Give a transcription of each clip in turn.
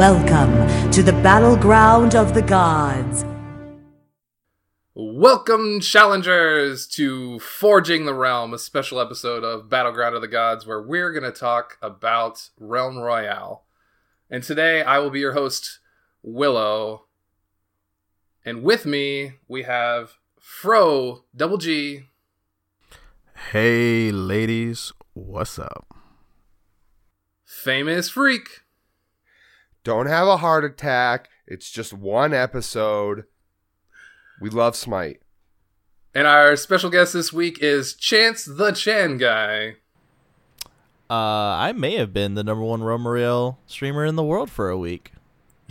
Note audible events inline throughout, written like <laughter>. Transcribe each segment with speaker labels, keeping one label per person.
Speaker 1: Welcome to the battleground of the gods.
Speaker 2: Welcome, challengers, to Forging the Realm, a special episode of Battleground of the Gods where we're going to talk about Realm Royale. And today I will be your host, Willow. And with me, we have Fro, Double G,
Speaker 3: Hey, ladies, what's up?
Speaker 2: Famous Freak,
Speaker 4: Don't have a heart attack. It's just one episode. We love Smite.
Speaker 2: and our special guest this week is Chance the Chan Guy.
Speaker 5: Uh, I may have been the number one Realm Royale streamer in the world for a week.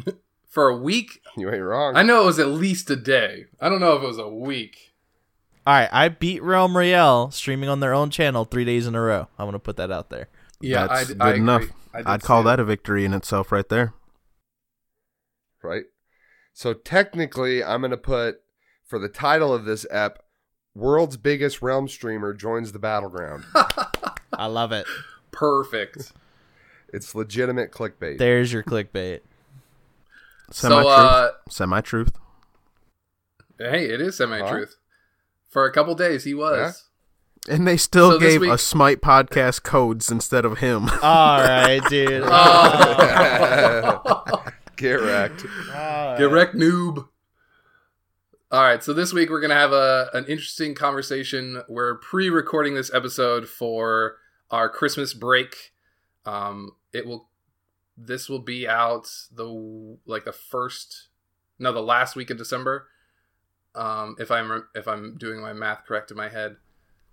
Speaker 5: <laughs>
Speaker 2: For a week,
Speaker 4: You ain't wrong.
Speaker 2: I know it was at least a day. I don't know if it was a week.
Speaker 5: All right, I beat Realm Royale streaming on their own channel three days in a row. I want to put that out there.
Speaker 2: Yeah,
Speaker 3: That's
Speaker 2: I,
Speaker 3: good
Speaker 2: I
Speaker 3: enough.
Speaker 2: I did
Speaker 3: I'd call
Speaker 2: say
Speaker 3: that a victory in itself, right there.
Speaker 4: Right? So technically, I'm going to put for the title of this ep, "World's Biggest Realm Streamer Joins the Battleground."
Speaker 5: I love it. <laughs>
Speaker 2: perfect.
Speaker 4: it's legitimate clickbait.
Speaker 5: There's your clickbait.
Speaker 3: Semi truth.
Speaker 2: So, uh,
Speaker 3: Semi truth.
Speaker 2: hey, it is semi-truth. For a couple days, he was.
Speaker 3: And they still
Speaker 2: so
Speaker 3: gave
Speaker 2: week-
Speaker 3: a Smite podcast codes instead of him.
Speaker 5: All right, dude. <laughs> <laughs>
Speaker 4: Get wrecked.
Speaker 2: Get wrecked, noob. All right, so this week we're gonna have a an interesting conversation. We're pre-recording this episode for our Christmas break. Um, it will. This will be out the like the first, no, the last week of December. Um, if I'm if I'm doing my math correct in my head,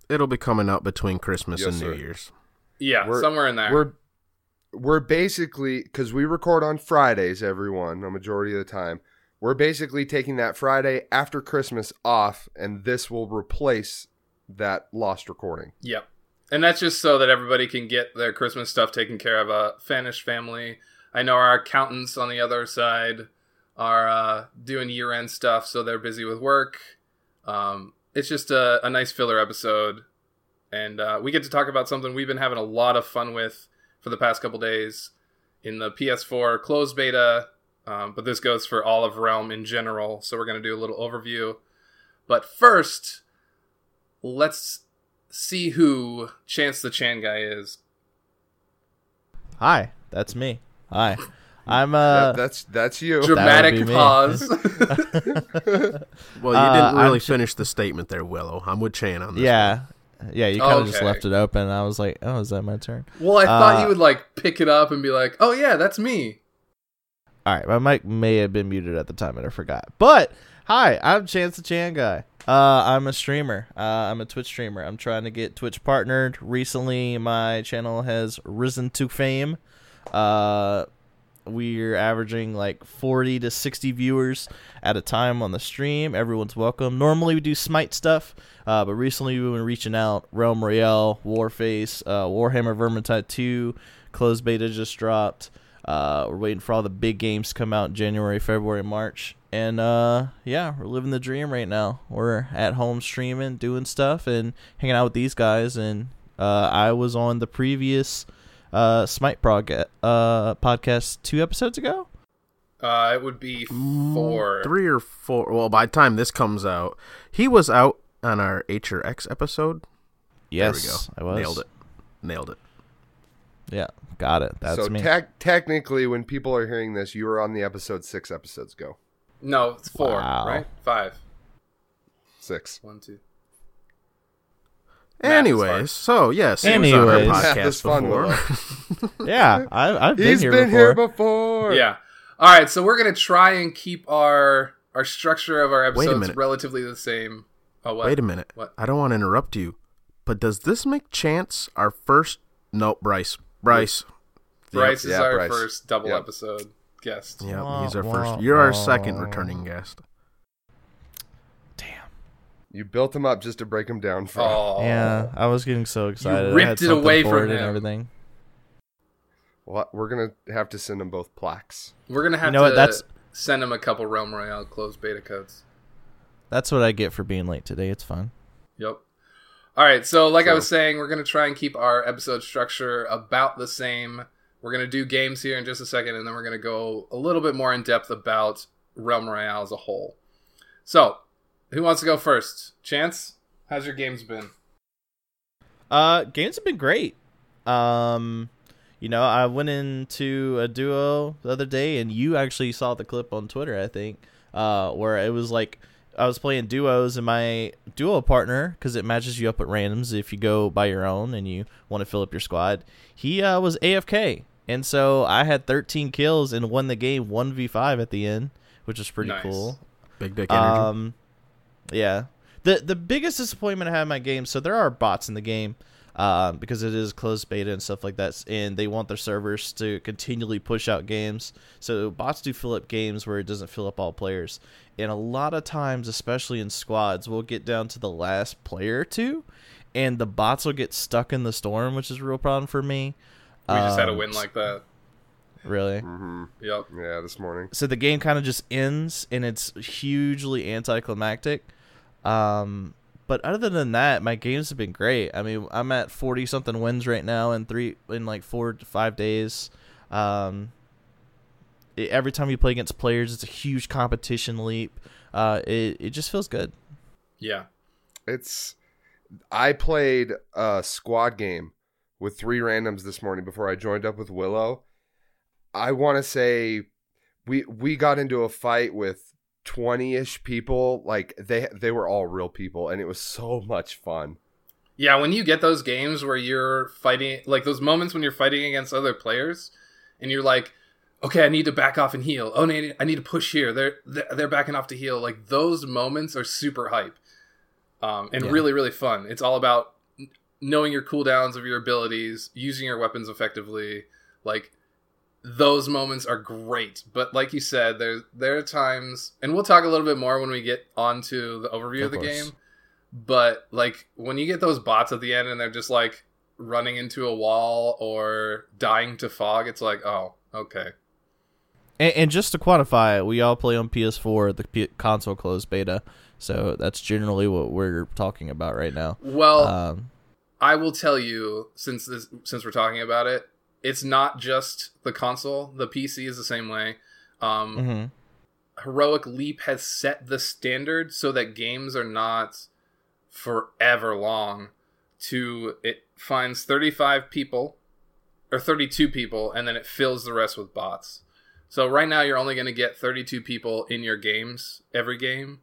Speaker 3: It'll be coming out between Christmas
Speaker 4: Yes,
Speaker 3: and New. Year's.
Speaker 2: yeah,
Speaker 4: We're-
Speaker 2: somewhere in there.
Speaker 4: We're we're basically because we record on Fridays, everyone, a majority of the time. We're basically taking that Friday after Christmas off, and this will replace that lost recording.
Speaker 2: Yep. And that's just so that everybody can get their Christmas stuff taken care of. A Fanish family. I know our accountants on the other side are uh, doing year end stuff, so they're busy with work. Um, it's just a, a nice filler episode. And uh, we get to talk about something we've been having a lot of fun with for the past couple days in the PS4 closed beta. Um, but this goes for all of Realm in general. So we're going to do a little overview. But first, let's see who Chance the Chan guy is.
Speaker 5: Hi, that's me. Hi, I'm
Speaker 4: That-
Speaker 5: uh.
Speaker 4: that's that's you.
Speaker 2: Dramatic
Speaker 5: be
Speaker 2: pause. <laughs>
Speaker 3: Well, you
Speaker 5: Uh,
Speaker 3: didn't really
Speaker 5: I'm ch-
Speaker 3: finish the statement there, Willow. I'm with Chan on this.
Speaker 5: yeah, yeah. You kind of just
Speaker 2: Okay.
Speaker 5: left it open. I was like, oh, is that my turn?
Speaker 2: well, I thought
Speaker 5: Uh,
Speaker 2: you would like pick it up and be like, "Oh yeah, that's me."
Speaker 5: All right, my mic may have been muted at the time and I forgot. But hi, I'm Chance the Chan guy. Uh, I'm a streamer. Uh, I'm a Twitch streamer. I'm trying to get Twitch partnered. Recently, my channel has risen to fame. Uh, we're averaging like 40 to 60 viewers at a time on the stream. Everyone's welcome. Normally, we do Smite stuff, uh, but recently we've been reaching out. Realm Royale, Warface, uh, Warhammer Vermintide 2, closed beta just dropped. Uh, we're waiting for all the big games to come out January, February, March. And uh, yeah, we're living the dream right now. We're at home streaming, doing stuff, and hanging out with these guys. And uh, I was on the previous uh, Smite prog- uh, podcast two episodes ago.
Speaker 2: Uh, it would be four.
Speaker 3: Three or four. Well, by the time this comes out, he was out on our H or X episode.
Speaker 5: Yes,
Speaker 3: there we go.
Speaker 5: I was.
Speaker 3: Nailed it. Nailed it.
Speaker 5: Yeah, got it. That's
Speaker 4: so
Speaker 5: me.
Speaker 4: tec- technically, when people are hearing this, you were on the episode six episodes ago.
Speaker 2: No, it's four,
Speaker 5: Wow.
Speaker 2: right? Five.
Speaker 4: Six.
Speaker 2: One, two. Math is hard.
Speaker 3: Anyways, so yes, he was on our podcast
Speaker 4: is fun,
Speaker 3: before. <laughs>
Speaker 5: Yeah, I, I've been
Speaker 4: He's
Speaker 5: here
Speaker 4: been
Speaker 5: before.
Speaker 4: here before.
Speaker 2: Yeah. All right, so we're gonna try and keep our our structure of our episodes relatively the same. Oh, what?
Speaker 3: Wait a minute.
Speaker 2: What?
Speaker 3: I don't want to interrupt you, but does this make Chance our first? No, Bryce. Bryce.
Speaker 2: Bryce is
Speaker 4: Yeah,
Speaker 2: our
Speaker 4: Bryce.
Speaker 2: first double
Speaker 4: Yep.
Speaker 2: episode guest.
Speaker 3: Yeah, he's our first. You're our second returning guest.
Speaker 5: Damn.
Speaker 4: You built him up just to break him down for.
Speaker 2: Oh,
Speaker 5: Yeah, I was getting so excited. I
Speaker 2: ripped
Speaker 5: had
Speaker 2: it away from
Speaker 5: it and
Speaker 2: him.
Speaker 5: everything.
Speaker 4: Well, we're gonna have to send them both plaques.
Speaker 2: We're gonna have
Speaker 5: You know
Speaker 2: to
Speaker 5: what, that's-
Speaker 2: send him a couple Realm Royale closed beta codes.
Speaker 5: That's what I get for being late today. It's fun.
Speaker 2: Yep. All right, so like I was saying, we're gonna try and keep our episode structure about the same. We're We're gonna do games here in just a second, and then we're gonna go a little bit more in depth about Realm Royale as a whole. So, who wants to go first? Chance, how's your games been?
Speaker 5: Uh, games have been great. Um, you know, I went into a duo the other day, and you actually saw the clip on Twitter, I think, uh, where it was like I was playing duos, and my duo partner, because it matches you up at randoms if you go by your own and you want to fill up your squad, he uh, was AFK, and so I had 13 kills and won the game 1v5 at the end, which was pretty
Speaker 2: Nice.
Speaker 5: cool.
Speaker 3: Big dick energy.
Speaker 5: Um, yeah. the The biggest disappointment I have in my game. So there are bots in the game, um, because it is closed beta and stuff like that, and they want their servers to continually push out games. So bots do fill up games where it doesn't fill up all players, and a lot of times, especially in squads, we'll get down to the last player or two, and the bots will get stuck in the storm, which is a real problem for me.
Speaker 2: We just had a
Speaker 5: Um,
Speaker 2: win like that.
Speaker 5: Really.
Speaker 4: hmm
Speaker 2: Yep.
Speaker 4: Yeah, this morning.
Speaker 5: so the game kind of just ends and it's hugely anticlimactic um but other than that my games have been great i mean i'm at 40 something wins right now in three in like four to five days um it- every time you play against players it's a huge competition leap uh it, it just feels good
Speaker 2: Yeah.
Speaker 4: It's I played a squad game with three randoms this morning before I joined up with Willow. I want to say we we got into a fight with 20ish people like they they were all real people and it was so much fun.
Speaker 2: Yeah, when you get those games where you're fighting, like those moments when you're fighting against other players, and you're like, okay, I need to back off and heal. Oh, I need, I need to push here. They're they're they're backing off to heal. Like those moments are super hype, um, and
Speaker 5: Yeah.
Speaker 2: really really fun. It's all about knowing your cooldowns of your abilities, using your weapons effectively. Like those moments are great. But like you said, there there are times, and we'll talk a little bit more when we get onto the overview of,
Speaker 5: Of
Speaker 2: the
Speaker 5: course.
Speaker 2: game. But like when you get those bots at the end and they're just like running into a wall or dying to fog, it's like, oh, okay.
Speaker 5: and, and just to quantify it we all play on ps4 the P- console closed beta so that's generally what we're talking about right now
Speaker 2: Well,
Speaker 5: um
Speaker 2: I will tell you since this since we're talking about it, it's not just the console. The PC is the same way. Um,
Speaker 5: mhm.
Speaker 2: Heroic Leap has set the standard so that games are not forever long. To it finds 35 people or 32 people and then it fills the rest with bots. So right now you're only going to get 32 people in your games every game.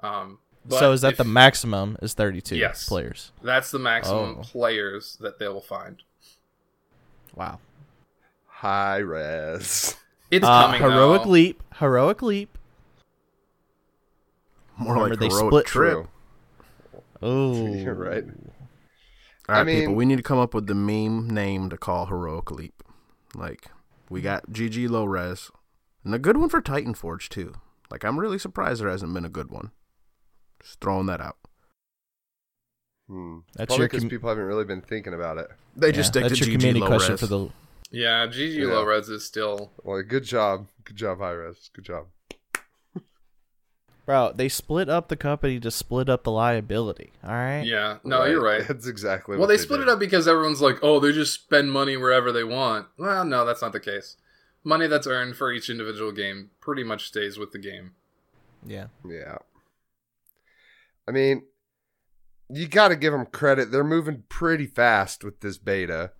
Speaker 2: Um,
Speaker 5: so is that
Speaker 2: if-
Speaker 5: the maximum is 32
Speaker 2: Yes.
Speaker 5: players
Speaker 2: That's the maximum
Speaker 5: Oh.
Speaker 2: players that they will find.
Speaker 5: Wow
Speaker 4: High res.
Speaker 2: It's
Speaker 5: Uh,
Speaker 2: coming.
Speaker 5: heroic
Speaker 2: though.
Speaker 5: leap heroic leap
Speaker 3: More
Speaker 5: remember
Speaker 3: like
Speaker 5: they
Speaker 3: heroic
Speaker 5: split-
Speaker 3: trip.
Speaker 5: Oh <laughs>
Speaker 4: You're right.
Speaker 3: All right,
Speaker 4: I mean-
Speaker 3: people, we need to come up with the meme name to call Heroic Leap. Like, we got GG Low Res, and a good one for Titan Forge, too. Like, I'm really surprised there hasn't been a good one. Just throwing that out.
Speaker 4: Hmm.
Speaker 5: That's
Speaker 4: Probably because
Speaker 5: com-
Speaker 4: people haven't really been thinking about it.
Speaker 3: They
Speaker 5: Yeah,
Speaker 3: just stick
Speaker 5: that's
Speaker 3: to
Speaker 5: your
Speaker 3: GG
Speaker 5: community
Speaker 3: Low
Speaker 5: question
Speaker 3: Res.
Speaker 5: for the
Speaker 2: Yeah, GG
Speaker 4: Yeah.
Speaker 2: Low Res is still.
Speaker 4: Well, good job. Good job, Hi-Rez. Good job.
Speaker 5: bro they split up the company to split up the liability all right
Speaker 2: Yeah, no, you're right. <laughs>
Speaker 4: That's exactly
Speaker 2: Well,
Speaker 4: what
Speaker 2: they split
Speaker 4: did.
Speaker 2: it up because everyone's like, "Oh, they just spend money wherever they want." Well, no, that's not the case. Money that's earned for each individual game pretty much stays with the game.
Speaker 5: yeah
Speaker 4: Yeah. I mean, you got to give them credit. They're moving pretty fast with this beta.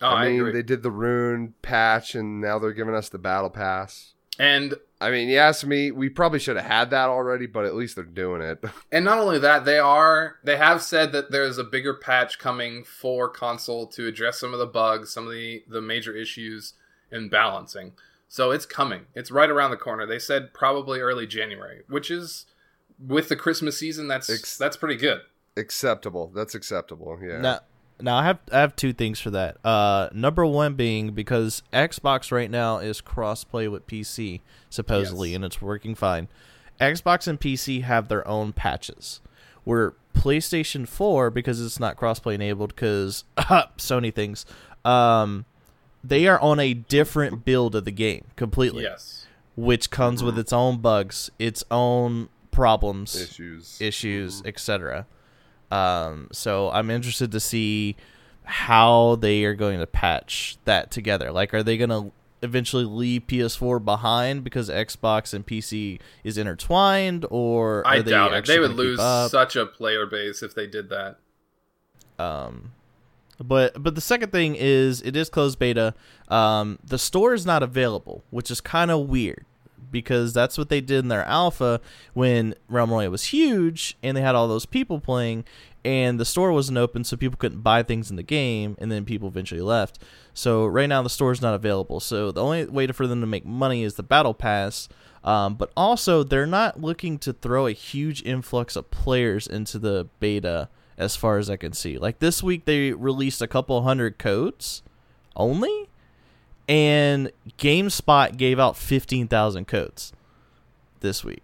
Speaker 2: Oh,
Speaker 4: I
Speaker 2: I,
Speaker 4: mean, they did the rune patch, and now they're giving us the battle pass.
Speaker 2: and
Speaker 4: I mean, you ask me, we probably should have had that already, but at least they're doing it. <laughs>
Speaker 2: and not only that, they are they have said that there's a bigger patch coming for console to address some of the bugs, some of the the major issues in balancing. So it's coming. It's right around the corner. They said probably early January, which is with the Christmas season. That's
Speaker 4: Ex-
Speaker 2: that's pretty good.
Speaker 4: Acceptable. That's acceptable. Yeah.
Speaker 5: Now, now I have I have two things for that. Uh, number one being because Xbox right now is crossplay with PC supposedly,
Speaker 2: Yes.
Speaker 5: and it's working fine. Xbox and PC have their own patches. Where PlayStation Four, because it's not crossplay enabled, because <laughs> Sony things, um, they are on a different build of the game completely,
Speaker 2: Yes.
Speaker 5: which comes with its own bugs, its own problems
Speaker 4: Issues.
Speaker 5: issues, etc. Um, so I'm interested to see how they are going to patch that together. Like, are they going to eventually leave PS4 behind because Xbox and PC is intertwined, or
Speaker 2: I
Speaker 5: they
Speaker 2: doubt it. They would lose such a player base if they did that.
Speaker 5: Um, but but the second thing is it is closed beta. Um, the store is not available, which is kind of weird because that's what they did in their alpha when Realm Royale was huge and they had all those people playing and the store wasn't open so people couldn't buy things in the game and then people eventually left. So right now the store is not available. So the only way for them to make money is the battle pass. Um, but also they're not looking to throw a huge influx of players into the beta as far as I can see. Like this week they released a couple hundred codes only and GameSpot gave out 15,000 codes this week.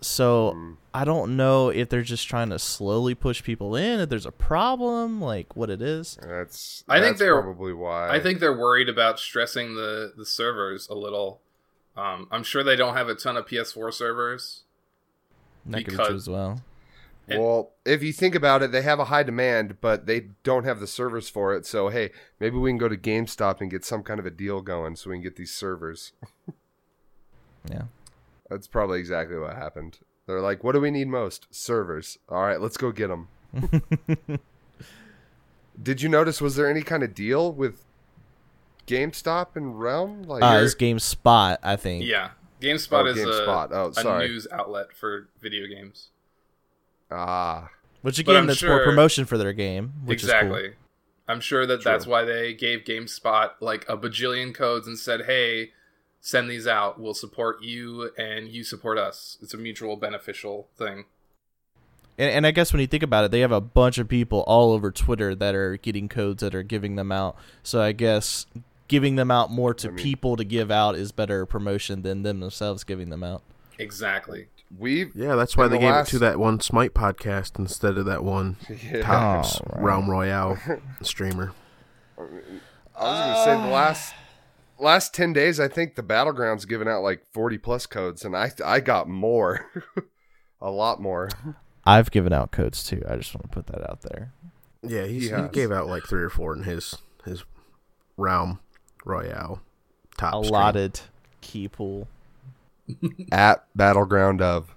Speaker 5: So
Speaker 4: Hmm.
Speaker 5: I don't know if they're just trying to slowly push people in, if there's a problem, like what it is.
Speaker 4: That's
Speaker 2: I think they're-
Speaker 4: probably why.
Speaker 2: I think they're worried about stressing the the servers a little. Um, I'm sure they don't have a ton of PS4 servers.
Speaker 5: That could be
Speaker 2: Because-
Speaker 5: true as well.
Speaker 2: It-
Speaker 4: well, if you think about it, they have a high demand, but they don't have the servers for it. So hey, maybe we can go to GameStop and get some kind of a deal going, so we can get these servers. <laughs>
Speaker 5: Yeah.
Speaker 4: That's probably exactly what happened. They're like, "What do we need most? Servers. All right, let's go get them." <laughs> Did you notice? Was there any kind of deal with GameStop and Realm? Like,
Speaker 5: Uh,
Speaker 4: you're-
Speaker 5: it's GameSpot, I think.
Speaker 2: Yeah, GameSpot
Speaker 4: Oh,
Speaker 2: is
Speaker 4: GameSpot. Oh, sorry.
Speaker 2: a news outlet for video games.
Speaker 4: Ah,
Speaker 5: Which again,
Speaker 2: I'm
Speaker 5: that's more promotion for their game. Which
Speaker 2: exactly.
Speaker 5: Is
Speaker 2: I'm sure that
Speaker 4: True.
Speaker 2: that's why they gave GameSpot like a bajillion codes and said, "Hey, send these out. We'll support you, and you support us. It's a mutual beneficial thing."
Speaker 5: And, and I guess when you think about it, they have a bunch of people all over Twitter that are getting codes that are giving them out. So I guess giving them out more to
Speaker 4: I mean-
Speaker 5: people to give out is better promotion than them themselves giving them out.
Speaker 2: Exactly.
Speaker 4: We
Speaker 3: Yeah, that's why they
Speaker 4: the
Speaker 3: gave
Speaker 4: last-
Speaker 3: it to that one Smite podcast instead of that one <laughs>
Speaker 4: yeah.
Speaker 3: top
Speaker 5: Oh, right.
Speaker 3: Realm Royale <laughs> streamer.
Speaker 4: I was gonna say the last last ten days, I think the battleground's given out like forty plus codes, and I I got more, <laughs> a lot more.
Speaker 5: I've given out codes too. I just want to put that out there.
Speaker 3: Yeah, he's, he
Speaker 4: has.
Speaker 3: gave out like three or four in his his Realm Royale top. stream.
Speaker 5: Allotted key pool.
Speaker 4: At battleground of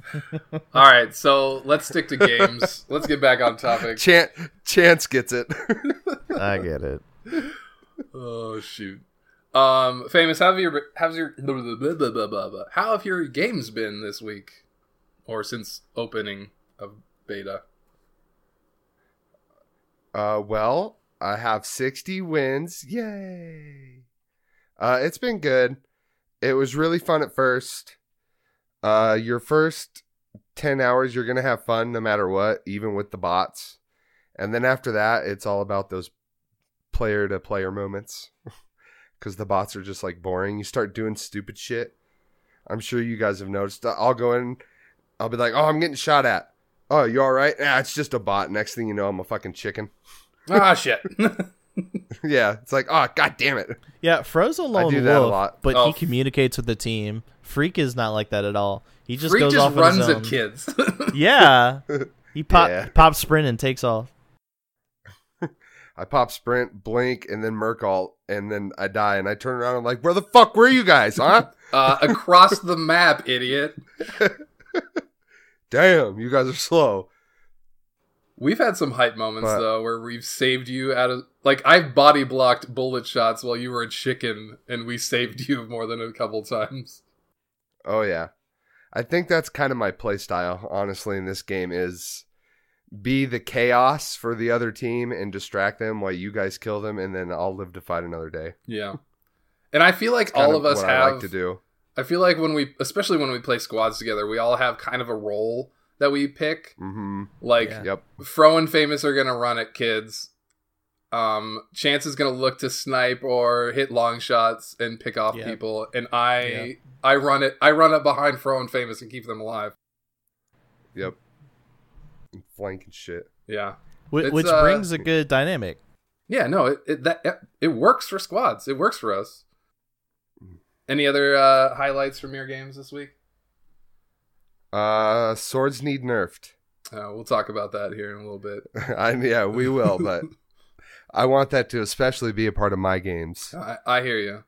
Speaker 4: <laughs>
Speaker 2: All right, so let's stick to games. let's get back on topic.
Speaker 4: Chance Chance gets it. <laughs>
Speaker 5: I get it.
Speaker 2: Oh shoot. Um, famous. How have your how's your how have your games been this week, or since opening of beta?
Speaker 4: Uh, well, I have 60 wins. Yay. Uh, it's been good. It was really fun at first. Uh, your first 10 hours, you're going to have fun no matter what, even with the bots. And then after that, it's all about those player to player moments <laughs> because the bots are just like boring. You start doing stupid shit. I'm sure you guys have noticed. I'll go in, I'll be like, oh, I'm getting shot at. Oh, you all right? Ah, it's just a bot. Next thing you know, I'm a fucking chicken.
Speaker 2: Ah shit. <laughs>
Speaker 4: yeah, it's like, oh, god damn it.
Speaker 5: Yeah, Frozen Lone
Speaker 4: do that a
Speaker 5: Wolf,
Speaker 4: lot.
Speaker 5: but
Speaker 2: Oh.
Speaker 5: he communicates with the team. Freak is not like that at all. He just
Speaker 2: Freak
Speaker 5: goes
Speaker 2: just
Speaker 5: off
Speaker 2: runs
Speaker 5: on his
Speaker 2: at kids. <laughs>
Speaker 5: Yeah, he <laughs> pop
Speaker 4: Yeah.
Speaker 5: pop sprint and takes off. <laughs>
Speaker 4: I pop sprint, blink, and then Mercall, and then I die, and I turn around. And I'm like, where the fuck were you guys, huh?
Speaker 2: uh, across the map, idiot.
Speaker 4: Damn, you guys are slow.
Speaker 2: We've had some hype moments
Speaker 4: But-
Speaker 2: though, where we've saved you out of like I've body blocked bullet shots while you were a chicken, and we saved you more than a couple times.
Speaker 4: Oh yeah, I think that's kind of my play style, honestly. In this game, is be the chaos for the other team and distract them while you guys kill them, and then I'll live to fight another day.
Speaker 2: Yeah, and I feel like all of us
Speaker 4: what
Speaker 2: have.
Speaker 4: I like to do.
Speaker 2: I feel like when we, especially when we play squads together, we all have kind of a role that we pick.
Speaker 4: Mm-hmm.
Speaker 2: Like
Speaker 5: Yeah.
Speaker 4: Yep.
Speaker 2: Fro and Famous are gonna run at kids. Um, Chance is gonna look to snipe or hit long shots and pick off
Speaker 5: Yeah.
Speaker 2: people, and I
Speaker 5: Yeah.
Speaker 2: I run it. I run it behind Fro and Famous and keep them alive.
Speaker 4: Yep. And flank and shit.
Speaker 2: Yeah,
Speaker 5: Wh- which
Speaker 2: uh,
Speaker 5: brings a good dynamic.
Speaker 2: yeah. No, it it, that it, it works for squads. It works for us. Any other uh, highlights from your games this week?
Speaker 4: Uh, swords need nerfed.
Speaker 2: Uh, we'll talk about that here in a little bit. <laughs>
Speaker 4: I, yeah, we will, but <laughs> I want that to especially be a part of my games.
Speaker 2: I, I hear you.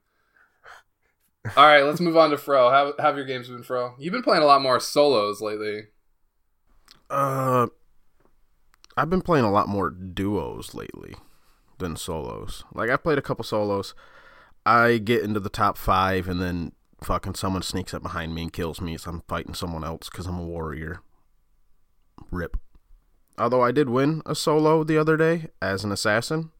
Speaker 2: All right, let's move on to Fro. How have your games been, Fro? You've been playing a lot more solos lately.
Speaker 3: Uh, I've been playing a lot more duos lately than solos. Like I've played a couple solos. I get into the top five, and then fucking someone sneaks up behind me and kills me. So I'm fighting someone else because I'm a warrior. Rip. Although I did win a solo the other day as an assassin,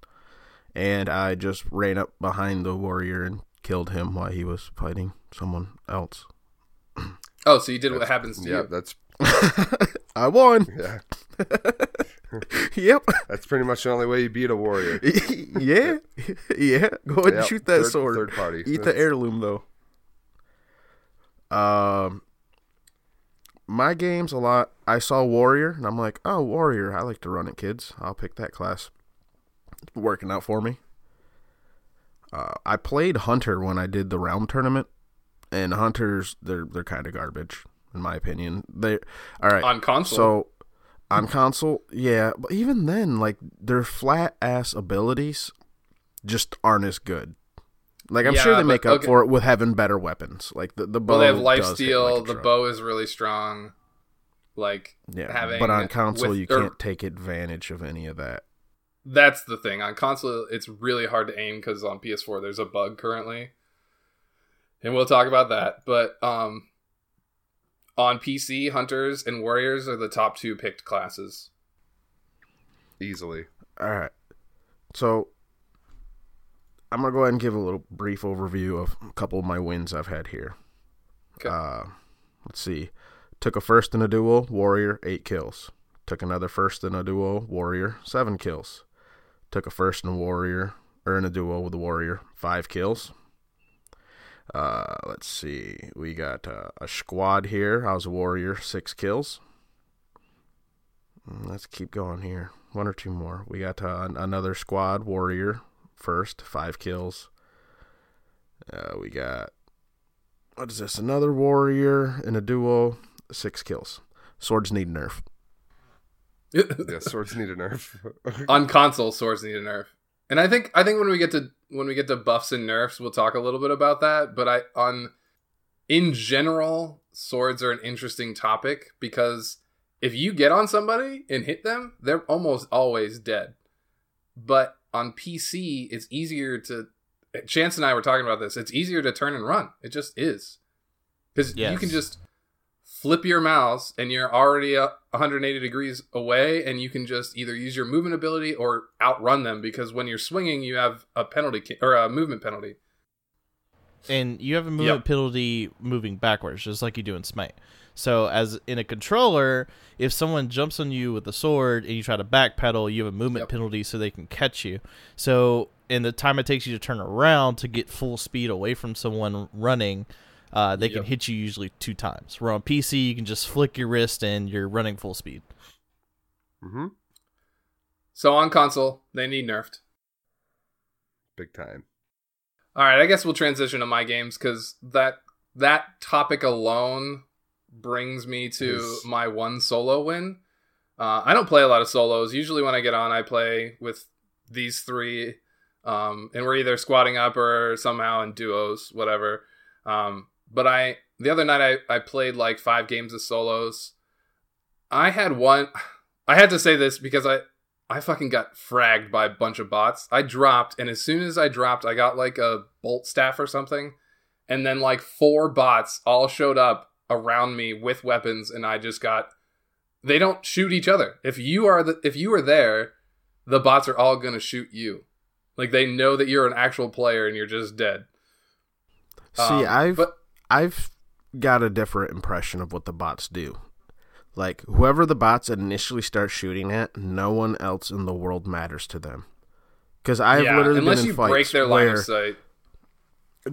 Speaker 3: and I just ran up behind the warrior and killed him while he was fighting someone else. <clears throat>
Speaker 2: Oh, so you did what happens to
Speaker 4: Yeah,
Speaker 2: you.
Speaker 4: that's <laughs>
Speaker 3: I won. <laughs>
Speaker 4: yeah. <laughs>
Speaker 3: yep.
Speaker 4: That's pretty much the only way you beat a warrior.
Speaker 3: yeah. yeah. Go ahead and shoot that
Speaker 4: third-
Speaker 3: sword.
Speaker 4: third party.
Speaker 3: Eat the heirloom though. Um my game's a lot I saw warrior and I'm like, "Oh, warrior. I like to run it, kids. I'll pick that class." Working out for me. Uh, I played hunter when I did the realm tournament and hunters they're they're kind of garbage in my opinion. They All right.
Speaker 2: On console.
Speaker 3: So on console, yeah, but even then, like their flat ass abilities just aren't as good. Like I'm
Speaker 2: Yeah,
Speaker 3: sure they make up
Speaker 2: okay.
Speaker 3: for it with having better weapons. Like the the bow.
Speaker 2: well, they have
Speaker 3: does
Speaker 2: life
Speaker 3: hit
Speaker 2: steal.
Speaker 3: like
Speaker 2: the bow is really strong. Like
Speaker 3: Yeah,
Speaker 2: having
Speaker 3: but on console
Speaker 2: with-
Speaker 3: you
Speaker 2: or-
Speaker 3: can't take advantage of any of that.
Speaker 2: That's the thing. On console, it's really hard to aim because on PS4 there's a bug currently, and we'll talk about that. But um, on PC, hunters and warriors are the top two picked classes.
Speaker 4: Easily.
Speaker 3: All right, so I'm gonna go ahead and give a little brief overview of a couple of my wins I've had here.
Speaker 2: Okay.
Speaker 3: Uh, let's see. Took a first in a duel, warrior, eight kills. Took another first in a duel, warrior, seven kills. Took a first in a warrior, or in a duo with a warrior, five kills. Uh, let's see. We got uh, a squad here. I was a warrior, six kills. Mm, Let's keep going here. One or two more. We got uh, another squad, warrior, first, five kills. Uh, we got what is this? Another warrior in a duo, six kills. Swords need nerf. <laughs>
Speaker 4: Yeah, swords need a nerf. <laughs>
Speaker 2: on console, swords need a nerf, and I think I think when we get to when we get to buffs and nerfs, we'll talk a little bit about that. But I on in general, swords are an interesting topic because if you get on somebody and hit them, they're almost always dead. But on PC, it's easier to. Chance and I were talking about this. It's easier to turn and run. It just is because you can just flip your mouse and you're already uh, 180 degrees away and you can just either use your movement ability or outrun them because when you're swinging you have a penalty ki- or a movement penalty
Speaker 5: and you have a movement
Speaker 2: Yep.
Speaker 5: penalty moving backwards, just like you do in Smite. So, as in a controller, if someone jumps on you with a sword and you try to backpedal, you have a movement
Speaker 2: Yep.
Speaker 5: penalty so they can catch you. So, in the time it takes you to turn around to get full speed away from someone running, uh, they can hit you usually two times. Where on PC, you can just flick your wrist and you're running full speed.
Speaker 4: hmm
Speaker 2: so on console they need nerfed.
Speaker 4: Big time.
Speaker 2: all right i guess we'll transition to my games because that that topic alone brings me to
Speaker 4: Is-
Speaker 2: my one solo win. Uh, i don't play a lot of solos. Usually when i get on i play with these three um, and we're either squatting up or somehow in duos whatever. Um, but i the other night I, I played like five games of solos. I had one <sighs> i had to say this because i i fucking got fragged by a bunch of bots. I dropped and as soon as i dropped i got like a bolt staff or something and then like four bots all showed up around me with weapons and i just got they don't shoot each other. If you are the if you are there the bots are all gonna shoot you. Like they know that you're an actual player and you're just dead.
Speaker 3: See,
Speaker 2: Um,
Speaker 3: I've
Speaker 2: but
Speaker 3: I've got a different impression of what the bots do. Like whoever the bots initially start shooting at, no one else in the world matters to them. Because I've
Speaker 2: yeah,
Speaker 3: literally
Speaker 2: unless
Speaker 3: been in
Speaker 2: you
Speaker 3: fights
Speaker 2: break their line
Speaker 3: where,
Speaker 2: of sight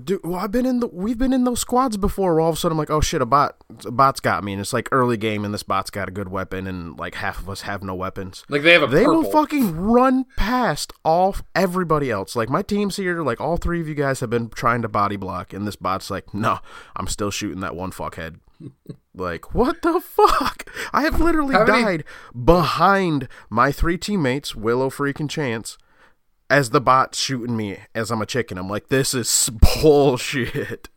Speaker 3: Dude, well, I've been in the we've been in those squads before. Where all of a sudden I'm like, oh shit, a bot, a bot's got me, and it's like early game, and this bot's got a good weapon, and like half of us have no weapons.
Speaker 2: like they have a
Speaker 3: They
Speaker 2: purple.
Speaker 3: will fucking run past all everybody else. Like my team's here, like all three of you guys have been trying to body block, and this bot's like, no, I'm still shooting that one fuckhead. <laughs> like what the fuck? I have literally
Speaker 2: How many-
Speaker 3: died behind my three teammates, Willow, Freak, and Chance, as the bot's shooting me as I'm a chicken. I'm like, this is <laughs> bullshit.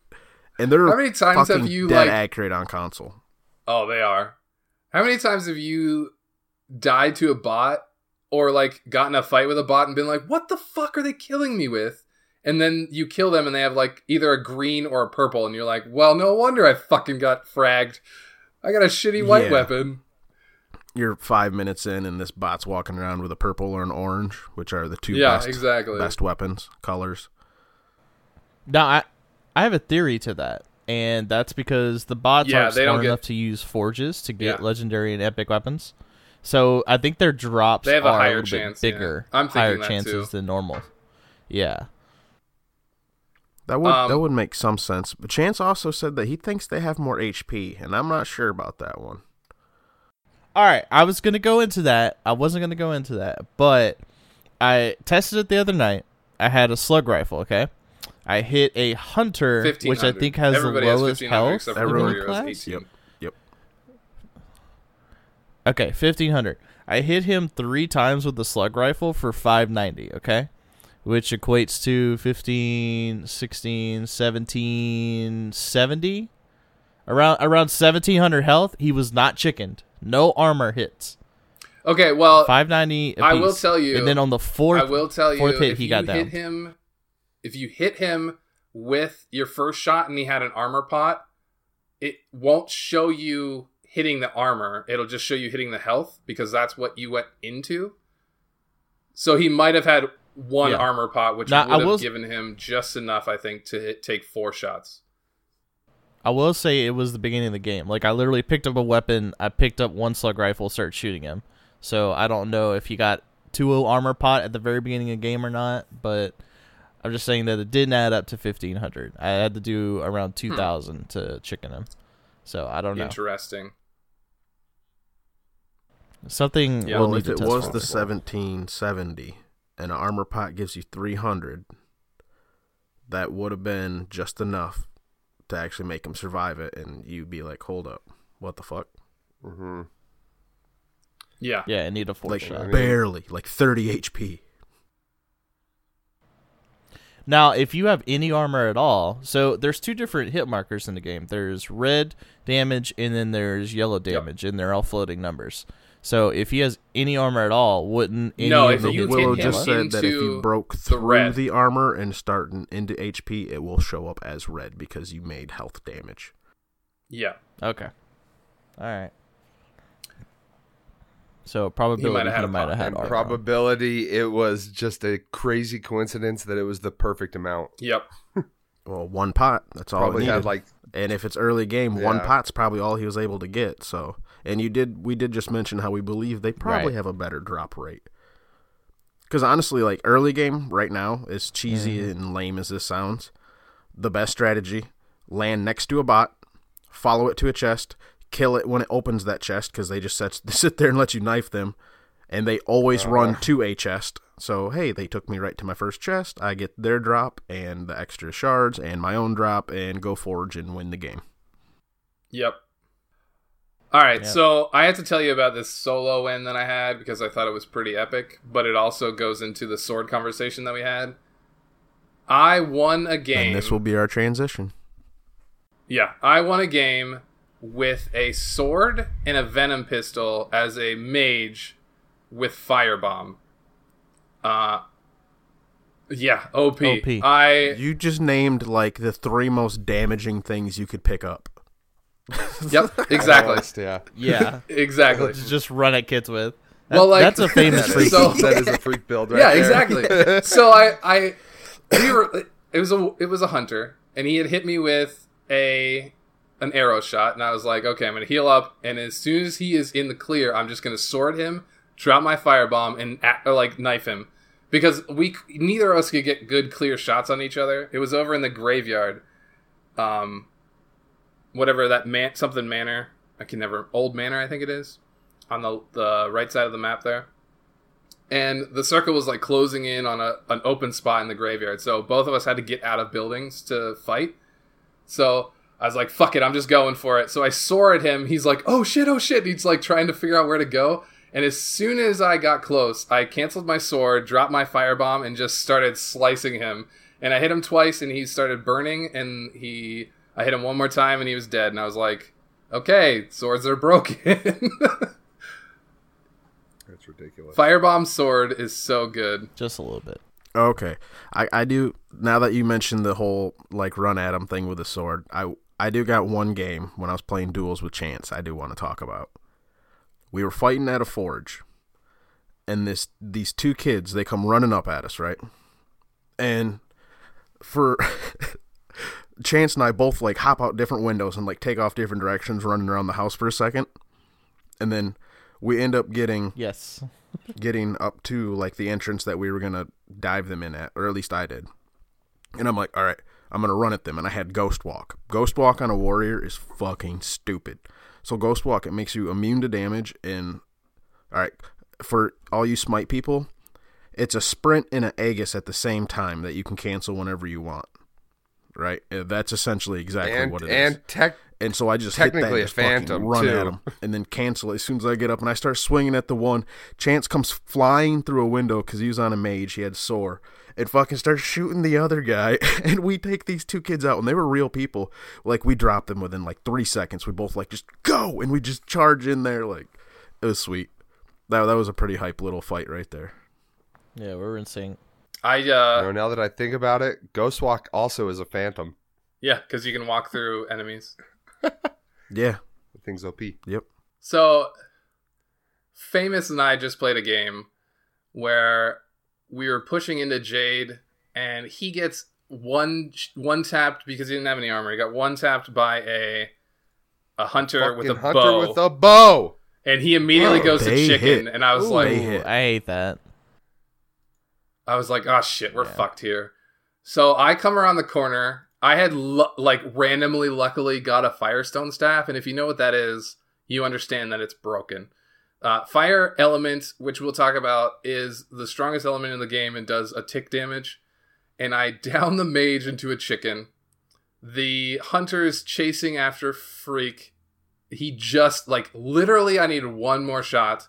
Speaker 3: And they're
Speaker 2: How many times have you,
Speaker 3: dead
Speaker 2: like-
Speaker 3: accurate on console.
Speaker 2: Oh, they are. How many times have you died to a bot or like gotten a fight with a bot and been like, "What the fuck are they killing me with?" And then you kill them and they have like either a green or a purple, and you're like, "Well, no wonder I fucking got fragged. I got a shitty white
Speaker 3: Yeah.
Speaker 2: weapon."
Speaker 3: You're five minutes in, and this bot's walking around with a purple or an orange, which are the two
Speaker 2: Yeah,
Speaker 3: best,
Speaker 2: exactly.
Speaker 3: best weapons colors.
Speaker 5: Now I I have a theory to that, and that's because the bots
Speaker 2: Yeah,
Speaker 5: aren't
Speaker 2: they don't
Speaker 5: smart
Speaker 2: get-
Speaker 5: enough to use forges to get
Speaker 2: Yeah.
Speaker 5: legendary and epic weapons. So I think their drops
Speaker 2: They have a
Speaker 5: are
Speaker 2: higher
Speaker 5: little bit
Speaker 2: chance, yeah.
Speaker 5: bigger,
Speaker 2: I'm thinking
Speaker 5: higher
Speaker 2: that
Speaker 5: chances
Speaker 2: too.
Speaker 5: than normal. Yeah.
Speaker 3: That would
Speaker 2: Um,
Speaker 3: that would make some sense. But Chance also said that he thinks they have more HP, and I'm not sure about that one.
Speaker 5: All right, I was gonna go into that. I wasn't gonna go into that, but I tested it the other night. I had a slug rifle. Okay, I hit a hunter, which I think has
Speaker 2: Everybody
Speaker 5: the lowest
Speaker 2: 1500
Speaker 5: health
Speaker 2: except
Speaker 5: in
Speaker 2: for
Speaker 3: Everyone-
Speaker 5: the
Speaker 2: has
Speaker 5: class.
Speaker 3: Yep. Yep.
Speaker 5: Okay, fifteen hundred. I hit him three times with the slug rifle for five ninety. Okay, which equates to 15, 16, 17, 70. Around around seventeen hundred health. He was not chickened. No armor hits.
Speaker 2: Okay, well,
Speaker 5: Five ninety.
Speaker 2: I will tell you-
Speaker 5: And then on the fourth,
Speaker 2: I will tell you
Speaker 5: fourth hit,
Speaker 2: if
Speaker 5: he
Speaker 2: you
Speaker 5: got
Speaker 2: hit
Speaker 5: down.
Speaker 2: him if you hit him with your first shot and he had an armor pot, it won't show you hitting the armor. It'll just show you hitting the health because that's what you went into. So he might have had one
Speaker 5: Yeah.
Speaker 2: armor pot, which
Speaker 5: Now, I
Speaker 2: would have
Speaker 5: will-
Speaker 2: given him just enough, I think, to hit, take four shots.
Speaker 5: I will say it was the beginning of the game. Like I literally picked up a weapon, I picked up one slug rifle, started shooting him. So I don't know if he got two armor pot at the very beginning of the game or not, but I'm just saying that it didn't add up to 1500. I had to do around hmm. 2000 to chicken him. So I don't know.
Speaker 2: Interesting.
Speaker 5: Something
Speaker 2: Yeah,
Speaker 5: we'll
Speaker 3: well,
Speaker 5: need
Speaker 3: if it was the 1770 and an armor pot gives you 300, that would have been just enough to actually make him survive it, and you'd be like, hold up, what the fuck?
Speaker 4: hmm
Speaker 2: Yeah.
Speaker 5: Yeah, I need a four
Speaker 3: Like,
Speaker 5: shot.
Speaker 3: barely, like 30 HP.
Speaker 5: Now, if you have any armor at all, so there's two different hit markers in the game. There's red damage and then there's yellow damage, and they're all floating numbers. So if he has any armor at all, wouldn't any
Speaker 2: No,
Speaker 5: of
Speaker 2: if
Speaker 5: the
Speaker 2: you
Speaker 5: hits
Speaker 2: hit
Speaker 3: Willow
Speaker 2: him
Speaker 3: just said that if you broke
Speaker 2: the
Speaker 3: through
Speaker 2: red.
Speaker 3: the armor and starting into HP, it will show up as red because you made health damage.
Speaker 2: Yeah.
Speaker 5: Okay. All right. So probability
Speaker 2: might have had
Speaker 5: he
Speaker 2: a
Speaker 5: might have
Speaker 2: pop-
Speaker 5: had
Speaker 4: And
Speaker 5: armor.
Speaker 4: probability, it was just a crazy coincidence that it was the perfect amount.
Speaker 2: Yep. <laughs>
Speaker 3: Well, one pot, that's all it
Speaker 4: Probably
Speaker 3: needed.
Speaker 4: had like
Speaker 3: And if it's early game, one pot's probably all he was able to get. So, and you did, we did just mention how we believe they probably
Speaker 5: Right.
Speaker 3: have a better drop rate. Because honestly, like early game right now, as cheesy
Speaker 5: Mm-hmm.
Speaker 3: and lame as this sounds, the best strategy: land next to a bot, follow it to a chest, kill it when it opens that chest because they just sit, <laughs> sit there and let you knife them, and they always run to a chest. So hey, they took me right to my first chest. I get their drop and the extra shards and my own drop, and go forge and win the game.
Speaker 2: Yep. All right,
Speaker 5: Yeah.
Speaker 2: so I had to tell you about this solo win that I had because I thought it was pretty epic, but it also goes into the sword conversation that we had. I won a game.
Speaker 3: And this will be our transition.
Speaker 2: Yeah, I won a game with a sword and a venom pistol as a mage with firebomb. Uh yeah, OP.
Speaker 5: OP.
Speaker 2: I
Speaker 3: You just named like the three most damaging things you could pick up. <laughs>
Speaker 2: Yep, exactly.
Speaker 4: almost, yeah.
Speaker 5: yeah. <laughs>
Speaker 2: Exactly.
Speaker 5: just run at kids with. That-
Speaker 2: Well, like-
Speaker 5: that's a famous
Speaker 4: That <laughs>
Speaker 5: freak.
Speaker 4: is,
Speaker 2: So-
Speaker 4: that is a freak build right
Speaker 2: yeah,
Speaker 4: there.
Speaker 2: exactly. so I, I, we were. It was a, it was a hunter, and he had hit me with a, an arrow shot, and I was like, okay, I'm gonna heal up, and as soon as he is in the clear, I'm just gonna sword him, drop my firebomb, and act, or like knife him, because we neither of us could get good clear shots on each other. It was over in the graveyard, um, whatever that man something manor. I can never old manor, I think it is, on the the right side of the map there and the circle was like closing in on a an open spot in the graveyard. So both of us had to get out of buildings to fight. So I was like, "Fuck it, I'm just going for it." So I soar at him. He's like, "Oh shit, oh shit!" He's like trying to figure out where to go, And as soon as I got close, I canceled my sword, dropped my firebomb, and just started slicing him. And I hit him twice, and he started burning. And he, I hit him one more time, and he was dead. And I was like, "Okay, swords are broken." <laughs>
Speaker 4: That's ridiculous.
Speaker 2: Firebomb sword is so good.
Speaker 5: Just a little bit.
Speaker 3: Okay, I I do now that you mentioned the whole like run at him thing with the sword. I I do got one game when I was playing duels with Chance. I do want to talk about. We were fighting at a forge, and this these two kids they come running up at us right, and for <laughs> Chance and I both like hop out different windows and like take off different directions, running around the house for a second, and then we end up getting
Speaker 5: Yes.
Speaker 3: getting up to like the entrance that we were gonna dive them in at, or at least I did. And I'm like, all right, I'm gonna run at them, and I had Ghost Walk. Ghost Walk on a warrior is fucking stupid. So Ghost Walk it makes you immune to damage, and all right, for all you smite people, it's a sprint and an Aegis at the same time that you can cancel whenever you want. Right, Uh, that's essentially exactly
Speaker 4: and
Speaker 3: what it is.
Speaker 4: and tech
Speaker 3: And so I just hit that
Speaker 4: Technically
Speaker 3: and
Speaker 4: a
Speaker 3: just fucking
Speaker 4: phantom,
Speaker 3: run
Speaker 4: too.
Speaker 3: at him, and then cancel it as soon as I get up. And I start swinging at the one. Chance comes flying through a window because he was on a mage. He had soar, and fucking starts shooting the other guy. <laughs> And we take these two kids out, and they were real people. Like we dropped them within like three seconds. We both like just go, and we just charge in there. Like it was sweet. That that was a pretty hype little fight right there.
Speaker 5: Yeah, we were in sync.
Speaker 2: I
Speaker 4: you
Speaker 2: uh,
Speaker 4: know, now that I think about it, Ghost Walk also is a phantom.
Speaker 2: yeah, because you can walk through enemies. <laughs>
Speaker 3: Yeah.
Speaker 4: The thing's OP.
Speaker 3: Yep.
Speaker 2: So, Famous and I just played a game where we were pushing into Jade, and he gets one one tapped because he didn't have any armor. He got one tapped by a a hunter with a
Speaker 4: Fucking hunter
Speaker 2: bow,
Speaker 4: with a bow.
Speaker 2: and he immediately goes to chicken.
Speaker 3: hit.
Speaker 2: And I was
Speaker 3: Ooh,
Speaker 2: like.
Speaker 5: I hate that.
Speaker 2: I was like, oh shit, we're
Speaker 5: Yeah.
Speaker 2: fucked here. So I come around the corner. I had lu- like randomly, luckily, got a Firestone staff, and if you know what that is, you understand that it's broken. Uh, fire element, which we'll talk about, is the strongest element in the game and does a tick damage. And I <laughs> down the mage into a chicken. The hunter is chasing after Freak. He just like literally, I needed one more shot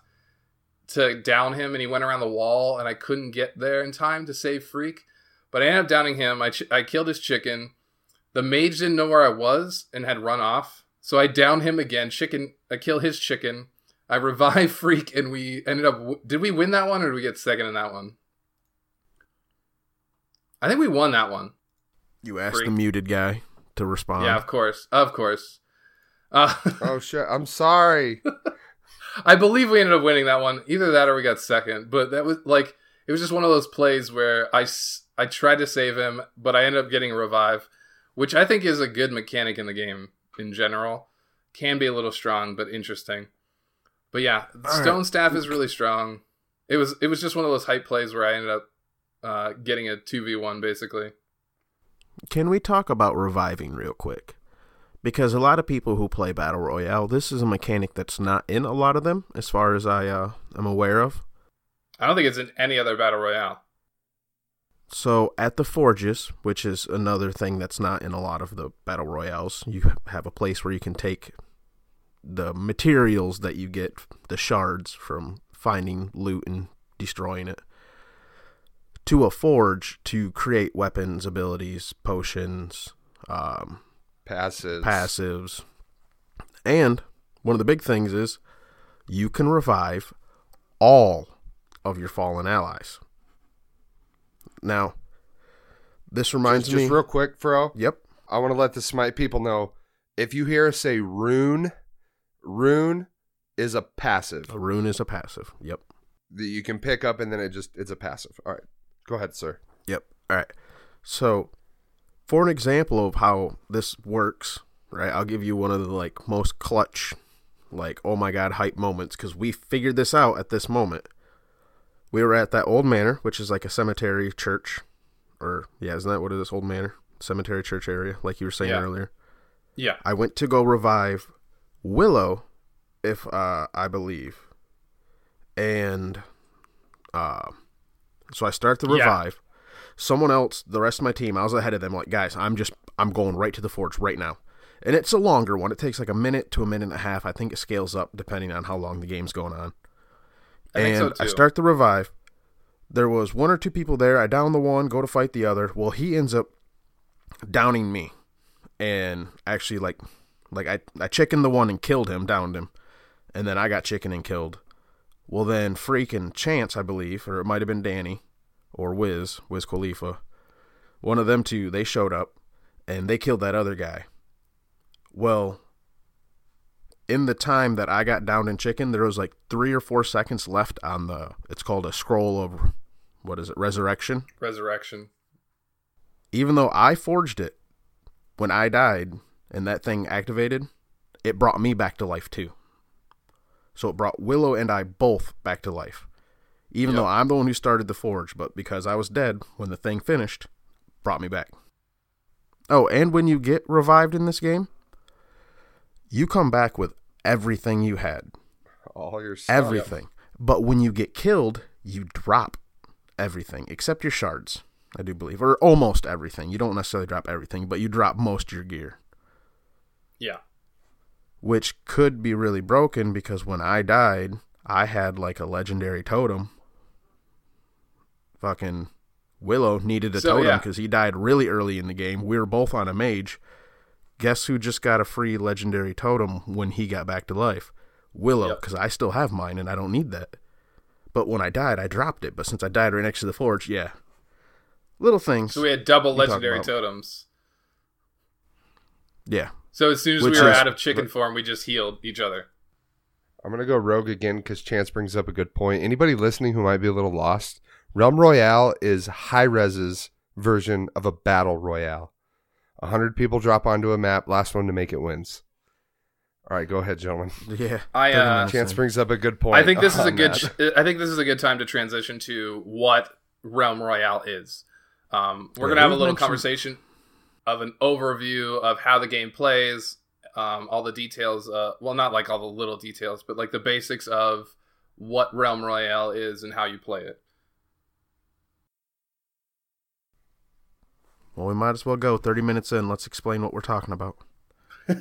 Speaker 2: to down him, and he went around the wall, and I couldn't get there in time to save Freak. But I ended up downing him. I, ch- I killed his chicken. The mage didn't know where I was and had run off, so I downed him again. Chicken, I kill his chicken. I <laughs> revive Freak, and we ended up. W- did we win that one, or did we get second in that one? I think we won that one.
Speaker 3: You asked
Speaker 2: Freak.
Speaker 3: the muted guy to respond.
Speaker 2: yeah, of course, of course. Uh,
Speaker 4: Oh shit! I'm sorry. <laughs>
Speaker 2: I believe we ended up winning that one. Either that or we got second. But that was like it was just one of those plays where I I tried to save him, but I ended up getting a revive, which I think is a good mechanic in the game in general. Can be a little strong, but interesting. But yeah,
Speaker 3: All right.
Speaker 2: Stone Staff is really strong. It was it was just one of those hype plays where I ended up uh, getting a two v one basically.
Speaker 3: Can we talk about reviving real quick? Because a lot of people who play Battle Royale, this is a mechanic that's not in a lot of them, as far as I uh, am aware of.
Speaker 2: I don't think it's in any other battle royale.
Speaker 3: So at the Forges, which is another thing that's not in a lot of the Battle Royales, you have a place where you can take the materials that you get, the shards from finding loot and destroying it, to a forge to create weapons, abilities, potions, um,
Speaker 4: Passes.
Speaker 3: passives. And one of the big things is you can revive all of your fallen allies. Now, this reminds
Speaker 4: Just,
Speaker 3: me.
Speaker 4: just real quick, Fro.
Speaker 3: yep.
Speaker 4: I want to let the Smite people know if you hear us say rune, rune is a passive
Speaker 3: A rune is a passive. Yep.
Speaker 4: that you can pick up and then it just it's a passive. All right. Go ahead, sir.
Speaker 3: Yep. All right. So, for an example of how this works, right? I'll give you one of the like most clutch, like oh my god hype moments because we figured this out at this moment. We were at that old manor, which is like a cemetery church, or yeah, isn't that what it is? Old manor, cemetery church area, like you were saying
Speaker 2: Yeah.
Speaker 3: earlier.
Speaker 2: Yeah.
Speaker 3: I went to go revive Willow, if uh, I believe, and uh, so I start the
Speaker 2: Yeah.
Speaker 3: Someone else, the rest of my team, I was ahead of them. Like, guys, I'm just, I'm going right to the forge right now, and it's a longer one. It takes like a minute to a minute and a half. I think it scales up depending on how long the game's going on.
Speaker 2: I
Speaker 3: and
Speaker 2: so,
Speaker 3: I start the revive. There was one or two people there. I down the one, go to fight the other. Well, he ends up downing me, and actually like like I I chickened the one and killed him, downed him, and then I got chicken and killed. Well, then freaking Chance, I believe, or it might have been Danny or Wiz, Wiz Khalifa. One of them two, they showed up and they killed that other guy. Well, in the time that I got down in chicken, there was like three or four seconds left on the. It's called a scroll of, what is it, resurrection.
Speaker 2: Resurrection.
Speaker 3: Even though I forged it, when I died and that thing activated, it brought me back to life too. So it brought Willow and I both back to life. Even
Speaker 2: Yep.
Speaker 3: though I'm the one who started the forge, but because I was dead when the thing finished, brought me back. Oh, and when you get revived in this game, you come back with everything you had.
Speaker 4: All your stuff.
Speaker 3: Everything. But when you get killed, you drop everything except your shards, I do believe. Or almost everything. You don't necessarily drop everything, but you drop most of your gear.
Speaker 2: Yeah.
Speaker 3: Which could be really broken because when I died, I had like a legendary totem. Fucking Willow needed a
Speaker 2: So,
Speaker 3: totem
Speaker 2: yeah.
Speaker 3: because he died really early in the game. We were both on a mage. Guess who just got a free legendary totem when he got back to life? Willow,
Speaker 2: Yep.
Speaker 3: because I still have mine and I don't need that. But when I died, I dropped it. But since I died right next to the forge, yeah. Little things.
Speaker 2: So we had double legendary totems.
Speaker 3: yeah.
Speaker 2: So as soon as
Speaker 3: Which
Speaker 2: we were
Speaker 3: is-
Speaker 2: out of chicken form, we just healed each other.
Speaker 4: I'm gonna go rogue again because Chance brings up a good point. Anybody listening who might be a little lost, Realm Royale is Hi-Rez's version of a battle royale. A hundred people drop onto a map. Last one to make it wins. All right, go ahead, gentlemen. <laughs>
Speaker 3: Yeah.
Speaker 2: I,
Speaker 3: 30
Speaker 2: uh,
Speaker 4: Chance brings up a good point.
Speaker 2: I think this is a <laughs> good.
Speaker 4: that.
Speaker 2: I think this is a good time to transition to what Realm Royale is. Um, we're
Speaker 3: Yeah,
Speaker 2: gonna have a little
Speaker 3: mentioned-
Speaker 2: conversation of an overview of how the game plays, um, all the details. Uh, well, not like all the little details, but like the basics of what Realm Royale is and how you play it.
Speaker 3: Well, we might as well go. 30 minutes in. Let's explain what we're talking about. <laughs>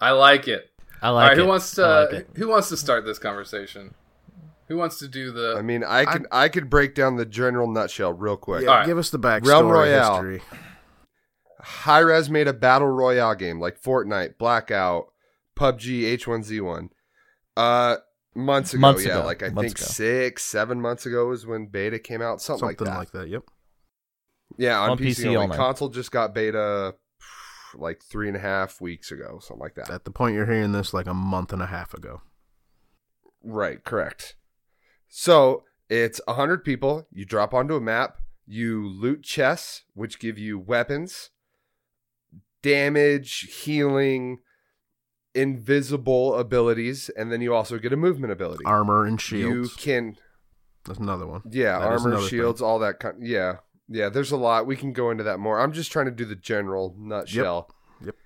Speaker 2: I like it.
Speaker 5: I like
Speaker 2: right,
Speaker 5: it.
Speaker 2: who wants to
Speaker 5: like
Speaker 2: who wants to start this conversation? Who wants to do the?
Speaker 4: I mean, I could I, could break down the general nutshell real quick.
Speaker 3: Yeah,
Speaker 2: All right.
Speaker 3: Give us the backstory
Speaker 4: Realm Royale.
Speaker 3: history.
Speaker 4: Hi-Rez made a battle royale game like Fortnite, Blackout, PUBG, H1Z1. Uh, months ago,
Speaker 5: Months
Speaker 4: yeah,
Speaker 5: ago.
Speaker 4: like I
Speaker 5: Months
Speaker 4: think
Speaker 5: ago.
Speaker 4: six, seven months ago is when beta came out, something,
Speaker 3: Something
Speaker 4: like that.
Speaker 3: Something like
Speaker 4: that.
Speaker 3: that. Yep.
Speaker 4: Yeah, on,
Speaker 5: On
Speaker 4: PC,
Speaker 5: PC
Speaker 4: only.
Speaker 5: only.
Speaker 4: Console just got beta like three and a half weeks ago, something like that.
Speaker 3: At the point you're hearing this, like a month and a half ago.
Speaker 4: Right, correct. So it's a hundred people. You drop onto a map. You loot chests, which give you weapons, damage, healing, invisible abilities, and then you also get a movement ability.
Speaker 3: Armor and
Speaker 4: shield.
Speaker 3: You
Speaker 4: can,
Speaker 3: That's another one.
Speaker 4: yeah,
Speaker 3: That is
Speaker 4: armor,
Speaker 3: another
Speaker 4: shields, all that kind. Yeah, yeah. There's a lot. We can go into that more. I'm just trying to do the general nutshell.
Speaker 3: Yep. yep.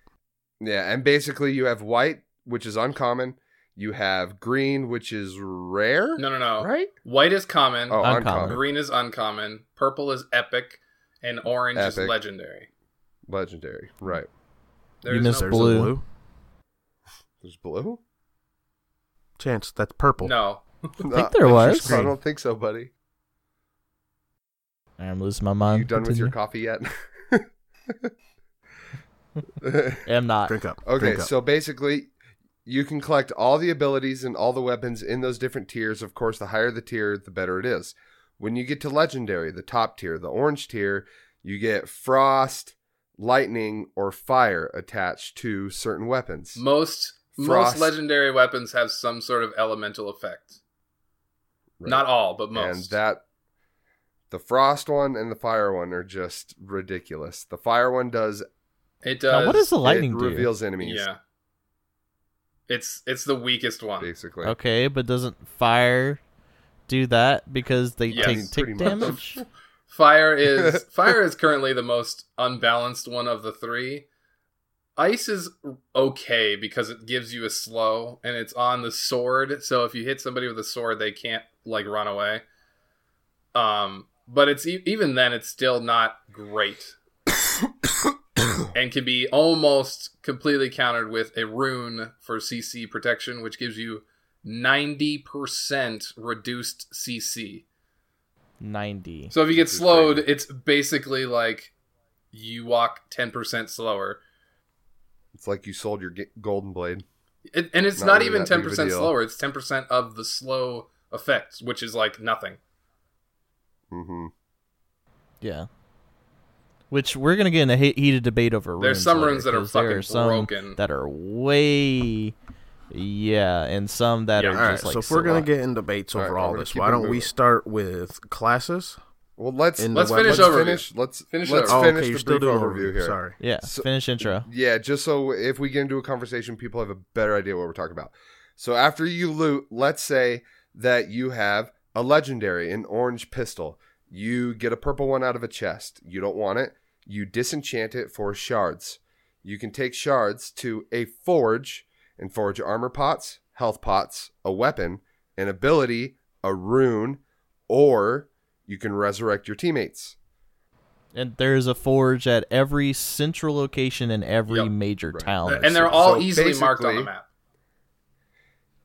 Speaker 4: Yeah, and basically you have white, which is uncommon. You have green, which is rare.
Speaker 2: no, no, no.
Speaker 4: Right?
Speaker 2: White is common.
Speaker 4: Oh,
Speaker 5: Uncommon.
Speaker 4: uncommon.
Speaker 2: Green is uncommon. Purple is epic, and orange is legendary.
Speaker 4: Legendary. Right.
Speaker 2: There
Speaker 5: You
Speaker 2: is
Speaker 5: missed
Speaker 2: no
Speaker 3: There's a
Speaker 5: Blue.
Speaker 3: blue.
Speaker 4: There's blue?
Speaker 3: Chance, that's purple.
Speaker 2: no. <laughs>
Speaker 5: I think there was.
Speaker 4: I don't think so, buddy.
Speaker 5: I'm losing my mind.
Speaker 4: you done with your coffee yet? <laughs>
Speaker 5: I'm not.
Speaker 3: Drink up.
Speaker 4: okay,
Speaker 3: Drink up.
Speaker 4: so basically, you can collect all the abilities and all the weapons in those different tiers. Of course, the higher the tier, the better it is. When you get to legendary, the top tier, the orange tier, you get frost, lightning, or fire attached to certain weapons.
Speaker 2: Most
Speaker 4: Frost.
Speaker 2: most legendary weapons have some sort of elemental effect.
Speaker 4: Right.
Speaker 2: Not all, but most.
Speaker 4: And that the frost one and the fire one are just ridiculous. The fire one does
Speaker 2: it
Speaker 5: Now,
Speaker 2: does.
Speaker 5: what does the
Speaker 4: it
Speaker 5: lightning do?
Speaker 4: reveals enemies.
Speaker 2: Yeah. It's it's the weakest one.
Speaker 4: basically.
Speaker 5: Okay, but doesn't fire do that because they
Speaker 2: Yes.
Speaker 5: take
Speaker 4: Pretty
Speaker 5: tick damage? <laughs>
Speaker 2: Fire is <laughs> fire is currently the most unbalanced one of the three. Ice is okay because it gives you a slow and it's on the sword. So if you hit somebody with a sword, they can't like run away. Um, but it's e- even then it's still not great, and can be almost completely countered with a rune for CC protection, which gives you 90% reduced CC.
Speaker 5: Ninety.
Speaker 2: So if you get slowed, it's basically like you walk 10% slower.
Speaker 4: It's like you sold your golden blade.
Speaker 2: It, and it's
Speaker 4: Not
Speaker 2: not,
Speaker 4: really
Speaker 2: even
Speaker 4: that big of a
Speaker 2: 10% slower. It's 10% of the slow effects, which is like nothing.
Speaker 4: Hmm
Speaker 5: Yeah. Which we're gonna get in a heated debate over.
Speaker 2: There's
Speaker 5: runes
Speaker 2: some
Speaker 5: later,
Speaker 2: runes that are
Speaker 5: 'cause there
Speaker 2: fucking
Speaker 5: are some
Speaker 2: broken.
Speaker 5: that are way, yeah, and some that
Speaker 2: Yeah.
Speaker 5: are
Speaker 3: All right,
Speaker 5: just like
Speaker 3: so if we're gonna get in debates over
Speaker 4: right,
Speaker 3: all this, why don't we start with classes?
Speaker 4: Well, let's
Speaker 2: Let's
Speaker 3: web-
Speaker 2: finish
Speaker 4: let's
Speaker 2: overview.
Speaker 4: finish. Let's
Speaker 2: Finish
Speaker 4: let's
Speaker 2: it
Speaker 3: Oh,
Speaker 4: finish
Speaker 3: okay,
Speaker 4: the
Speaker 3: you're still
Speaker 4: brief overview here.
Speaker 3: Sorry.
Speaker 5: yeah,
Speaker 4: So-
Speaker 5: finish intro.
Speaker 4: Yeah, just so if we get into a conversation, people have a better idea what we're talking about. So after you loot, let's say that you have a legendary, an orange pistol. You get a purple one out of a chest. You don't want it. You disenchant it for shards. You can take shards to a forge and forge armor pots, health pots, a weapon, an ability, a rune, or you can resurrect your teammates.
Speaker 5: And there's a forge at every central location in every
Speaker 2: Yep.
Speaker 5: major
Speaker 4: Right.
Speaker 5: town.
Speaker 2: and they're all
Speaker 4: so
Speaker 2: easily marked on the map.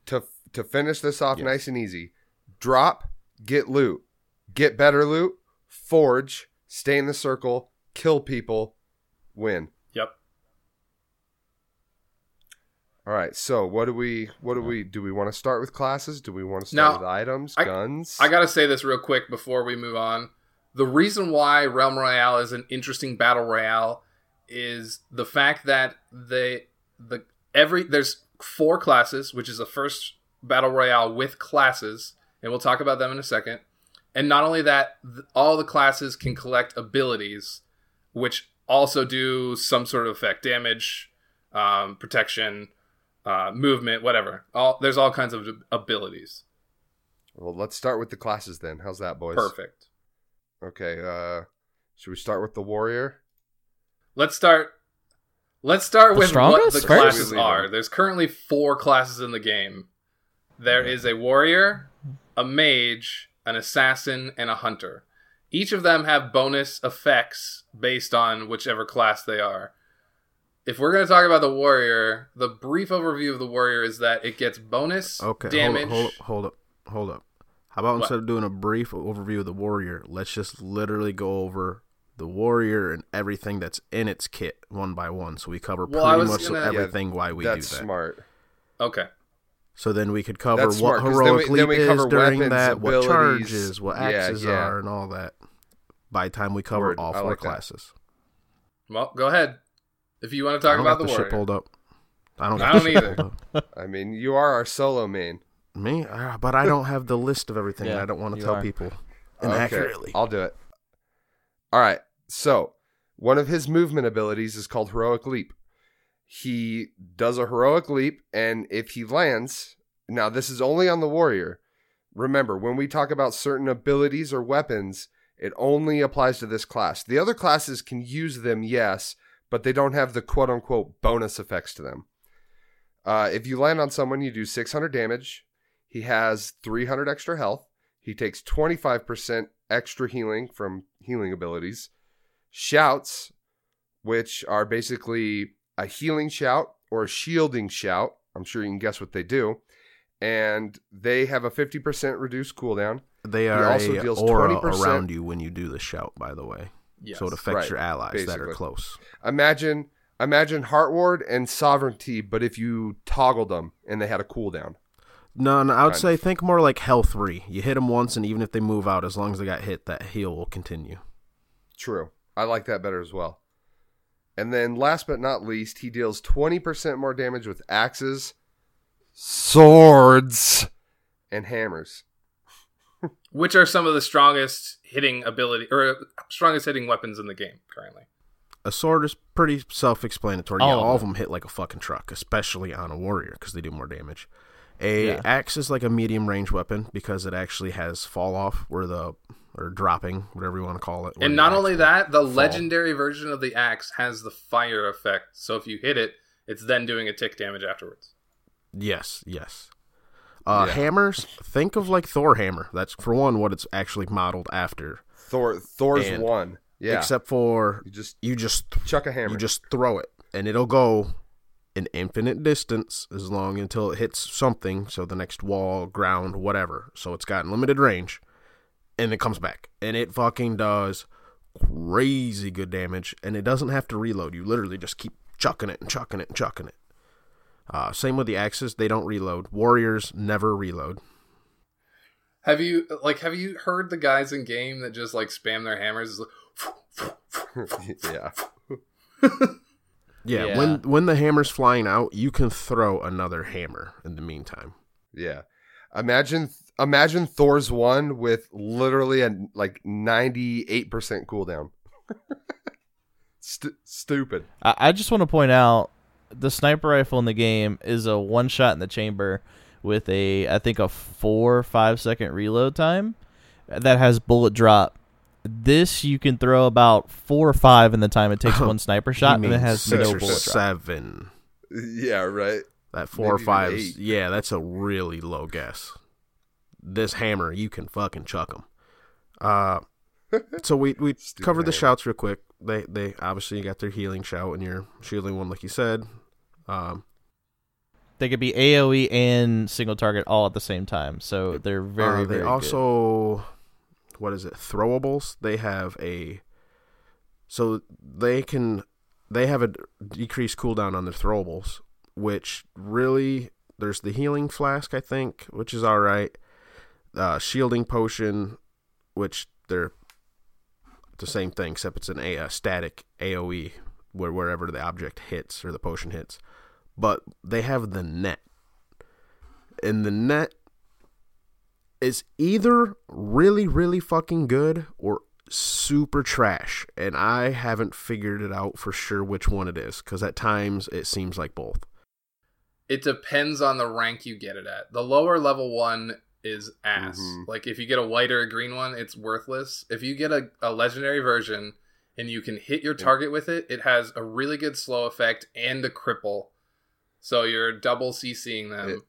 Speaker 4: to to finish this off
Speaker 5: Yes.
Speaker 4: nice and easy. Drop, get loot, get better loot, forge, stay in the circle, kill people, win.
Speaker 2: Yep.
Speaker 4: All right. So what do we what do we do? We want to start with classes? Do we want to start
Speaker 2: No,
Speaker 4: with items,
Speaker 2: I-
Speaker 4: guns?
Speaker 2: I gotta say this real quick before we move on. The reason why Realm Royale is an interesting battle royale is the fact that they the every there's four classes, which is the first battle royale with classes, and we'll talk about them in a second. And not only that, th- all the classes can collect abilities, which also do some sort of effect, damage, um, protection, uh, movement, whatever. All there's all kinds of abilities.
Speaker 4: well, let's start with the classes then. How's that, boys?
Speaker 2: Perfect.
Speaker 4: Okay. Uh, should we start with the warrior?
Speaker 2: Let's start. Let's start
Speaker 5: The
Speaker 2: with what the classes are. There's currently four classes in the game. There is a warrior, a mage, an assassin, and a hunter. Each of them have bonus effects based on whichever class they are. If we're going to talk about the warrior, the brief overview of the warrior is that it gets bonus
Speaker 3: Okay,
Speaker 2: damage.
Speaker 3: hold, hold, hold up, hold up. How about
Speaker 2: What?
Speaker 3: instead of doing a brief overview of the warrior, let's just literally go over the warrior and everything that's in its kit one by one, so we cover
Speaker 2: Well,
Speaker 3: pretty much
Speaker 2: gonna-
Speaker 3: everything why we do
Speaker 4: That's
Speaker 3: that.
Speaker 4: smart.
Speaker 2: Okay.
Speaker 3: So then we could cover
Speaker 4: That's
Speaker 3: what
Speaker 4: smart, 'cause then
Speaker 3: heroic
Speaker 4: we- then
Speaker 3: leap
Speaker 4: we
Speaker 3: is during
Speaker 4: weapons,
Speaker 3: that, what charges, what axes
Speaker 4: yeah.
Speaker 3: are, and all that. By the time we cover
Speaker 4: Word,
Speaker 3: all four
Speaker 4: like that.
Speaker 3: classes,
Speaker 2: Well, go ahead. If you want to
Speaker 3: I
Speaker 2: talk
Speaker 3: don't
Speaker 2: about the
Speaker 3: the shit pulled up. I don't.
Speaker 2: I don't either. <laughs>
Speaker 4: I mean, you are our solo main.
Speaker 3: Me, Ah, but I don't have the list of everything. and
Speaker 5: Yeah,
Speaker 3: I don't want to tell
Speaker 5: are.
Speaker 3: people
Speaker 4: Okay,
Speaker 3: inaccurately.
Speaker 4: I'll do it. All right. So, one of his movement abilities is called Heroic Leap. He does a heroic leap, and if he lands, now this is only on the warrior. Remember, when we talk about certain abilities or weapons, it only applies to this class. The other classes can use them, yes, but they don't have the quote unquote bonus effects to them. Uh, if you land on someone, you do 600 damage. He has 300 extra health. He takes 25% extra healing from healing abilities. Shouts, which are basically a healing shout or a shielding shout. I'm sure you can guess what they do. And they have a 50% reduced cooldown.
Speaker 3: They are
Speaker 4: also
Speaker 3: a
Speaker 4: deals
Speaker 3: aura
Speaker 4: 20%
Speaker 3: around you when you do the shout. By the way,
Speaker 2: Yes.
Speaker 3: so it affects
Speaker 4: right,
Speaker 3: your allies that are close.
Speaker 4: Imagine imagine Heartward and Sovereignty, but if you toggled them and they had a cooldown.
Speaker 3: No, no, I would
Speaker 4: Kind
Speaker 3: say think more like health three. You hit them once, and even if they move out, as long as they got hit, that heal will continue.
Speaker 4: True. I like that better as well. And then last but not least, he deals 20% more damage with axes, swords, and hammers. <laughs>
Speaker 2: which are some of the strongest hitting ability or strongest hitting weapons in the game currently.
Speaker 3: A sword is pretty self-explanatory.
Speaker 5: All
Speaker 3: yeah,
Speaker 5: of
Speaker 3: all of
Speaker 5: them.
Speaker 3: them hit like a fucking truck, especially on a warrior because they do more damage. A
Speaker 5: Yeah.
Speaker 3: axe is like a medium range weapon because it actually has fall off, where the or dropping, whatever you want to call it.
Speaker 2: And not only that, the
Speaker 3: fall.
Speaker 2: legendary version of the axe has the fire effect. So if you hit it, it's then doing a tick damage afterwards.
Speaker 3: Yes, yes. Uh,
Speaker 4: Yeah.
Speaker 3: Hammers, think of like Thor hammer. That's for one what it's actually modeled after.
Speaker 4: Thor Thor's
Speaker 3: And-
Speaker 4: one. Yeah.
Speaker 3: Except for
Speaker 4: you just
Speaker 3: you just
Speaker 4: chuck a hammer.
Speaker 3: you just throw it and it'll go an infinite distance as long until it hits something, so the next wall, ground, whatever. So it's got limited range, and it comes back, and it fucking does crazy good damage, and it doesn't have to reload. You literally just keep chucking it and chucking it and chucking it. Uh, same with the axes; they don't reload. Warriors never reload.
Speaker 2: Have you like have you heard the guys in game that just like spam their hammers? <laughs>
Speaker 4: Yeah.
Speaker 3: Yeah,
Speaker 5: Yeah.
Speaker 3: when when the hammer's flying out, you can throw another hammer in the meantime.
Speaker 4: Yeah. Imagine imagine Thor's one with literally a like 98% cooldown. <laughs> St- stupid.
Speaker 5: I, I just want to point out the sniper rifle in the game is a one shot in the chamber with a I think a four or five second reload time that has bullet drop. This you can throw about four or five in the time it takes <laughs> one sniper shot, and it has
Speaker 3: six
Speaker 5: no
Speaker 3: or
Speaker 5: bullet drop.
Speaker 3: seven.
Speaker 4: Yeah, right.
Speaker 3: That four or
Speaker 4: Maybe even
Speaker 3: five.
Speaker 4: eight.
Speaker 3: Yeah, that's a really low guess. This hammer, you can fucking chuck them. Uh, so we we <laughs> covered the shouts real quick. They they obviously got their healing shout and your shielding one, like you said. Um,
Speaker 5: They could be AOE and single target all at the same time, so they're very
Speaker 3: uh, they
Speaker 5: very good.
Speaker 3: also what is it throwables they have a so they can they have a decreased cooldown on their throwables which really there's the healing flask i think which is all right uh shielding potion which they're the same thing except it's an a, a static aoe where wherever the object hits or the potion hits but they have the net and the net is either really, really fucking good or super trash. And I haven't figured it out for sure which one it is because at times it seems like both.
Speaker 2: it depends on the rank you get it at. The lower level one is ass.
Speaker 4: Mhm.
Speaker 2: Like if you get a white or a green one, it's worthless. If you get a, a legendary version and you can hit your target with it, it has a really good slow effect and a cripple. So you're double CCing them.
Speaker 4: It-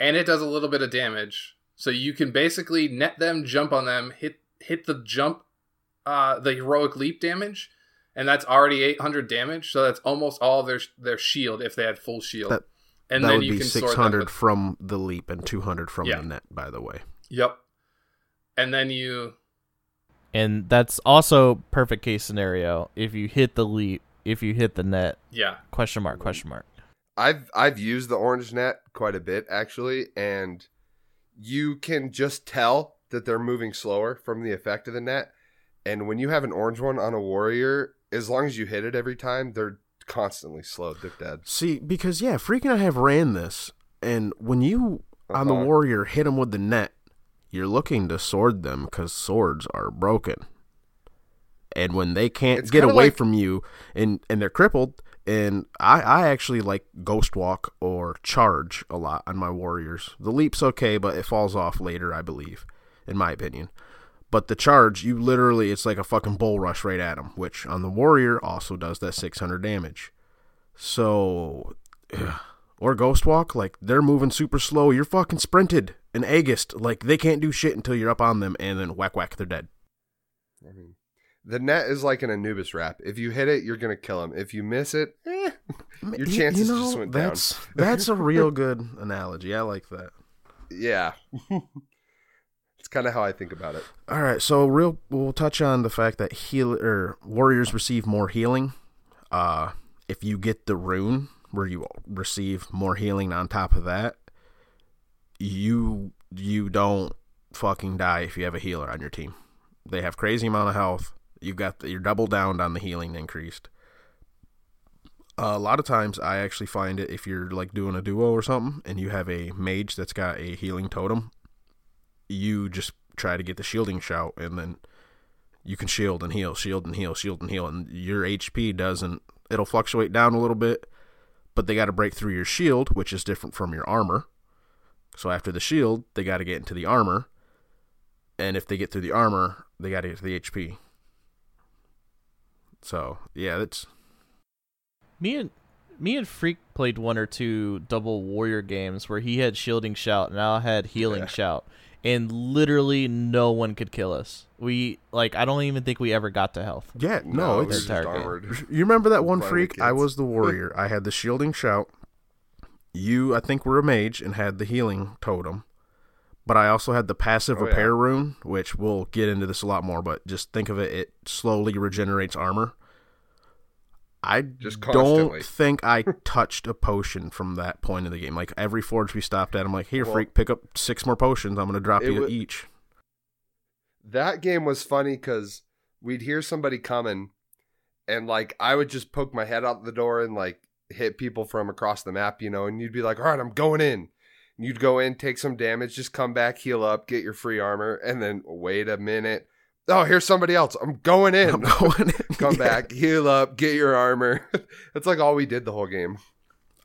Speaker 2: and it does a little bit of damage. So you can basically net them, jump on them, hit hit the jump uh the heroic leap damage, and that's already 800 damage. So that's almost all their their shield if they had full shield.
Speaker 3: That-
Speaker 2: and
Speaker 3: that
Speaker 2: then
Speaker 3: would
Speaker 2: you
Speaker 3: be
Speaker 2: can
Speaker 3: 600
Speaker 2: with-
Speaker 3: from the leap and 200 from
Speaker 2: Yeah.
Speaker 3: the net, by the way.
Speaker 2: Yep. And then you
Speaker 5: and that's also perfect case scenario if you hit the leap, if you hit the net.
Speaker 2: yeah.
Speaker 5: Question mark? Question mark?
Speaker 4: I've I've used the orange net quite a bit actually, and you can just tell that they're moving slower from the effect of the net. And when you have an orange one on a warrior, as long as you hit it every time, they're constantly slow. They're dead.
Speaker 3: See, because, yeah, Freak and I have ran this, and when you, on the
Speaker 4: Uh-huh.
Speaker 3: warrior, hit them with the net, you're looking to sword them because swords are broken. And when they can't
Speaker 4: It's
Speaker 3: get away
Speaker 4: like-
Speaker 3: from you and, and they're crippled, and I, I actually like ghost walk or charge a lot on my warriors. The leap's okay, but it falls off later, I believe, in my opinion. But the charge, you literally, it's like a fucking bull rush right at them, which on the warrior also does that 600 damage. So, ugh. or Ghost Walk, like they're moving super slow. You're fucking sprinted. And agist. like they can't do shit until you're up on them, and then whack whack, they're dead.
Speaker 4: I mean, the net is like an Anubis wrap. If you hit it, you're gonna kill him. If you miss it, <laughs> eh, your chances
Speaker 3: you know,
Speaker 4: just went
Speaker 3: that's,
Speaker 4: down.
Speaker 3: That's a real good <laughs> analogy. I like that.
Speaker 4: Yeah, <laughs> kind of how I think about it.
Speaker 3: All right, so real, we'll touch on the fact that heal or warriors receive more healing. Uh, if you get the rune where you receive more healing on top of that, you you don't fucking die if you have a healer on your team. They have crazy amount of health. You've got the, you're double down on the healing increased. a lot of times, I actually find it if you're like doing a duo or something, and you have a mage that's got a healing totem, you just try to get the shielding shout, and then you can shield and heal, shield and heal, shield and heal, and your HP doesn't. It'll fluctuate down a little bit, but they got to break through your shield, which is different from your armor. So after the shield, they got to get into the armor, and if they get through the armor, they got to get to the HP. So yeah, that's
Speaker 5: Me and me and Freak played one or two double warrior games where he had shielding shout and I had healing
Speaker 4: Yeah.
Speaker 5: shout, and literally no one could kill us. We like I don't even think we ever got to health.
Speaker 3: yeah. No,
Speaker 4: it's
Speaker 3: it's
Speaker 5: entire
Speaker 4: just
Speaker 5: game.
Speaker 4: armored. <laughs>
Speaker 3: You remember that one freak? I was the <laughs> warrior. I had the shielding shout. you I think were a mage and had the healing totem, but I also had the passive
Speaker 4: Oh, yeah.
Speaker 3: repair rune, which we'll get into this a lot more. But just think of it; it slowly regenerates armor. I
Speaker 4: Just constantly.
Speaker 3: don't think I touched a potion from that point in the game. Like every forge we stopped at, I'm like, "Here,
Speaker 4: Well,
Speaker 3: freak, pick up six more potions. I'm gonna drop you each."
Speaker 4: That game was funny because we'd hear somebody coming, and like I would just poke my head out the door and like hit people from across the map, you know, and you'd be like, "All right, I'm going in." And you'd go in, take some damage, just come back, heal up, get your free armor, and then wait a minute. Oh, here's somebody else. I'm going in.
Speaker 3: I'm going. in. <laughs>
Speaker 4: come
Speaker 3: Yeah.
Speaker 4: back, heal up, get your armor. <laughs> That's like all we did the whole game.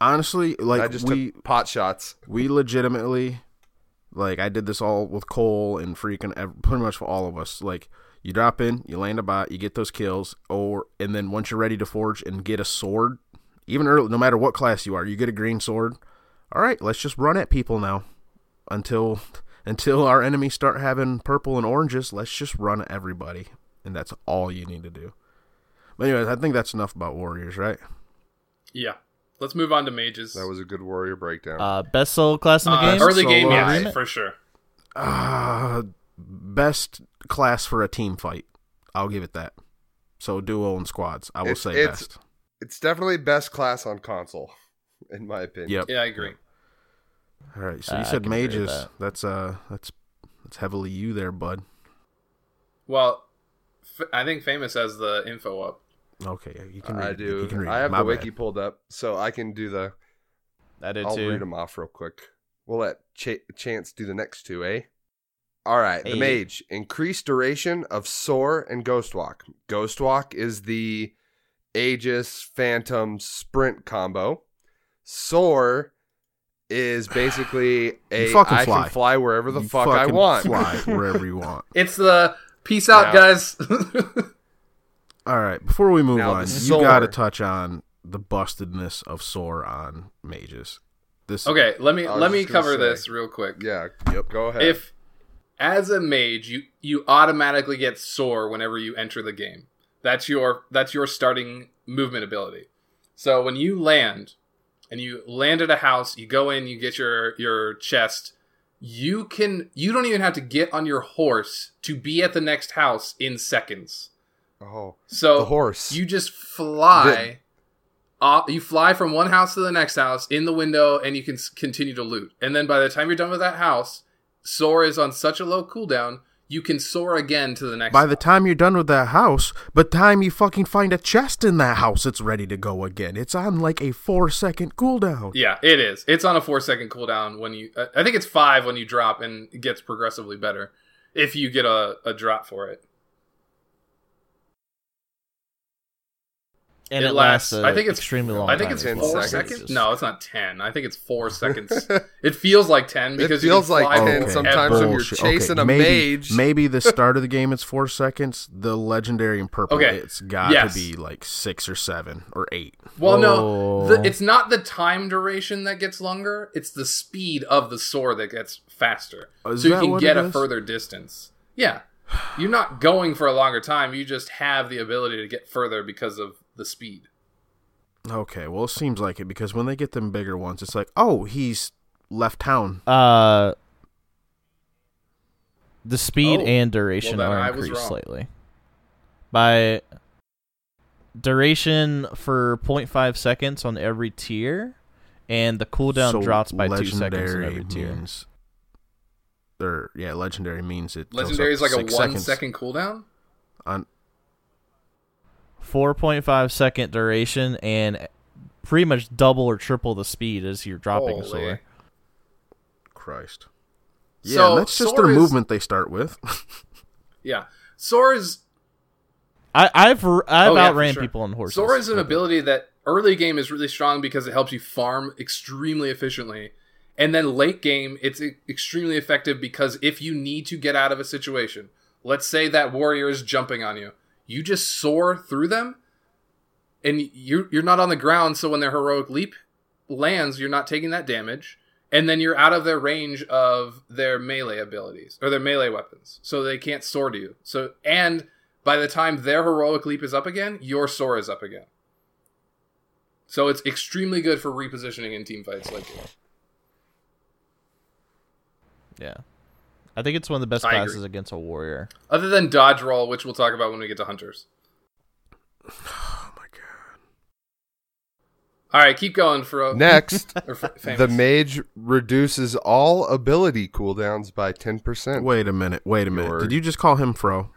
Speaker 3: Honestly, like
Speaker 4: I just
Speaker 3: we
Speaker 4: pot shots.
Speaker 3: we legitimately like I did this all with Cole and freaking pretty much for all of us. Like you drop in, you land a bot, you get those kills, or and then once you're ready to forge and get a sword, even early, no matter what class you are, you get a green sword. All right, let's just run at people now until until our enemies start having purple and oranges. Let's just run everybody, and that's all you need to do. But anyways, I think that's enough about warriors, right?
Speaker 2: Yeah. Let's move on to mages.
Speaker 4: That was a good warrior breakdown.
Speaker 5: Uh, best solo class in the
Speaker 2: Uh,
Speaker 5: game.
Speaker 2: early
Speaker 4: Solo
Speaker 2: game, yeah,
Speaker 5: agreement?
Speaker 2: for sure.
Speaker 3: Uh, best class for a team fight. I'll give it that. So duo and squads. I will
Speaker 4: It's-
Speaker 3: say
Speaker 4: it's-
Speaker 3: best.
Speaker 4: it's definitely best class on console, <laughs> in my opinion.
Speaker 3: Yep.
Speaker 2: Yeah, I agree.
Speaker 3: All right. So
Speaker 5: Uh,
Speaker 3: you
Speaker 5: I
Speaker 3: said
Speaker 5: can agree with
Speaker 3: mages.
Speaker 5: that.
Speaker 3: That's uh, that's that's heavily you there, bud.
Speaker 2: Well, f- I think Famous has the info up.
Speaker 3: Okay, yeah, you can read
Speaker 4: I
Speaker 3: it.
Speaker 4: do.
Speaker 3: You can read
Speaker 4: I have
Speaker 3: My
Speaker 4: the
Speaker 3: bad.
Speaker 4: wiki pulled up, so I can do the.
Speaker 5: I did
Speaker 4: I'll
Speaker 5: too.
Speaker 4: read them off real quick. We'll let Ch- Chance do the next two, eh? All right. The mage increased duration of soar and ghost walk. Ghost walk is the Aegis Phantom sprint combo. Soar is basically a
Speaker 3: fucking
Speaker 4: I
Speaker 3: fly.
Speaker 4: can fly wherever the
Speaker 3: You
Speaker 4: fuck I want.
Speaker 3: Fly <laughs> wherever you want.
Speaker 2: It's the peace out,
Speaker 4: Yeah.
Speaker 2: guys. <laughs>
Speaker 3: All right. Before we move
Speaker 4: Now,
Speaker 3: on, you got to touch on the bustedness of Soar on mages. This
Speaker 2: okay, let me let me cover
Speaker 4: say.
Speaker 2: this real quick.
Speaker 4: yeah.
Speaker 3: Yep.
Speaker 4: Go ahead.
Speaker 2: If as a mage, you you automatically get soar whenever you enter the game. That's your that's your starting movement ability. So when you land and you land at a house, you go in, you get your your chest, you can you don't even have to get on your horse to be at the next house in seconds.
Speaker 4: oh,
Speaker 2: So
Speaker 4: the horse.
Speaker 2: you just fly. Uh, you fly from one house to the next house in the window, and you can s- continue to loot. And then by the time you're done with that house, soar is on such a low cooldown, you can soar again to the next.
Speaker 3: By the time you're done with that house, by the time you fucking find a chest in that house, it's ready to go again. It's on like a four second cooldown.
Speaker 2: yeah, it is. It's on a four second cooldown when you. Uh, I think it's five when you drop, and it gets progressively better if you get a, a drop for it.
Speaker 5: And
Speaker 2: it
Speaker 5: it,
Speaker 2: lasts-
Speaker 5: lasts.
Speaker 2: I think it's-
Speaker 5: extremely long.
Speaker 2: I think
Speaker 5: time
Speaker 2: it's
Speaker 5: as
Speaker 4: 10
Speaker 5: well.
Speaker 2: four
Speaker 4: seconds.
Speaker 2: seconds. No, it's not ten. I think it's four <laughs> seconds. It feels like ten because you
Speaker 4: feels
Speaker 2: can
Speaker 4: like
Speaker 2: fly
Speaker 4: 10
Speaker 2: forever.
Speaker 4: sometimes when you're
Speaker 3: Bullshit.
Speaker 4: chasing a
Speaker 3: maybe,
Speaker 4: mage.
Speaker 3: Maybe the <laughs> start of the game it's four seconds. The legendary and purple,
Speaker 2: Okay.
Speaker 3: it's got
Speaker 2: Yes.
Speaker 3: to be like six or seven or eight.
Speaker 2: Well, no, the, it's not the time duration that gets longer; it's the speed of the soar that gets faster,
Speaker 3: Is
Speaker 2: so you can get a further distance. Yeah, you're not going for a longer time; you just have the ability to get further because of the speed.
Speaker 3: Okay, well it seems like it because when they get them bigger ones, it's like, oh, he's left town.
Speaker 5: Uh, the speed
Speaker 2: Oh,
Speaker 5: and duration
Speaker 2: well,
Speaker 5: are increased slightly. By duration for 0.5 seconds on every tier, and the cooldown
Speaker 3: So
Speaker 5: drops by two seconds on
Speaker 3: legendary
Speaker 5: every tier.
Speaker 3: means- Or yeah, legendary means it.
Speaker 2: Legendary is like a
Speaker 3: six
Speaker 2: one
Speaker 3: seconds
Speaker 2: second cooldown.
Speaker 3: on
Speaker 5: 4.5 second duration and pretty much double or triple the speed as you're dropping
Speaker 2: Holy.
Speaker 5: soar.
Speaker 3: Christ. Yeah,
Speaker 2: So,
Speaker 3: that's just
Speaker 2: Soar
Speaker 3: their movement they start with. <laughs>
Speaker 2: Yeah, soar is
Speaker 5: I, I've r- I've
Speaker 2: Oh, yeah,
Speaker 5: outran
Speaker 2: sure.
Speaker 5: people on horses.
Speaker 2: Soar is an ability that early game is really strong because it helps you farm extremely efficiently. And then late game, it's extremely effective because if you need to get out of a situation, let's say that warrior is jumping on you, you just soar through them and you're, you're not on the ground. So when their heroic leap lands, you're not taking that damage. And then you're out of their range of their melee abilities or their melee weapons. So they can't soar to you. So, and by the time their heroic leap is up again, your soar is up again. So it's extremely good for repositioning in team fights like
Speaker 5: Yeah. I think it's one of the best
Speaker 2: I agree.
Speaker 5: against a warrior.
Speaker 2: Other than dodge roll, which we'll talk about when we get to hunters.
Speaker 3: Oh my god.
Speaker 2: All right, keep going for
Speaker 4: Next, <laughs>
Speaker 2: f-
Speaker 4: the mage reduces all ability cooldowns by 10%.
Speaker 3: Wait a minute. Wait a minute.
Speaker 4: Your-
Speaker 3: Did you just call him Fro?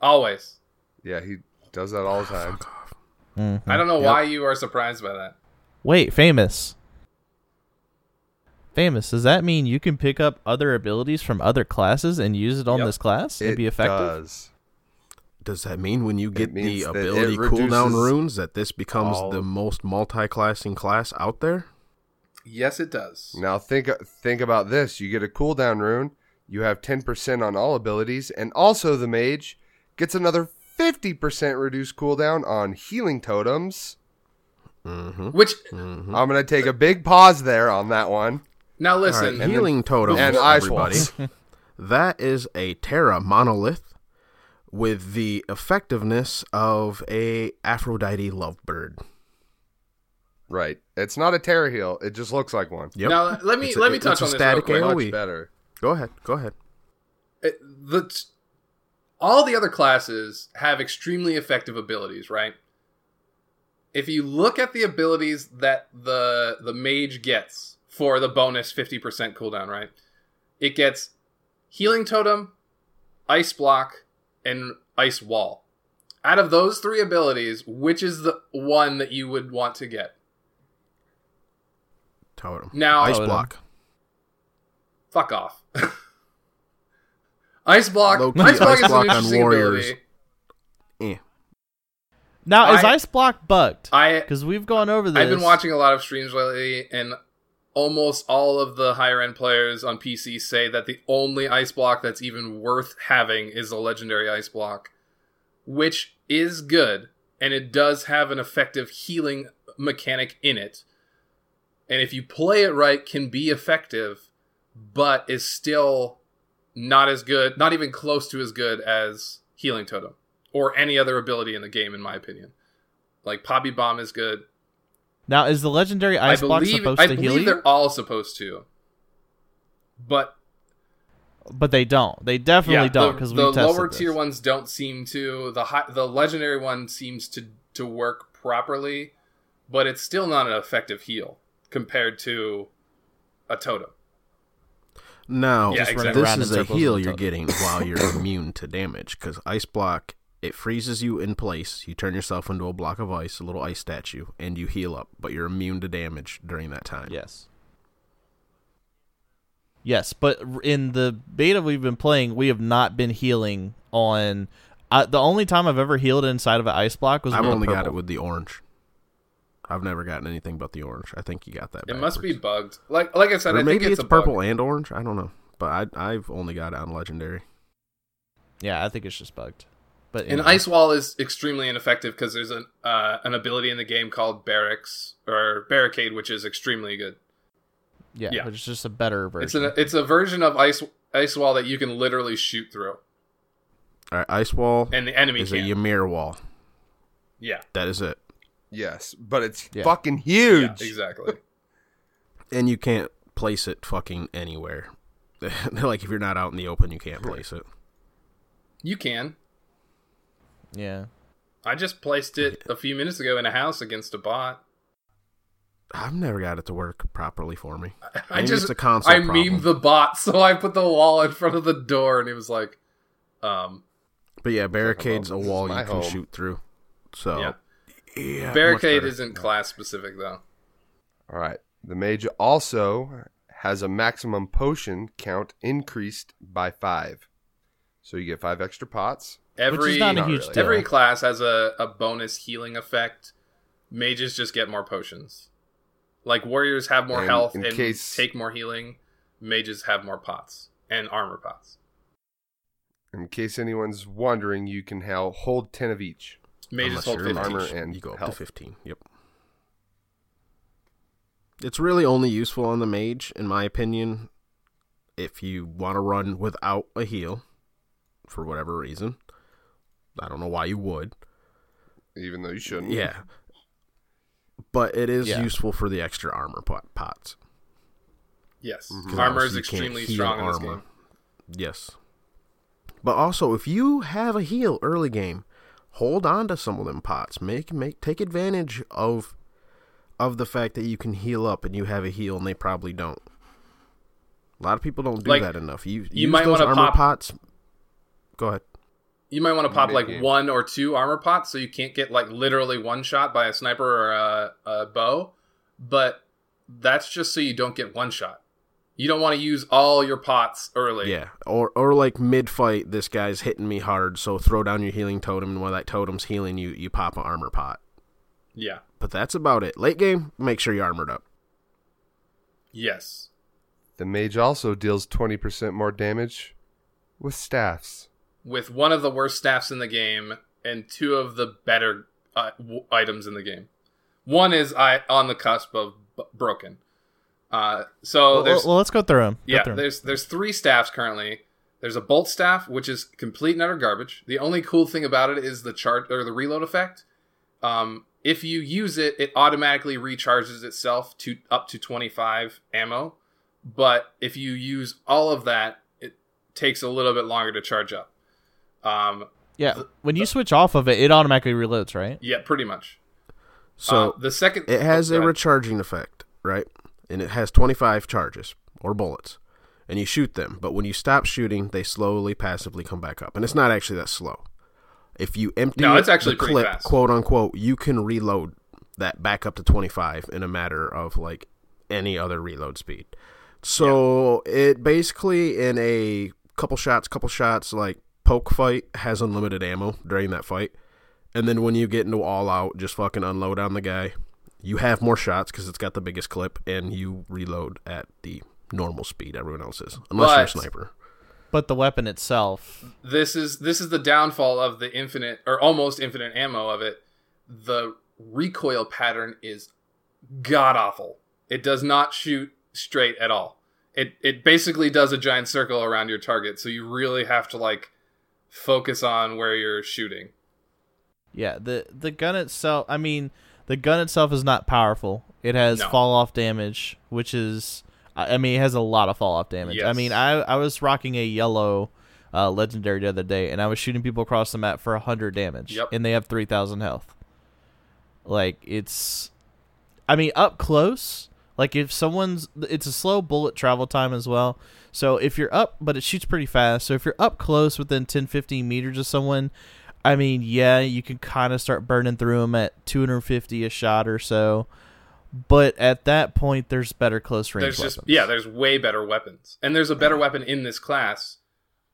Speaker 2: always.
Speaker 4: Yeah, he does that all the time.
Speaker 5: Mhm.
Speaker 2: I don't know
Speaker 3: Yep.
Speaker 2: why you are surprised by that.
Speaker 5: Wait, famous. Famous. Does that mean you can pick up other abilities from other classes and use it on
Speaker 2: Yep.
Speaker 5: this class and
Speaker 4: It
Speaker 5: be effective?
Speaker 4: does.
Speaker 3: Does that mean when you get the
Speaker 4: means that it
Speaker 3: ability cooldown runes that this becomes
Speaker 4: all-
Speaker 3: the most multi-classing class out there?
Speaker 2: Yes, it does.
Speaker 4: Now think think about this. You get a cooldown rune, you have 10% on all abilities, and also the mage gets another 50% reduced cooldown on healing totems.
Speaker 3: Mm-hmm.
Speaker 2: Which
Speaker 4: I'm going to take a big pause there on that one.
Speaker 2: Now listen,
Speaker 4: then-
Speaker 3: healing totems,
Speaker 4: and ice
Speaker 3: everybody.
Speaker 4: walls. <laughs>
Speaker 3: that is a Terra monolith with the effectiveness of a Aphrodite lovebird.
Speaker 4: Right. It's not a Terra heal. It just looks like one.
Speaker 3: Yep.
Speaker 2: now let me
Speaker 3: It's a-
Speaker 2: let me
Speaker 3: it's
Speaker 2: touch
Speaker 3: a
Speaker 2: on this real
Speaker 3: static
Speaker 2: quick.
Speaker 3: AoE.
Speaker 4: Much better.
Speaker 3: Go ahead. Go ahead.
Speaker 2: It- the all the other classes have extremely effective abilities, right? If you look at the abilities that the the mage gets for the bonus 50% cooldown, right? It gets healing totem, ice block, and ice wall. Out of those three abilities, which is the one that you would want to get?
Speaker 3: Totem.
Speaker 2: Now,
Speaker 3: Ice
Speaker 5: Totem.
Speaker 3: block.
Speaker 2: fuck off. <laughs> ice block.
Speaker 3: Low-key,
Speaker 2: ice block
Speaker 3: ice
Speaker 2: is an
Speaker 3: block on
Speaker 2: interesting
Speaker 3: warriors.
Speaker 2: ability.
Speaker 3: Eh.
Speaker 5: Now, is
Speaker 2: I-
Speaker 5: Ice Block bugged?
Speaker 2: I
Speaker 5: Because we've gone over this.
Speaker 2: I've been watching a lot of streams lately, and almost all of the higher end players on PC say that the only ice block that's even worth having is a legendary ice block, which is good, and it does have an effective healing mechanic in it. And if you play it right, can be effective, but is still not as good, not even close to as good as Healing Totem or any other ability in the game, in my opinion. Like Poppy Bomb is good.
Speaker 5: Now, is the legendary Ice
Speaker 2: I
Speaker 5: Block
Speaker 2: believe,
Speaker 5: supposed
Speaker 2: I
Speaker 5: to
Speaker 2: believe
Speaker 5: heal you?
Speaker 2: they're all supposed to. But
Speaker 5: But they don't. They definitely
Speaker 2: yeah,
Speaker 5: don't because
Speaker 2: the
Speaker 5: we tested
Speaker 2: lower
Speaker 5: this.
Speaker 2: tier ones don't seem to. The high, the legendary one seems to to work properly, but it's still not an effective heal compared to a totem.
Speaker 3: Now,
Speaker 2: Yeah,
Speaker 5: Just running
Speaker 3: this is a heal you're getting while you're <coughs> immune to damage because ice block it freezes you in place. You turn yourself into a block of ice, a little ice statue, and you heal up, but you're immune to damage during that time.
Speaker 5: Yes. Yes, but in the beta we've been playing, we have not been healing on. Uh, the only time I've ever healed inside of an ice block was
Speaker 3: I've
Speaker 5: with a
Speaker 3: only got it with the orange. I've never gotten anything but the orange. I think you got that.
Speaker 2: It must be bugged. Like like I said,
Speaker 3: Or
Speaker 2: I
Speaker 3: maybe
Speaker 2: think it's,
Speaker 3: it's,
Speaker 2: a bug.
Speaker 3: purple and orange. I don't know, but I I've only got it on legendary.
Speaker 5: Yeah, I think it's just bugged. But
Speaker 2: And
Speaker 5: anyway.
Speaker 2: Ice Wall is extremely ineffective because there's an uh, an ability in the game called Barracks or Barricade, which is extremely good.
Speaker 5: yeah,
Speaker 2: yeah.
Speaker 5: but it's just a better version.
Speaker 2: It's an it's a version of Ice Ice Wall that you can literally shoot through,
Speaker 3: All right, ice wall
Speaker 2: and the enemy
Speaker 3: is a
Speaker 2: can't.
Speaker 3: Ymir wall.
Speaker 2: yeah,
Speaker 3: That is it,
Speaker 4: Yes, but it's
Speaker 5: Yeah.
Speaker 4: fucking
Speaker 2: yeah,
Speaker 4: huge.
Speaker 2: exactly. <laughs>
Speaker 3: and you can't place it fucking anywhere. <laughs> like if you're not out in the open, you can't place it.
Speaker 2: you can.
Speaker 5: Yeah.
Speaker 2: I just placed it a few minutes ago in a house against a bot.
Speaker 3: I've never got it to work properly for me.
Speaker 2: I
Speaker 3: Maybe
Speaker 2: just
Speaker 3: it's a console
Speaker 2: I
Speaker 3: problem.
Speaker 2: memed the bot, <laughs> so I put the wall in front of the door, and he was like, um,
Speaker 3: But yeah, barricades a wall you can
Speaker 4: home.
Speaker 3: shoot through. So
Speaker 2: yeah.
Speaker 3: yeah,
Speaker 2: Barricade isn't class specific though.
Speaker 4: All right. The mage also has a maximum potion count increased by five. So you get five extra pots.
Speaker 2: Every
Speaker 5: is not a huge
Speaker 4: really.
Speaker 5: deal.
Speaker 2: every class has a, a bonus healing effect. Mages just get more potions. Like warriors have more
Speaker 4: And
Speaker 2: health
Speaker 4: in
Speaker 2: and
Speaker 4: case-
Speaker 2: take more healing. Mages have more pots and armor pots.
Speaker 4: In case anyone's wondering, you can ha- hold 10 of each.
Speaker 2: Mages
Speaker 3: Unless
Speaker 2: hold
Speaker 3: you're
Speaker 2: 15.
Speaker 4: armor and
Speaker 3: you go up
Speaker 4: health.
Speaker 3: to 15. Yep. It's really only useful on the mage, in my opinion, if you want to run without a heal for whatever reason. I don't know why you would.
Speaker 4: Even though you shouldn't.
Speaker 3: Yeah. but it is
Speaker 5: Yeah.
Speaker 3: useful for the extra armor pot- pots.
Speaker 2: Yes,
Speaker 3: Mhm.
Speaker 2: armor is
Speaker 3: So you can't
Speaker 2: extremely strong in this
Speaker 3: armor.
Speaker 2: game.
Speaker 3: Yes. But also, if you have a heal early game, hold on to some of them pots. Make make take advantage of of the fact that you can heal up and you have a heal, and they probably don't. A lot of people don't do
Speaker 2: Like,
Speaker 3: that enough. You
Speaker 2: you
Speaker 3: use
Speaker 2: might
Speaker 3: those
Speaker 2: wanna
Speaker 3: armor
Speaker 2: pop-
Speaker 3: pots. Go ahead.
Speaker 2: You might want to pop like
Speaker 4: Mid-game.
Speaker 2: one or two armor pots so you can't get like literally one shot by a sniper or a, a bow, but that's just so you don't get one shot. You don't want to use all your pots early.
Speaker 3: Yeah, or or like mid fight, this guy's hitting me hard, so throw down your healing totem, and while that totem's healing you, you pop an armor pot.
Speaker 2: Yeah.
Speaker 3: But that's about it. Late game, make sure you're armored up.
Speaker 2: Yes.
Speaker 4: The mage also deals 20% more damage with staffs.
Speaker 2: With one of the worst staffs in the game and two of the better uh, w- items in the game. One is I on the cusp of b- broken. Uh, so
Speaker 5: well,
Speaker 2: there's
Speaker 5: well, let's go through them.
Speaker 2: Yeah, there's there's three staffs currently. There's a bolt staff, which is complete and utter garbage. The only cool thing about it is the chart or the reload effect. Um, if you use it, it automatically recharges itself to up to 25 ammo. But if you use all of that, it takes a little bit longer to charge up. Um,
Speaker 5: yeah, when you switch off of it, it automatically reloads, right?
Speaker 2: yeah, pretty much.
Speaker 3: So
Speaker 2: Uh, the second
Speaker 3: It has
Speaker 2: oh,
Speaker 3: a recharging effect, right? And it has 25 charges or bullets. And you shoot them, but when you stop shooting, they slowly, passively come back up. And it's not actually that slow. If you empty
Speaker 2: No, it's actually
Speaker 3: the clip,
Speaker 2: fast.
Speaker 3: quote unquote, you can reload that back up to 25 in a matter of like any other reload speed. So it basically, in a couple shots, couple shots, like poke fight, has unlimited ammo during that fight. And then when you get into all out, just fucking unload on the guy. You have more shots because it's got the biggest clip, and you reload at the normal speed everyone else is, unless you're a sniper.
Speaker 5: But the weapon itself,
Speaker 2: this is this is the downfall of the infinite or almost infinite ammo of it. The recoil pattern is god awful. It does not shoot straight at all. It it basically does a giant circle around your target, so you really have to like focus on where you're shooting.
Speaker 5: yeah, the the gun itself. I mean, the gun itself is not powerful. It has
Speaker 2: No.
Speaker 5: fall off damage, which is, I mean, it has a lot of fall off damage. I mean, I I was rocking a yellow uh, legendary the other day, and I was shooting people across the map for hundred damage,
Speaker 2: Yep.
Speaker 5: and they have three thousand health. Like it's, I mean, up close. Like if someone's, it's a slow bullet travel time as well. So if you're up, but it shoots pretty fast. So if you're up close within 10, 15 meters of someone, I mean, yeah, you can kind of start burning through them at 250 a shot or so. But at that point, there's better close range
Speaker 2: There's
Speaker 5: weapons.
Speaker 2: just yeah, there's way better weapons, and there's a better weapon in this class,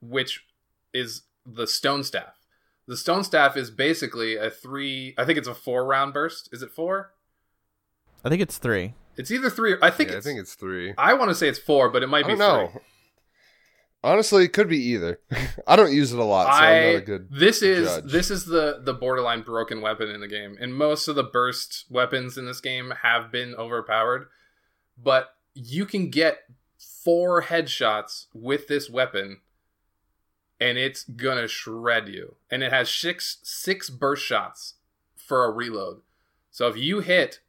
Speaker 2: which is the stone staff. The stone staff is basically a three. I think it's a four round burst. Is it four?
Speaker 5: I think it's three.
Speaker 2: It's either three. Or, I think
Speaker 4: Yeah, I
Speaker 2: it's.
Speaker 4: think it's three.
Speaker 2: I want to say it's four, but it might be
Speaker 4: don't know.
Speaker 2: three.
Speaker 4: Honestly, it could be either. <laughs> I don't use it a lot, so I, am not a good.
Speaker 2: this is
Speaker 4: judge.
Speaker 2: this is the the borderline broken weapon in the game, and most of the burst weapons in this game have been overpowered. But you can get four headshots with this weapon, and it's gonna shred you. And it has six six burst shots for a reload. So if you hit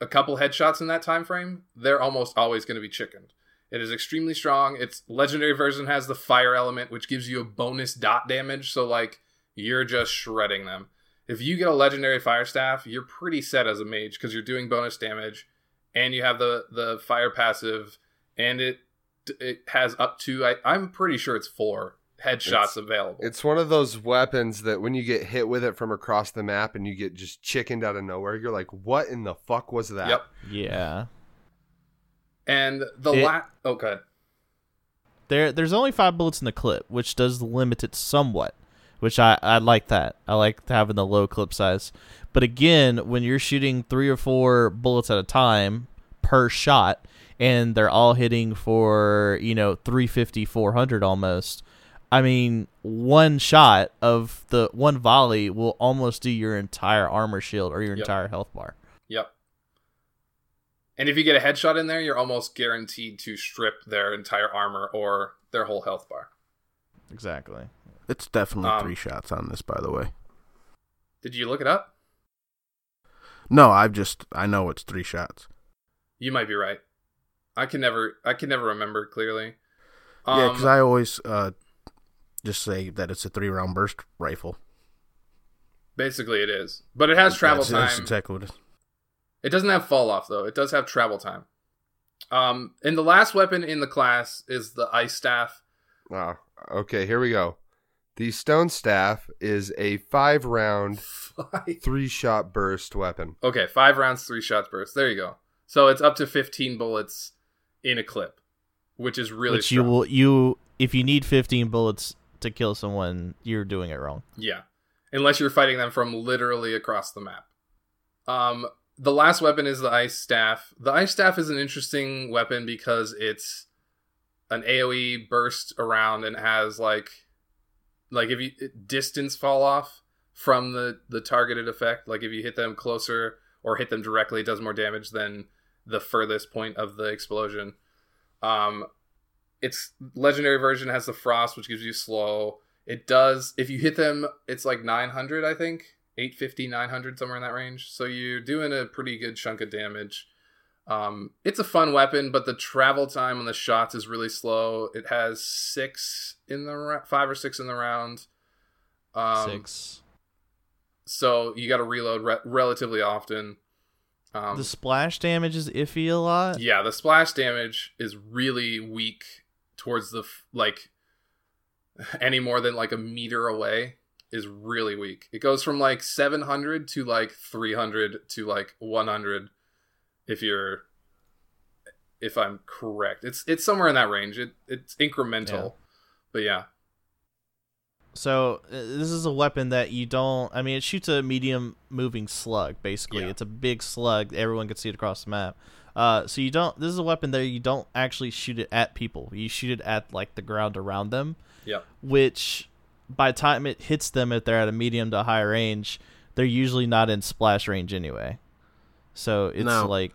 Speaker 2: a couple headshots in that time frame, they're almost always going to be chickened. It is extremely strong. Its legendary version has the fire element, which gives you a bonus dot damage. So like you're just shredding them. If you get a legendary fire staff, you're pretty set as a mage because you're doing bonus damage, and you have the the fire passive, and it it has up to I, I'm pretty sure it's four headshots
Speaker 4: It's-
Speaker 2: available.
Speaker 4: It's one of those weapons that when you get hit with it from across the map and you get just chickened out of nowhere, you're like, "What in the fuck was that?"
Speaker 2: Yep.
Speaker 5: Yeah.
Speaker 2: And the
Speaker 5: It-
Speaker 2: la- oh, ahead.
Speaker 5: There, there's only five bullets in the clip, which does limit it somewhat. Which I, I like that. I like having the low clip size. But again, when you're shooting three or four bullets at a time per shot, and they're all hitting for you know 350, 400 almost. I mean, one shot of the one volley will almost do your entire armor shield or your
Speaker 2: Yep.
Speaker 5: entire health bar.
Speaker 2: Yep. And if you get a headshot in there, you're almost guaranteed to strip their entire armor or their whole health bar.
Speaker 5: Exactly.
Speaker 3: It's definitely
Speaker 2: Um,
Speaker 3: three shots on this, by the way.
Speaker 2: Did you look it up?
Speaker 3: No, I've just I know it's three shots.
Speaker 2: You might be right. I can never I can never remember clearly.
Speaker 3: yeah,
Speaker 2: Um,
Speaker 3: because I always uh, just say that it's a three round burst rifle.
Speaker 2: basically it is, but it has travel
Speaker 3: That's-
Speaker 2: time.
Speaker 3: That's exactly what it is.
Speaker 2: It doesn't have fall off though. It does have travel time. Um, and the last weapon in the class is the ice staff.
Speaker 4: Ah, okay, here we go. The stone staff is a five round, <laughs> three shot burst weapon.
Speaker 2: okay, five rounds, three shots burst. There you go. So it's up to fifteen bullets in a clip, which is really
Speaker 5: Which you will you if you need 15 bullets to kill someone, you're doing it wrong.
Speaker 2: Yeah. Unless you're fighting them from literally across the map. Um the last weapon is the ice staff. The ice staff is an interesting weapon because it's an AoE burst around and has like like if you distance fall off from the the targeted effect, like if you hit them closer or hit them directly, it does more damage than the furthest point of the explosion. Um its legendary version has the frost which gives you slow it does if you hit them it's like 900 i think 850 900 somewhere in that range. So you're doing a pretty good chunk of damage. Um, it's a fun weapon but the travel time on the shots is really slow. It has six in the ra- five or six in the round. Um,
Speaker 5: Six.
Speaker 2: so you got to reload re- relatively often. Um,
Speaker 5: the splash damage is iffy a lot.
Speaker 2: yeah, the splash damage is really weak towards the f- like <laughs> any more than like a meter away is really weak. It goes from like 700 to like 300 to like 100 if you're if I'm correct. It's it's somewhere in that range. It it's incremental.
Speaker 5: Yeah.
Speaker 2: But yeah.
Speaker 5: So uh, this is a weapon that you don't. I mean, it shoots a medium moving slug. Basically,
Speaker 2: Yeah.
Speaker 5: it's a big slug. Everyone can see it across the map. Uh, so you don't. This is a weapon that you don't actually shoot it at people. You shoot it at like the ground around them.
Speaker 2: Yep.
Speaker 5: Which, by the time it hits them, if they're at a medium to high range, they're usually not in splash range anyway. So it's
Speaker 3: No.
Speaker 5: like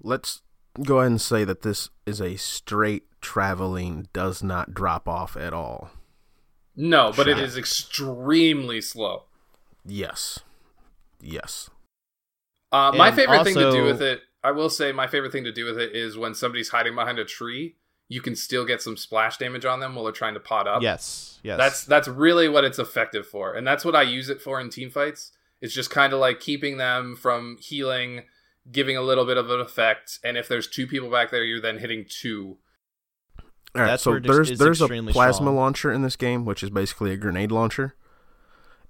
Speaker 3: Let's go ahead and say that this is a straight traveling, does not drop off at all.
Speaker 2: No, but it
Speaker 3: Shot.
Speaker 2: is extremely slow.
Speaker 3: Yes. Yes.
Speaker 2: Uh, my
Speaker 5: And
Speaker 2: favorite thing to do with it, I will say, my favorite thing to do with it is when somebody's hiding behind a tree, you can still get some splash damage on them while they're trying to pot up.
Speaker 5: yes, yes.
Speaker 2: That's that's really what it's effective for, and that's what I use it for in team fights. It's just kind of like keeping them from healing, giving a little bit of an effect, and if there's two people back there, you're then hitting two.
Speaker 3: All right,
Speaker 5: That's
Speaker 3: so there's there's a plasma
Speaker 5: strong.
Speaker 3: launcher in this game, which is basically a grenade launcher.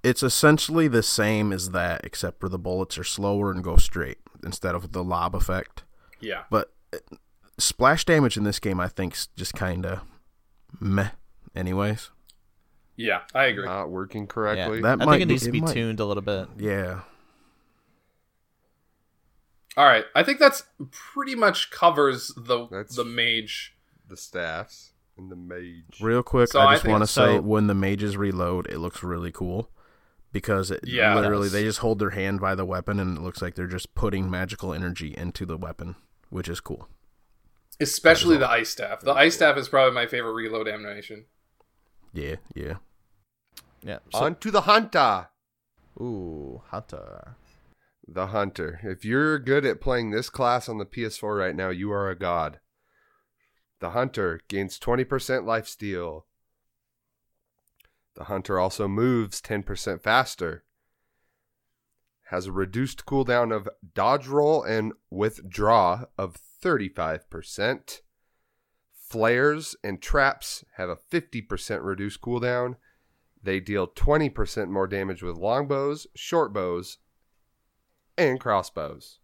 Speaker 3: It's essentially the same as that, except for the bullets are slower and go straight instead of the lob effect.
Speaker 2: Yeah,
Speaker 3: But splash damage in this game, I think, is just kind of meh. Anyways,
Speaker 2: yeah, I agree.
Speaker 4: Not working
Speaker 5: yeah.
Speaker 4: correctly.
Speaker 3: That
Speaker 5: I
Speaker 3: might
Speaker 5: think it
Speaker 3: be-
Speaker 5: needs to be
Speaker 3: might-
Speaker 5: tuned a little bit.
Speaker 3: yeah.
Speaker 2: All right, I think that's pretty much covers the
Speaker 4: That's-
Speaker 2: the mage.
Speaker 4: the staffs and the mage.
Speaker 3: Real quick,
Speaker 2: So
Speaker 3: I
Speaker 2: I
Speaker 3: just want to say
Speaker 5: so-
Speaker 3: when the mages reload, it looks really cool because it
Speaker 2: Yeah,
Speaker 3: literally
Speaker 2: does.
Speaker 3: they just hold their hand by the weapon and it looks like they're just putting magical energy into the weapon, which is cool.
Speaker 2: Especially the ice staff. The ice staff is probably my favorite reload animation.
Speaker 3: Yeah, yeah.
Speaker 5: Yeah. So,
Speaker 4: On to the hunter.
Speaker 5: ooh, hunter.
Speaker 4: The hunter. If you're good at playing this class on the PS4 right now, you are a god. The hunter gains 20% lifesteal. The hunter also moves 10% faster. Has a reduced cooldown of dodge roll and withdraw of 35%. Flares and traps have a 50% reduced cooldown. They deal 20% more damage with longbows, short bows, and crossbows.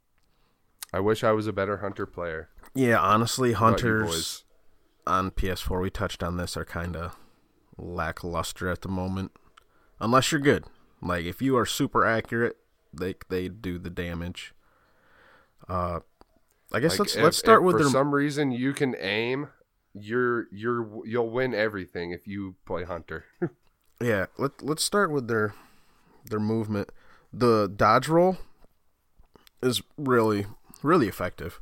Speaker 4: I wish I was a better hunter player.
Speaker 3: Yeah, honestly,
Speaker 4: How about you
Speaker 3: hunters on PS4, we touched on this, are kind of lackluster at the moment. Unless you're good. Like, if you are super accurate, they they do the damage. Uh, I guess
Speaker 4: Like,
Speaker 3: let's
Speaker 4: if-
Speaker 3: let's start
Speaker 4: if
Speaker 3: with
Speaker 4: for
Speaker 3: their
Speaker 4: some reason you can aim. You're you're you'll win everything if you play hunter. <laughs>
Speaker 3: yeah. Let let's start with their their movement. The dodge roll is really really effective.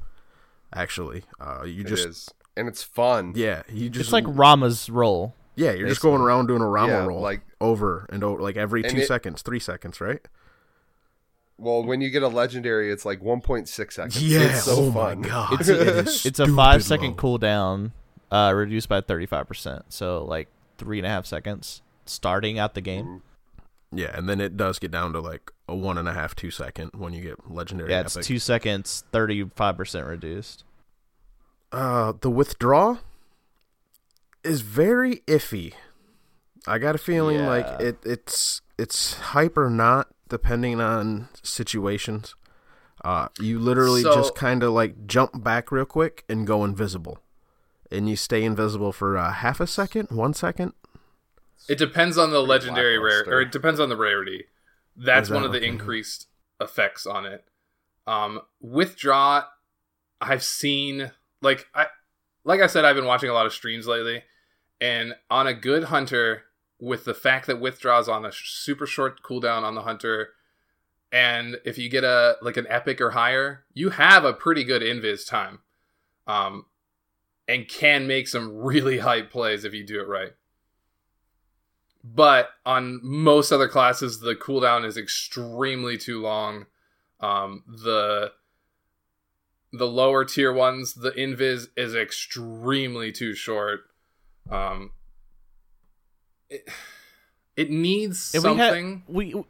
Speaker 3: Actually, uh, you
Speaker 4: It
Speaker 3: just
Speaker 4: is. and it's fun.
Speaker 3: yeah, you just
Speaker 5: It's like Rama's roll.
Speaker 3: yeah, you're just going around doing a Rama
Speaker 4: Yeah,
Speaker 3: roll
Speaker 4: like-
Speaker 3: over and over, like every two
Speaker 4: it-
Speaker 3: seconds, three seconds, right?
Speaker 4: Well, when you get a legendary, it's like 1.6 seconds. Yeah, it's so
Speaker 3: oh
Speaker 4: fun.
Speaker 3: my god,
Speaker 5: It's <laughs>
Speaker 3: it
Speaker 5: a,
Speaker 3: is
Speaker 5: it's a five second
Speaker 3: low.
Speaker 5: cooldown, uh, reduced by thirty five percent. So like three and a half seconds starting out the game.
Speaker 3: Yeah, and then it does get down to like a one and a half, two second when you get legendary.
Speaker 5: Yeah, it's
Speaker 3: epic.
Speaker 5: two seconds, thirty five percent reduced.
Speaker 3: Uh, the withdraw is very iffy. I got a feeling like it, it's it's hype or not depending on situations. Uh, you literally
Speaker 2: So-
Speaker 3: just kind of like jump back real quick and go invisible, and you stay invisible for uh, half a second, one second.
Speaker 2: It depends on the legendary rare, or it depends on the rarity. That's
Speaker 3: Is that
Speaker 2: one of the
Speaker 3: okay?
Speaker 2: increased effects on it. Um, withdraw, I've seen like I, like I said, I've been watching a lot of streams lately, and on a good hunter, with the fact that withdraws on a sh- super short cooldown on the hunter, and if you get a like an epic or higher, you have a pretty good invis time, um, and can make some really <laughs> hype plays if you do it right. But on most other classes, the cooldown is extremely too long. Um, the the lower tier ones, the invis is extremely too short. Um, it, it needs
Speaker 5: And
Speaker 2: something.
Speaker 5: we had we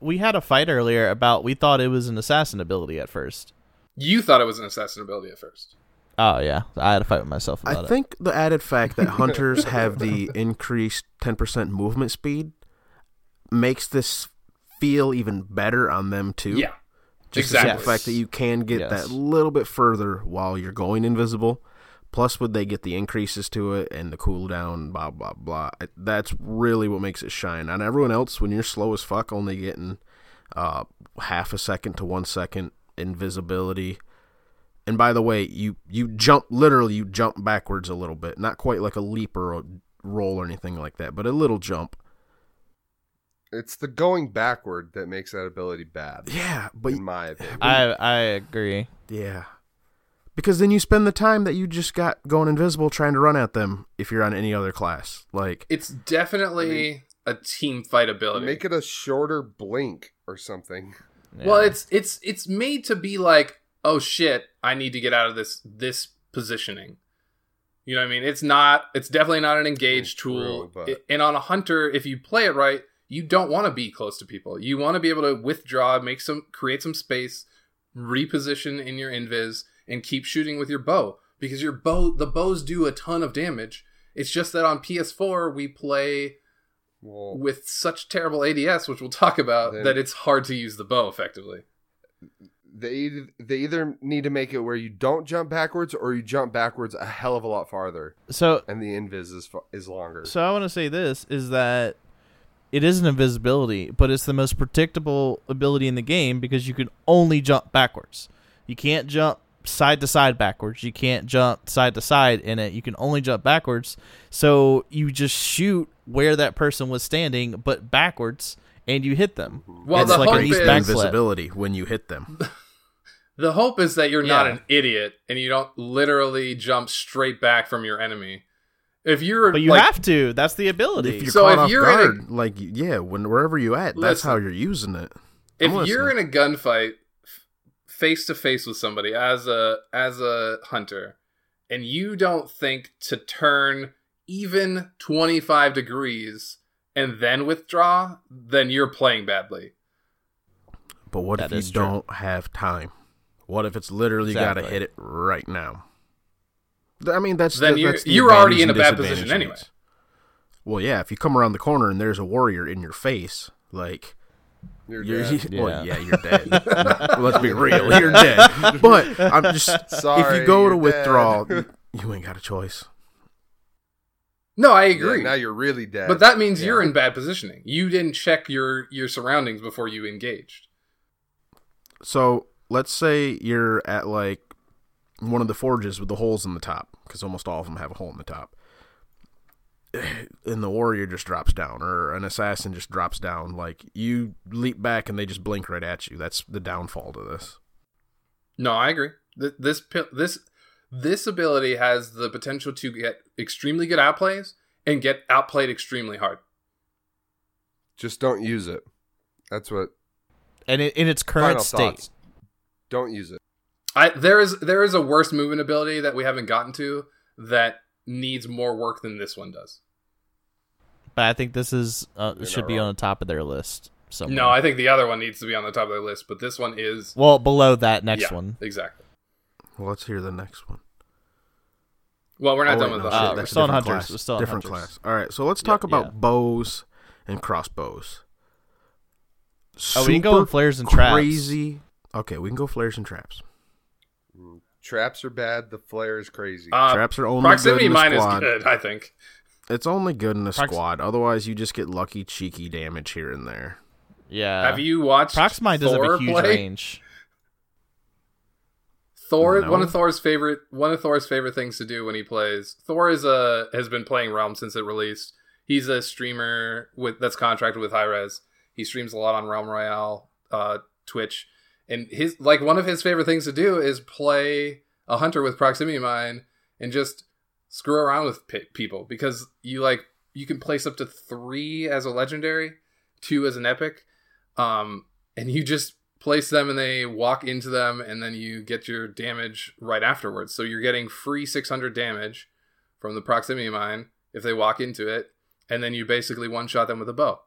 Speaker 5: we had a fight earlier about we thought it was an assassin ability at first.
Speaker 2: You thought it was an assassin ability at first.
Speaker 5: Oh yeah, I had a fight with myself
Speaker 3: I
Speaker 5: about it.
Speaker 3: think the added fact that <laughs> hunters have the increased 10% movement speed makes this feel even better on them too.
Speaker 2: Yeah,
Speaker 3: Just
Speaker 2: exactly.
Speaker 3: the fact that you can get
Speaker 5: Yes.
Speaker 3: that little bit further while you're going invisible. Plus, would they get the increases to it and the cooldown, blah blah blah. That's really what makes it shine. On everyone else, when you're slow as fuck, only getting uh, half a second to one second invisibility. And by the way, you you jump literally you jump backwards a little bit, not quite like a leap or a roll or anything like that, but a little jump.
Speaker 4: It's the going backward that makes that ability bad,
Speaker 3: Yeah, but
Speaker 4: in my opinion.
Speaker 5: I I agree.
Speaker 3: Yeah. Because then you spend the time that you just got going invisible trying to run at them if you're on any other class. Like,
Speaker 2: it's definitely a team fight ability.
Speaker 4: Make it a shorter blink or something.
Speaker 2: Well, it's it's it's made to be like, oh shit, I need to get out of this this positioning. You know what I mean? It's not. It's definitely not an engaged
Speaker 4: True,
Speaker 2: tool.
Speaker 4: but-
Speaker 2: I- and on a hunter, if you play it right, you don't want to be close to people. You want to be able to withdraw, make some, create some space, reposition in your invis, and keep shooting with your bow because your bow, the bows do a ton of damage. It's just that on PS4 we play
Speaker 4: Well,
Speaker 2: with such terrible ADS, which we'll talk about,
Speaker 4: Then-
Speaker 2: that it's hard to use the bow effectively.
Speaker 4: they either, they either need to make it where you don't jump backwards or you jump backwards a hell of a lot farther,
Speaker 5: so
Speaker 4: and the invis is is longer.
Speaker 5: So I want to say this is that it is an invisibility, but it's the most predictable ability in the game because you can only jump backwards. You can't jump side to side backwards. You can't jump side to side in it. You can only jump backwards. So you just shoot where that person was standing, but backwards, and you hit them.
Speaker 2: Well,
Speaker 5: It's
Speaker 2: the
Speaker 5: like
Speaker 2: hope
Speaker 5: an
Speaker 2: is
Speaker 5: East
Speaker 3: invisibility when you hit them. <laughs>
Speaker 2: the hope is that you're not an idiot and you don't literally jump straight back from your enemy. If you're
Speaker 5: But you
Speaker 2: like,
Speaker 5: have to. That's the ability.
Speaker 3: If you're
Speaker 2: So
Speaker 3: caught
Speaker 2: if
Speaker 3: off
Speaker 2: you're in a-
Speaker 3: like, yeah, when wherever you at, that's how you're using it.
Speaker 2: if
Speaker 3: I'm
Speaker 2: you're in a gunfight face to face with somebody as a as a hunter and you don't think to turn even 25 degrees and then withdraw, then you're playing badly.
Speaker 3: But what
Speaker 5: That
Speaker 3: if you
Speaker 5: true.
Speaker 3: don't have time? What if it's literally got to hit it right now? I mean, that's
Speaker 2: Then
Speaker 3: the-
Speaker 2: you're-
Speaker 3: that's the
Speaker 2: you're already in a bad position
Speaker 3: of
Speaker 2: anyway.
Speaker 3: Well, yeah, if you come around the corner and there's a warrior in your face, like
Speaker 4: You're
Speaker 3: you're,
Speaker 4: dead. <laughs>
Speaker 3: well,
Speaker 5: Yeah.
Speaker 3: yeah, you're dead. <laughs> No, let's be real, you're dead. <laughs> But I'm just if you go
Speaker 4: you're
Speaker 3: to withdraw,
Speaker 4: dead.
Speaker 3: you, you ain't got a choice.
Speaker 2: No, I
Speaker 4: Yeah,
Speaker 2: agree.
Speaker 4: now you're really dead.
Speaker 2: but that means
Speaker 4: Yeah.
Speaker 2: you're in bad positioning. You didn't check your your surroundings before you engaged.
Speaker 3: So let's say you're at like one of the forges with the holes in the top, because almost all of them have a hole in the top. <sighs> And the warrior just drops down, or an assassin just drops down. Like you leap back and they just blink right at you. That's the downfall to this.
Speaker 2: No, I agree. Th- This this this ability has the potential to get extremely good outplays and get outplayed extremely hard.
Speaker 4: just don't use it. That's what
Speaker 5: and it, in its current
Speaker 4: Final
Speaker 5: state.
Speaker 4: thoughts. Don't use it.
Speaker 2: I there is there is a worse movement ability that we haven't gotten to that needs more work than this one does.
Speaker 5: But I think this is uh, should be
Speaker 4: wrong.
Speaker 5: on the top of their list. Somewhere.
Speaker 2: No, I think the other one needs to be on the top of their list, but this one is
Speaker 5: well below that next
Speaker 2: yeah,
Speaker 5: one.
Speaker 2: exactly.
Speaker 3: Well, let's hear the next one.
Speaker 2: Well, we're not
Speaker 3: Oh,
Speaker 2: done
Speaker 3: wait,
Speaker 2: with
Speaker 3: no,
Speaker 2: the
Speaker 5: Uh,
Speaker 3: shit,
Speaker 5: we're
Speaker 3: that's a
Speaker 5: still on
Speaker 3: different
Speaker 5: hunters.
Speaker 3: class.
Speaker 5: We're still
Speaker 3: different
Speaker 5: hunters.
Speaker 3: class. All right, so let's talk about
Speaker 5: yeah.
Speaker 3: bows and crossbows.
Speaker 5: Oh, we can go
Speaker 3: Super
Speaker 5: with flares and traps.
Speaker 3: Crazy. Okay, we can go flares and traps.
Speaker 4: Traps are bad. The flare is crazy.
Speaker 2: Uh,
Speaker 3: traps are only
Speaker 2: proximity
Speaker 3: good in a
Speaker 2: mine is good, I think.
Speaker 3: It's only good in a
Speaker 5: Prox-
Speaker 3: squad. Otherwise, you just get lucky, cheeky damage here and there.
Speaker 5: Yeah.
Speaker 2: Have you watched
Speaker 5: Prox mine does have a huge
Speaker 2: play?
Speaker 5: range.
Speaker 2: Thor,
Speaker 3: No.
Speaker 2: one of Thor's favorite, one of Thor's favorite things to do when he plays. Thor is a has been playing Realm since it released. He's a streamer with that's contracted with Hi-Rez. He streams a lot on Realm Royale, uh, Twitch, and his like one of his favorite things to do is play a hunter with proximity mine and just screw around with pe- people because you like you can place up to three as a legendary, two as an epic, um, and you just place them and they walk into them and then you get your damage right afterwards. So you're getting free 600 damage from the proximity mine if they walk into it, and then you basically one shot them with a bow.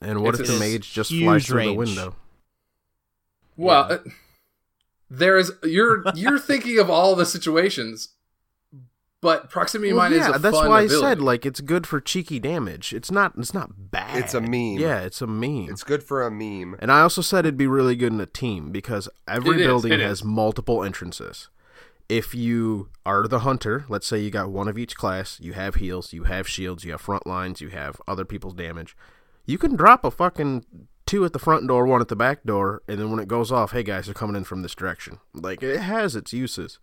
Speaker 3: And what
Speaker 2: It's
Speaker 3: if the mage just
Speaker 5: huge
Speaker 3: flies through the window?
Speaker 2: Well,
Speaker 5: Yeah.
Speaker 2: uh, there's you're you're <laughs> thinking of all the situations, but proximity
Speaker 3: Well,
Speaker 2: mine is
Speaker 3: yeah,
Speaker 2: a
Speaker 3: that's
Speaker 2: fun
Speaker 3: why I said like it's good for cheeky damage. It's not. It's not bad.
Speaker 4: It's a meme.
Speaker 3: Yeah, it's a meme.
Speaker 4: It's good for a meme.
Speaker 3: And I also said it'd be really good in a team because every
Speaker 2: It is,
Speaker 3: building
Speaker 2: it
Speaker 3: has
Speaker 2: is.
Speaker 3: multiple entrances. If you are the hunter, let's say you got one of each class, you have heals, you have shields, you have front lines, you have other people's damage. You can drop a fucking two at the front door, one at the back door, and then when it goes off, hey guys, they're coming in from this direction. Like it has its uses.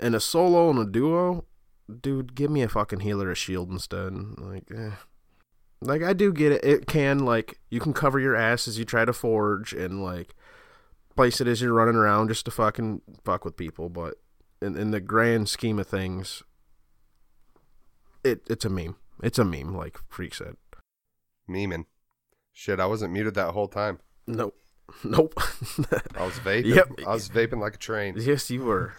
Speaker 3: In a solo and a duo, dude, give me a fucking healer, a shield instead. Like, eh. like I do get it. It can like you can cover your ass as you try to forge and like place it as you're running around just to fucking fuck with people. But in in the grand scheme of things, it it's a meme. It's a meme, like Freak said.
Speaker 4: Memeing. Shit, I wasn't muted that whole time.
Speaker 3: Nope, <laughs> nope.
Speaker 4: I was <laughs> vaping.
Speaker 3: Yep.
Speaker 4: I was vaping like a train.
Speaker 3: yes, you were.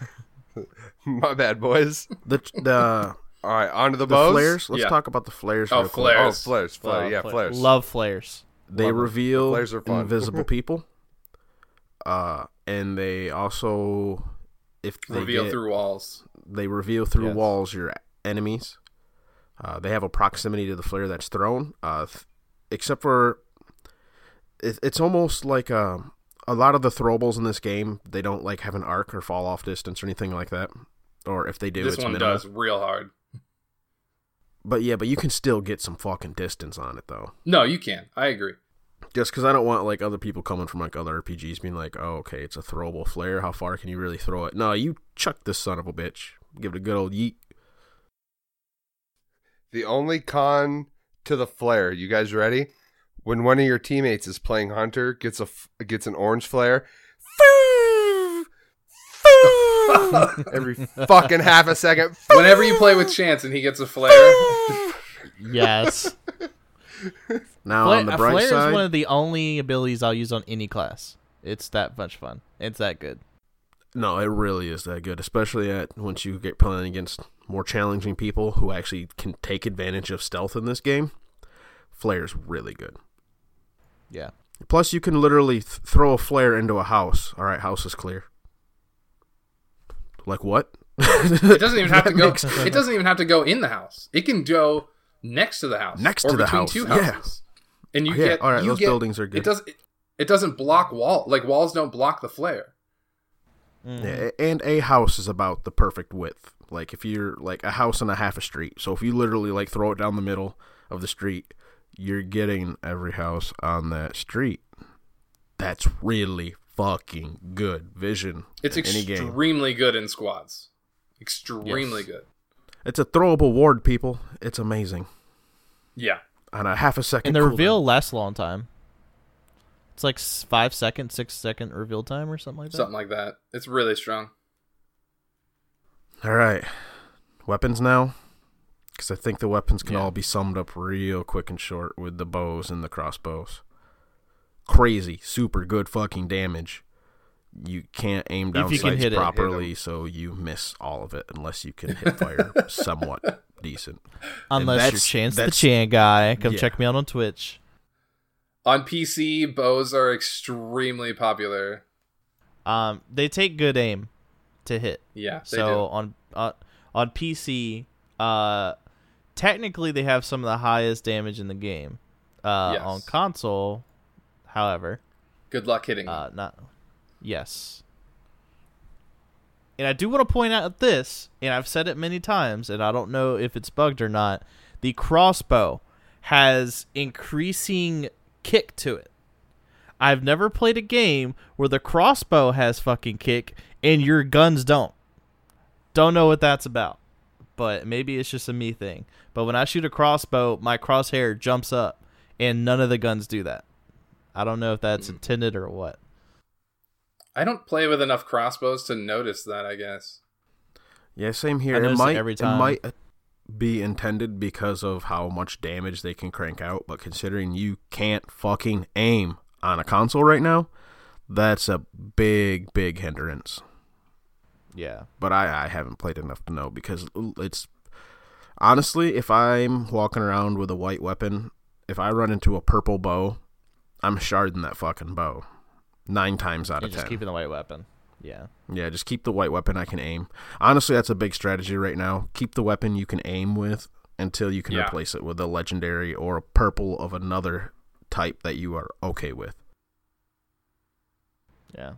Speaker 3: <laughs>
Speaker 4: My bad, boys.
Speaker 3: The the <laughs>
Speaker 4: All right, on to the,
Speaker 3: the
Speaker 4: bows.
Speaker 3: flares. Let's
Speaker 2: Yeah.
Speaker 3: talk about the flares.
Speaker 2: Oh,
Speaker 3: real quick.
Speaker 2: flare.
Speaker 4: Oh,
Speaker 2: Flares.
Speaker 4: flares, flare,
Speaker 5: Uh,
Speaker 4: yeah,
Speaker 5: fla-
Speaker 4: flares.
Speaker 5: Love flares.
Speaker 3: They
Speaker 4: Love 'em.
Speaker 3: reveal
Speaker 4: The flares are fun.
Speaker 3: invisible <laughs> people. Uh, and they also, if they
Speaker 2: reveal
Speaker 3: get-
Speaker 2: through walls.
Speaker 3: they reveal through
Speaker 5: Yes.
Speaker 3: walls your enemies. Uh, they have a proximity to the flare that's thrown. Uh, th- except for, it, it's almost like um a lot of the throwables in this game. They don't like have an arc or fall off distance or anything like that. Or if they do,
Speaker 2: this
Speaker 3: it's
Speaker 2: one
Speaker 3: minimal.
Speaker 2: does real hard.
Speaker 3: But yeah, but you can still get some fucking distance on it though.
Speaker 2: No, you can. I agree.
Speaker 3: Just because I don't want like other people coming from like other RPGs being like, oh, okay, it's a throwable flare. How far can you really throw it? No, you chuck this son of a bitch. Give it a good old yeet.
Speaker 4: The only con to the flare, you guys ready? When one of your teammates is playing hunter, gets a f- gets an orange flare, every fucking half a second. <laughs>
Speaker 2: Whenever you play with Chance and he gets a flare,
Speaker 5: Yes. <laughs>
Speaker 3: Now
Speaker 5: Fla-
Speaker 3: on the
Speaker 5: a
Speaker 3: bright
Speaker 5: flare
Speaker 3: side,
Speaker 5: is one of the only abilities I'll use on any class. It's that much fun. It's that good.
Speaker 3: No, it really is that good, especially at once you get playing against more challenging people who actually can take advantage of stealth in this game. Flare's really good.
Speaker 5: Yeah.
Speaker 3: Plus, you can literally th- throw a flare into a house. All right, house is clear. Like what?
Speaker 2: it doesn't even <laughs> have to go.
Speaker 3: makes-
Speaker 2: It doesn't even have to go in the house. It can go next to the house,
Speaker 3: Next
Speaker 2: or
Speaker 3: to the
Speaker 2: between
Speaker 3: house,
Speaker 2: two
Speaker 3: yeah.
Speaker 2: houses, and you
Speaker 3: Yeah,
Speaker 2: get.
Speaker 3: all right,
Speaker 2: you
Speaker 3: those
Speaker 2: get-
Speaker 3: buildings are good.
Speaker 2: It does. It, it doesn't block wall like walls don't block the flare. Mm.
Speaker 3: Yeah, and a house is about the perfect width. Like if you're like a house and a half a street. So if you literally like throw it down the middle of the street, you're getting every house on that street. That's really fucking good vision.
Speaker 2: It's
Speaker 3: in any
Speaker 2: extremely good in squads. Extremely
Speaker 5: Yes.
Speaker 2: good.
Speaker 3: It's a throwable ward, people. It's amazing.
Speaker 2: Yeah.
Speaker 3: On a half a second.
Speaker 5: And the
Speaker 3: cooldown.
Speaker 5: reveal lasts a long time. It's like s- five second, six second reveal time or something like that.
Speaker 2: Something like that. It's really strong.
Speaker 3: All right, weapons now, because I think the weapons can
Speaker 5: Yeah.
Speaker 3: all be summed up real quick and short with the bows and the crossbows. crazy, super good fucking damage, you can't aim down
Speaker 5: you can
Speaker 3: sights
Speaker 5: hit it.
Speaker 3: properly, so you miss all of it unless you can hit fire <laughs> somewhat decent.
Speaker 5: Unless you're Chance the Chan guy. Come
Speaker 3: yeah.
Speaker 5: check me out on Twitch.
Speaker 2: On PC, bows are extremely popular.
Speaker 5: Um, they take good aim to hit.
Speaker 2: Yeah, they
Speaker 5: so
Speaker 2: do.
Speaker 5: on uh, on PC, uh, technically they have some of the highest damage in the game. Uh,
Speaker 2: Yes.
Speaker 5: on console, however,
Speaker 2: Good luck hitting.
Speaker 5: uh, not yes. And I do want to point out this, and I've said it many times, and I don't know if it's bugged or not. The crossbow has increasing kick to it. I've never played a game where the crossbow has fucking kick and your guns don't. Don't know what that's about. But maybe it's just a me thing. But when I shoot a crossbow, my crosshair jumps up and none of the guns do that. I don't know if that's
Speaker 2: Hmm.
Speaker 5: intended or what.
Speaker 2: I don't play with enough crossbows to notice that. I guess.
Speaker 3: Yeah, same here. It
Speaker 5: notice it
Speaker 3: might
Speaker 5: every
Speaker 3: it might be intended because of how much damage they can crank out, but considering you can't fucking aim on a console right now, that's a big, big hindrance.
Speaker 5: Yeah.
Speaker 3: But I, I haven't played enough to know because it's honestly, if I'm walking around with a white weapon, if I run into a purple bow, I'm sharding that fucking bow nine times out
Speaker 5: You're
Speaker 3: of
Speaker 5: just
Speaker 3: ten.
Speaker 5: keeping the white weapon. Yeah.
Speaker 3: Yeah, just keep the white weapon I can aim. Honestly, that's a big strategy right now. Keep the weapon you can aim with until you can
Speaker 2: Yeah.
Speaker 3: replace it with a legendary or a purple of another type that you are okay with.
Speaker 5: Yeah.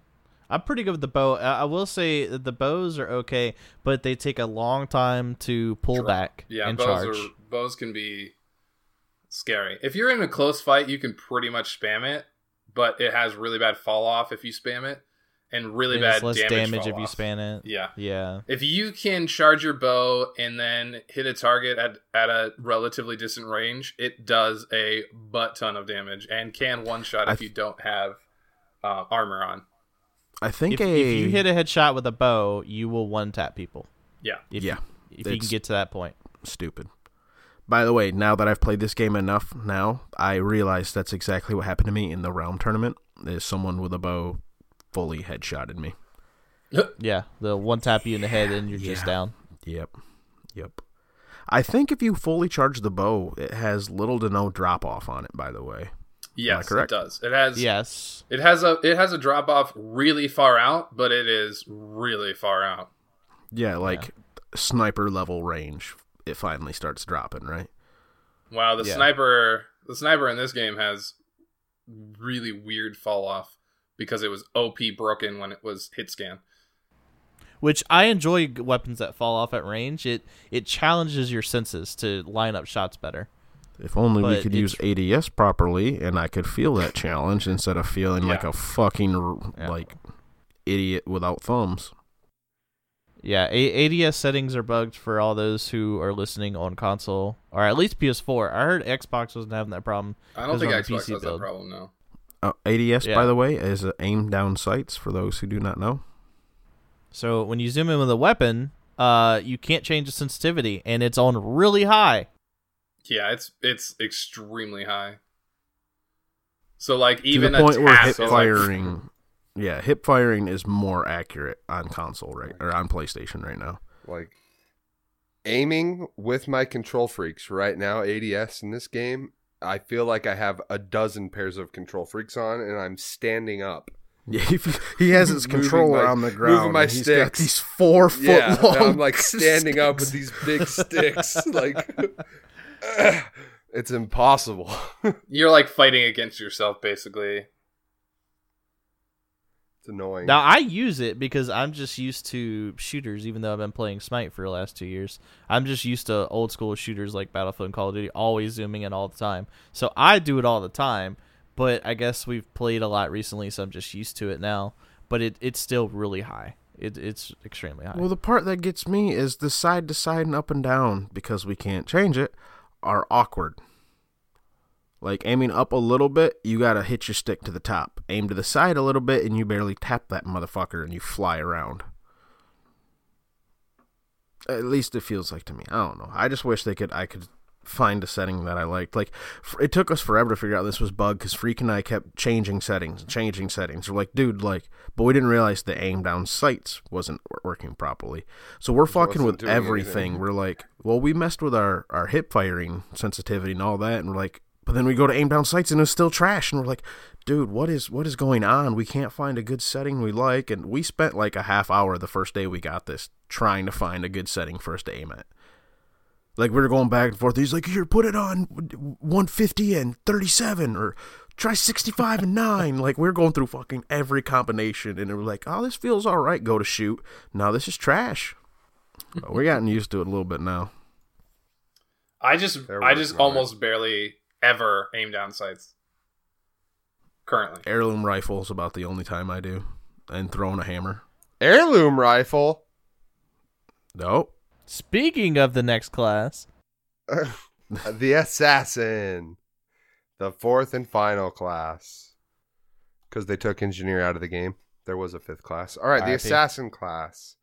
Speaker 5: I'm pretty good with the bow. I will say that the bows are okay, but they take a long time to pull back
Speaker 2: Yeah, bows
Speaker 5: charge.
Speaker 2: are bows can be scary. If you're in a close fight, you can pretty much spam it, but it has really bad fall off if you spam it, and really bad
Speaker 5: less
Speaker 2: damage,
Speaker 5: damage, if you spam it.
Speaker 2: Yeah.
Speaker 5: Yeah.
Speaker 2: If you can charge your bow and then hit a target at, at a relatively distant range, it does a butt ton of damage and can one shot if
Speaker 3: th-
Speaker 2: you don't have uh, armor on.
Speaker 3: I think
Speaker 5: If,
Speaker 3: a
Speaker 5: if you hit a headshot with a bow, you will one tap people.
Speaker 2: Yeah.
Speaker 5: If
Speaker 3: Yeah,
Speaker 5: You, if you can get to that point.
Speaker 3: stupid. By the way, now that I've played this game enough, now I realize that's exactly what happened to me in the realm tournament. Is someone with a bow fully headshotted me. <laughs>
Speaker 5: Yeah. The one tap you in the head and you're just down.
Speaker 3: Yep. Yep. I think if you fully charge the bow, it has little to no drop off on it, by the way.
Speaker 2: Yes, it does. It has
Speaker 5: Yes.
Speaker 2: It has a it has a drop off really far out, but it is really far out.
Speaker 3: Yeah, like sniper level range. It finally starts dropping, right?
Speaker 2: Wow, the
Speaker 5: Yeah.
Speaker 2: sniper the sniper in this game has really weird fall off because it was OP broken when it was hit scan.
Speaker 5: Which I enjoy weapons that fall off at range. It it challenges your senses to line up shots better.
Speaker 3: If only we could use ADS properly and I could feel that challenge instead of feeling like a fucking
Speaker 5: Yeah.
Speaker 3: like idiot without thumbs.
Speaker 5: Yeah, a- ADS settings are bugged for all those who are listening on console or at least PS4. I heard Xbox wasn't having that problem.
Speaker 2: I don't think Xbox
Speaker 5: PC
Speaker 2: has
Speaker 5: build.
Speaker 2: that problem now.
Speaker 3: Uh, ADS,
Speaker 5: Yeah.
Speaker 3: by the way, is aim down sights for those who do not know.
Speaker 5: So when you zoom in with a weapon, uh, you can't change the sensitivity, and it's on really high.
Speaker 2: Yeah, it's it's extremely high. So like even
Speaker 3: To
Speaker 2: even
Speaker 3: the point
Speaker 2: a
Speaker 3: where hip
Speaker 2: is like-
Speaker 3: firing, yeah, hip firing is more accurate on console right or on PlayStation right now.
Speaker 4: Like aiming with my control freaks right now, ADS in this game, I feel like I have a dozen pairs of control freaks on and I'm standing up.
Speaker 3: Yeah, <laughs> if he has his
Speaker 4: Moving
Speaker 3: controller
Speaker 4: my-
Speaker 3: on the ground.
Speaker 4: moving
Speaker 3: ground.
Speaker 4: my
Speaker 3: and he's got
Speaker 4: sticks.
Speaker 3: these four foot
Speaker 4: yeah,
Speaker 3: long.
Speaker 4: and I'm like <laughs> standing up with these big sticks. <laughs> like it's impossible. <laughs>
Speaker 2: you're like fighting against yourself basically.
Speaker 4: It's annoying.
Speaker 5: Now I use it because I'm just used to shooters, even though I've been playing Smite for the last two years. I'm just used to old school shooters like Battlefield and Call of Duty, always zooming in all the time. So I do it all the time, but I guess we've played a lot recently, so I'm just used to it now. But it it's still really high. It, it's extremely high.
Speaker 3: Well, the part that gets me is the side to side and up and down because we can't change it are awkward. Like aiming up a little bit, you gotta hit your stick to the top. Aim to the side a little bit, and you barely tap that motherfucker, and you fly around. At least it feels like to me. I don't know. I just wish they could. I could find a setting that I liked. Like it took us forever to figure out this was bug because Freak and I kept changing settings, changing settings. We're like, dude, like, but we didn't realize the aim down sights wasn't working properly. So we're fucking with everything.
Speaker 4: anything.
Speaker 3: We're like, well, we messed with our our hip firing sensitivity and all that, and we're like, but then we go to aim down sights and it's still trash, and we're like, dude, what is what is going on? We can't find a good setting we like, and we spent like a half hour the first day we got this trying to find a good setting for us to aim at. Like we were going back and forth. He's like, "Here, put it on 150 and 37, or try 65 and nine. Like we are going through fucking every combination, and it was like, "Oh, this feels all right." Go to shoot. Now this is trash. But we're getting used to it a little bit now.
Speaker 2: I just
Speaker 4: They're
Speaker 2: I just
Speaker 4: on
Speaker 2: almost barely ever aim down sights. Currently,
Speaker 3: Heirloom rifle is about the only time I do, and throwing a hammer.
Speaker 4: Heirloom rifle.
Speaker 3: Nope.
Speaker 5: Speaking of the next class, <laughs>
Speaker 4: the assassin. The fourth and final class. Because they took engineer out of the game. There was a fifth class. All right, the assassin class.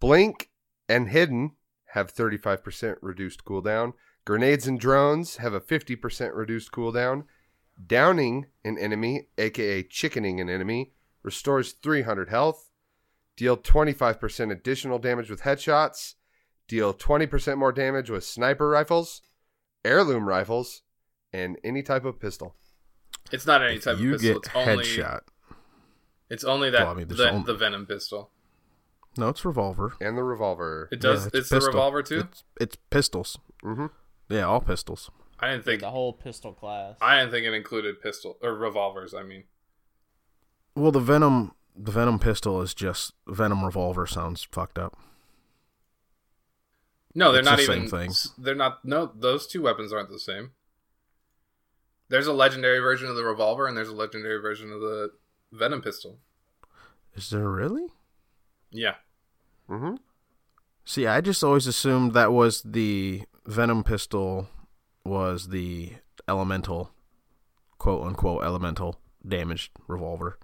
Speaker 4: Blink and hidden have 35% reduced cooldown. Grenades and drones have a 50% reduced cooldown. Downing an enemy, aka chickening an enemy, restores 300 health. Deal 25% additional damage with headshots. Deal 20% more damage with sniper rifles, heirloom rifles, and any type of pistol.
Speaker 2: it's not any type
Speaker 3: you
Speaker 2: of pistol.
Speaker 3: get
Speaker 2: It's only
Speaker 3: headshot.
Speaker 2: it's only that
Speaker 3: Well, I mean,
Speaker 2: the,
Speaker 3: only-
Speaker 2: the venom pistol.
Speaker 3: No, it's revolver.
Speaker 4: And the revolver.
Speaker 2: It does.
Speaker 3: Yeah,
Speaker 2: it's the revolver too.
Speaker 3: It's, it's pistols.
Speaker 4: Mm-hmm.
Speaker 3: Yeah, all pistols.
Speaker 2: I didn't think
Speaker 5: the whole pistol class.
Speaker 2: I didn't think it included pistol or revolvers. I mean,
Speaker 3: Well, the venom, the venom pistol is just venom revolver. Sounds fucked up.
Speaker 2: no, they're
Speaker 3: It's
Speaker 2: not
Speaker 3: the
Speaker 2: even.
Speaker 3: same thing.
Speaker 2: They're not. No, those two weapons aren't the same. There's a legendary version of the revolver, and there's a legendary version of the venom pistol.
Speaker 3: Is there really?
Speaker 2: Yeah,
Speaker 4: Mm-hmm.
Speaker 3: See, I just always assumed that was the venom pistol was the elemental, quote unquote elemental damaged revolver.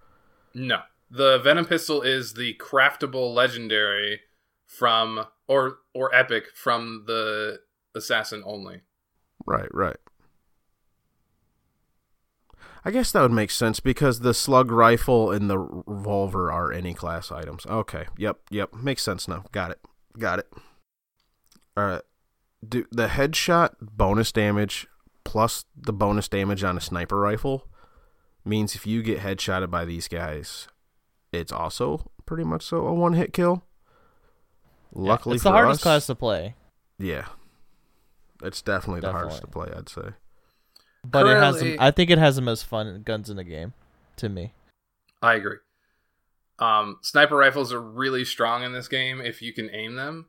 Speaker 2: no. The venom pistol is the craftable legendary from or or epic from the assassin only.
Speaker 3: Right, right. I guess that would make sense because the slug rifle and the revolver are any class items. Okay, yep, yep, makes sense now. Got it, got it. All right, do the headshot bonus damage plus the bonus damage on a sniper rifle means if you get headshotted by these guys, it's also pretty much so a one hit kill.
Speaker 5: Luckily, Yeah,
Speaker 3: Luckily
Speaker 5: it's
Speaker 3: for
Speaker 5: the hardest
Speaker 3: us,
Speaker 5: class to play,
Speaker 3: yeah, it's definitely, the hardest to play. I'd say.
Speaker 5: but it has.
Speaker 2: Currently-
Speaker 5: The, I think it has the most fun guns in the game, to me.
Speaker 2: I agree. Um, sniper rifles are really strong in this game if you can aim them.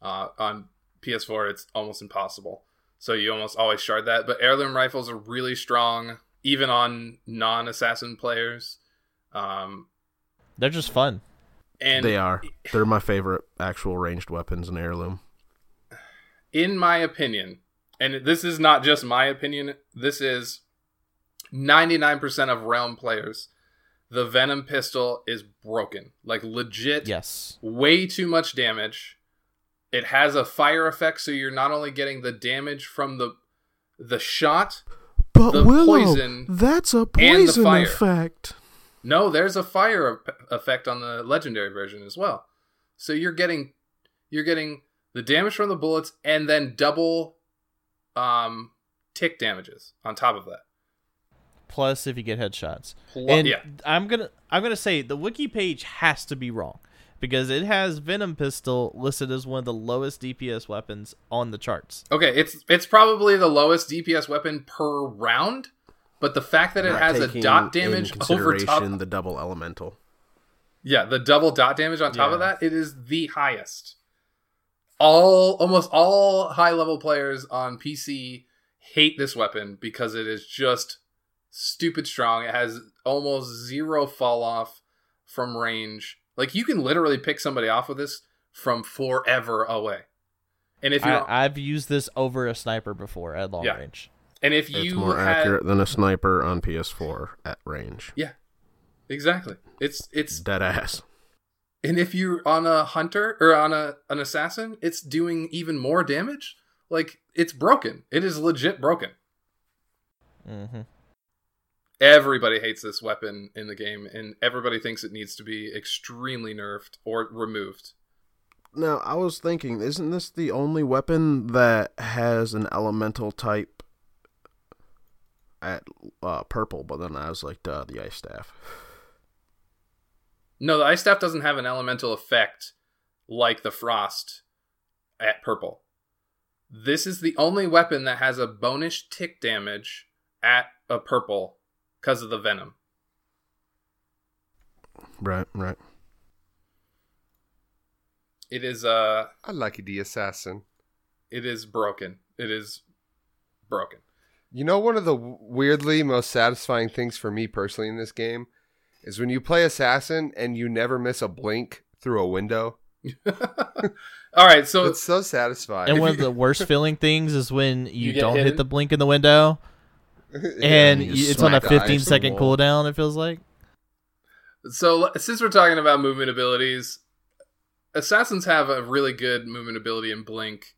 Speaker 2: Uh, on PS4, it's almost impossible. So you almost always shard that. But heirloom rifles are really strong, even on non-assassin players. Um,
Speaker 5: They're just fun.
Speaker 2: and
Speaker 3: they are. They're my favorite actual ranged weapons in heirloom.
Speaker 2: in my opinion, and this is not just my opinion, this is 99% of Realm players. The Venom pistol is broken. Like legit
Speaker 5: Yes.
Speaker 2: way too much damage. It has a fire effect, so you're not only getting the damage from the the shot.
Speaker 3: But
Speaker 2: The
Speaker 3: Willow,
Speaker 2: poison
Speaker 3: that's a
Speaker 2: the
Speaker 3: poison
Speaker 2: fire.
Speaker 3: effect.
Speaker 2: No, there's a fire effect on the legendary version as well. So you're getting you're getting the damage from the bullets and then double um tick damages on top of that.
Speaker 5: Plus, if you get headshots, and
Speaker 2: yeah.
Speaker 5: I'm gonna I'm gonna say the wiki page has to be wrong because it has Venom pistol listed as one of the lowest DPS weapons on the charts.
Speaker 2: Okay, it's it's probably the lowest DPS weapon per round, but the fact that it has a
Speaker 3: taking
Speaker 2: dot
Speaker 3: in
Speaker 2: damage over
Speaker 3: consideration
Speaker 2: top
Speaker 3: the double elemental.
Speaker 2: Yeah, the double dot damage on top of that, it is the highest. All almost all high level players on PC hate this weapon because it is just stupid strong. It has almost zero fall off from range. Like you can literally pick somebody off with this from forever away. And if you're
Speaker 5: I, I've used this over a sniper before at long
Speaker 2: Yeah.
Speaker 5: range.
Speaker 2: And if
Speaker 3: It's
Speaker 2: you
Speaker 3: more
Speaker 2: had,
Speaker 3: accurate than a sniper on PS4 at range.
Speaker 2: Yeah. Exactly. It's it's
Speaker 3: Dead ass.
Speaker 2: And if you're on a hunter or on a an assassin, it's doing even more damage. like it's broken. It is legit broken.
Speaker 5: Mm-hmm.
Speaker 2: Everybody hates this weapon in the game, and everybody thinks it needs to be extremely nerfed or removed.
Speaker 3: Now, I was thinking, isn't this the only weapon that has an elemental type at uh, purple? But then I was like, duh, the ice staff.
Speaker 2: No, the ice staff doesn't have an elemental effect like the frost at purple. This is the only weapon that has a bonus tick damage at a purple because of the venom.
Speaker 3: Right, right.
Speaker 2: It is uh
Speaker 4: I like the assassin.
Speaker 2: it is broken. It is broken.
Speaker 4: You know, one of the weirdly most satisfying things for me personally in this game is when you play assassin and you never miss a blink through a window. <laughs>
Speaker 2: All right, so
Speaker 4: It's so satisfying.
Speaker 5: And one of <laughs> the worst feeling things is when you,
Speaker 2: You
Speaker 5: don't
Speaker 2: hidden?
Speaker 5: hit the blink in the window, <laughs>
Speaker 4: Yeah,
Speaker 5: and
Speaker 3: you
Speaker 5: you- it's on a
Speaker 3: smack the ice
Speaker 5: 15
Speaker 3: to the
Speaker 5: second
Speaker 3: wall.
Speaker 5: cooldown. It feels like.
Speaker 2: So since we're talking about movement abilities, assassins have a really good movement ability in Blink.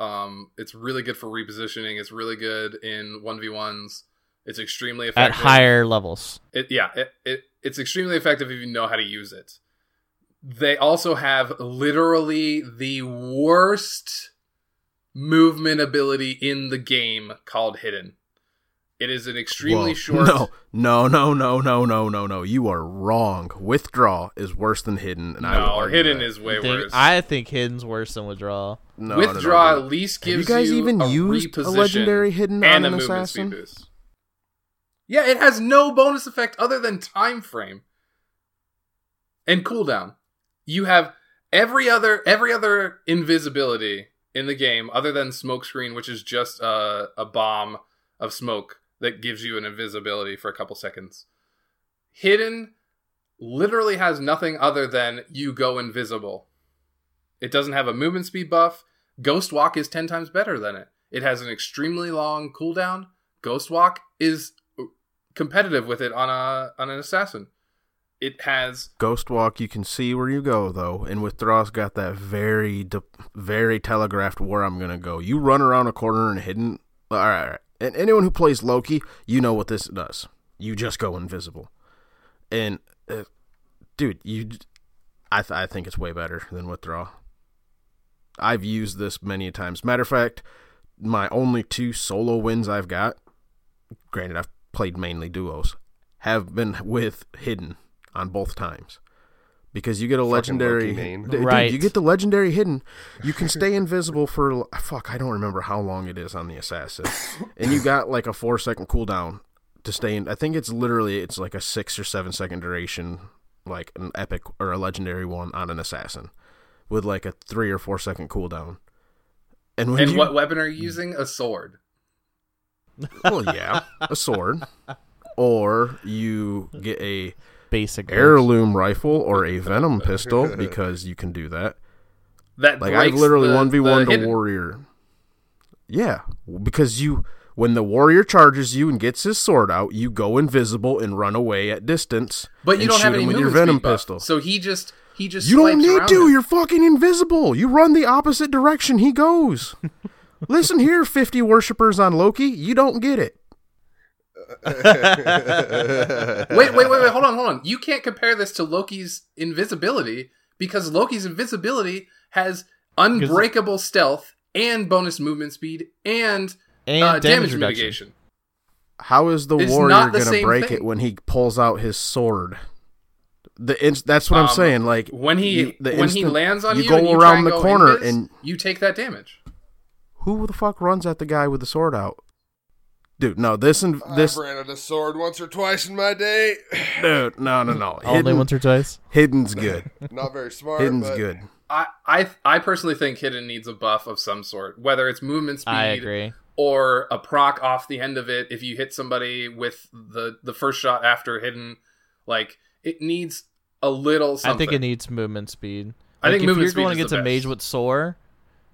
Speaker 2: Um, it's really good for repositioning. It's really good in one v ones. It's extremely effective At
Speaker 5: higher levels,
Speaker 2: It, yeah, it, it it's extremely effective if you know how to use it. They also have literally the worst movement ability in the game called Hidden. It is an extremely
Speaker 3: Whoa. <laughs>
Speaker 2: short.
Speaker 3: No, no, no, no, no, no, no, no. You are wrong. Withdraw is worse than hidden, and I would
Speaker 2: no, Hidden
Speaker 3: that.
Speaker 2: is way
Speaker 5: I think,
Speaker 2: worse.
Speaker 5: I think hidden's worse than withdrawal.
Speaker 3: no, no, no,
Speaker 2: Withdraw
Speaker 3: dude.
Speaker 2: at least
Speaker 3: Have you
Speaker 2: gives
Speaker 3: guys even
Speaker 2: a
Speaker 3: used a legendary hidden
Speaker 2: and
Speaker 3: on
Speaker 2: a
Speaker 3: an
Speaker 2: movement
Speaker 3: assassin?
Speaker 2: speed boost. Yeah, it has no bonus effect other than time frame and cooldown. You have every other every other invisibility in the game other than smokescreen, which is just a, a bomb of smoke that gives you an invisibility for a couple seconds. Hidden literally has nothing other than you go invisible. It doesn't have a movement speed buff. Ghost Walk is 10 times better than it. It has an extremely long cooldown. Ghost Walk is competitive with it on a on an assassin. It has
Speaker 3: Ghost walk, you can see where you go though, and withdraw's got that very, de- very telegraphed where I'm gonna go. You run around a corner and hidden. All right, all right. And anyone who plays Loki, you know what this does. You just go invisible, and uh, dude, you, I, th- I think it's way better than withdraw. I've used this many times. Matter of fact, my only two solo wins I've got, granted I've played mainly duos, have been with hidden on both times. Because you get a
Speaker 4: Fucking
Speaker 3: legendary,
Speaker 4: Loki main.
Speaker 3: D- dude,
Speaker 5: Right.
Speaker 3: you get the legendary hidden. You can stay <laughs> invisible for fuck. I don't remember how long it is on the assassin, and you got like a four second cooldown to stay in. I think it's literally it's like a six or seven second duration, like an epic or a legendary one on an assassin, with like a three or four second cooldown. And when
Speaker 2: and
Speaker 3: you,
Speaker 2: what weapon are you using? A sword.
Speaker 3: well, yeah, a sword, <laughs> or you get a
Speaker 5: Basic.
Speaker 3: heirloom rifle or a venom pistol <laughs> because you can do that.
Speaker 2: That
Speaker 3: Like I've literally one v one the
Speaker 2: hidden.
Speaker 3: warrior. Yeah, because you when the warrior charges you and gets his sword out, you go invisible and run away at distance.
Speaker 2: But you
Speaker 3: and
Speaker 2: don't have
Speaker 3: shoot
Speaker 2: any
Speaker 3: him with your venom
Speaker 2: speed buff.
Speaker 3: pistol.
Speaker 2: So he just he just
Speaker 3: you don't need to.
Speaker 2: it.
Speaker 3: You're fucking invisible. You run the opposite direction he goes. <laughs> Listen here, fifty worshippers on Loki. You don't get it. <laughs>
Speaker 2: wait, wait, wait, wait, hold on, hold on. You can't compare this to Loki's invisibility because Loki's invisibility has unbreakable stealth and bonus movement speed and,
Speaker 5: and
Speaker 2: uh,
Speaker 5: damage,
Speaker 2: damage, mitigation.
Speaker 3: How is the
Speaker 2: It's
Speaker 3: warrior
Speaker 2: not the
Speaker 3: gonna
Speaker 2: same
Speaker 3: break
Speaker 2: thing.
Speaker 3: it when he pulls out his sword? The ins- that's what I'm
Speaker 2: Um,
Speaker 3: saying. Like
Speaker 2: When he
Speaker 3: you- the
Speaker 2: when he lands on you,
Speaker 3: you go
Speaker 2: you
Speaker 3: around the
Speaker 2: go
Speaker 3: corner
Speaker 2: invis,
Speaker 3: and
Speaker 2: you take that damage.
Speaker 3: who the fuck runs at the guy with the sword out? Dude, no, this and this,
Speaker 4: I've ran out of sword once or twice in my day. <laughs>
Speaker 3: dude, no, no, no.
Speaker 5: Only
Speaker 3: Hidden,
Speaker 5: once or twice.
Speaker 3: hidden's good. <laughs>
Speaker 4: Not very smart.
Speaker 3: Hidden's
Speaker 4: but
Speaker 3: good.
Speaker 2: I, I I personally think Hidden needs a buff of some sort, whether it's movement speed
Speaker 5: I agree.
Speaker 2: or a proc off the end of it if you hit somebody with the the first shot after Hidden. Like it needs a little something.
Speaker 5: I think it needs movement speed.
Speaker 2: I
Speaker 5: Like,
Speaker 2: think
Speaker 5: if
Speaker 2: movement
Speaker 5: you're
Speaker 2: speed
Speaker 5: going against a mage with Soar,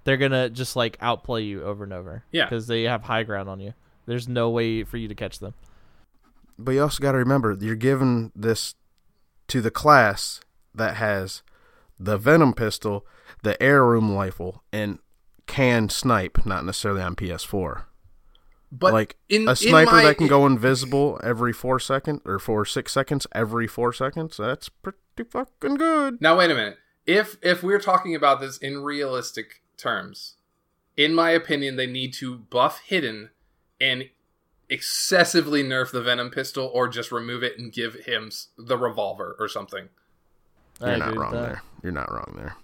Speaker 5: they're gonna just like outplay you over and over.
Speaker 2: Yeah.
Speaker 5: because they have high ground on you. There's no way for you to catch them.
Speaker 3: But you also got to remember you're giving this to the class that has the venom pistol, the heirloom rifle, and can snipe, not necessarily on PS4.
Speaker 2: But
Speaker 3: like
Speaker 2: in,
Speaker 3: a
Speaker 2: in
Speaker 3: sniper
Speaker 2: my-
Speaker 3: that can go invisible every four seconds or four six seconds every four seconds. That's pretty fucking good.
Speaker 2: Now wait a minute. If if we're talking about this in realistic terms, in my opinion, they need to buff hidden and excessively nerf the venom pistol, or just remove it and give him the revolver or something.
Speaker 3: You're not wrong there. You're not wrong there.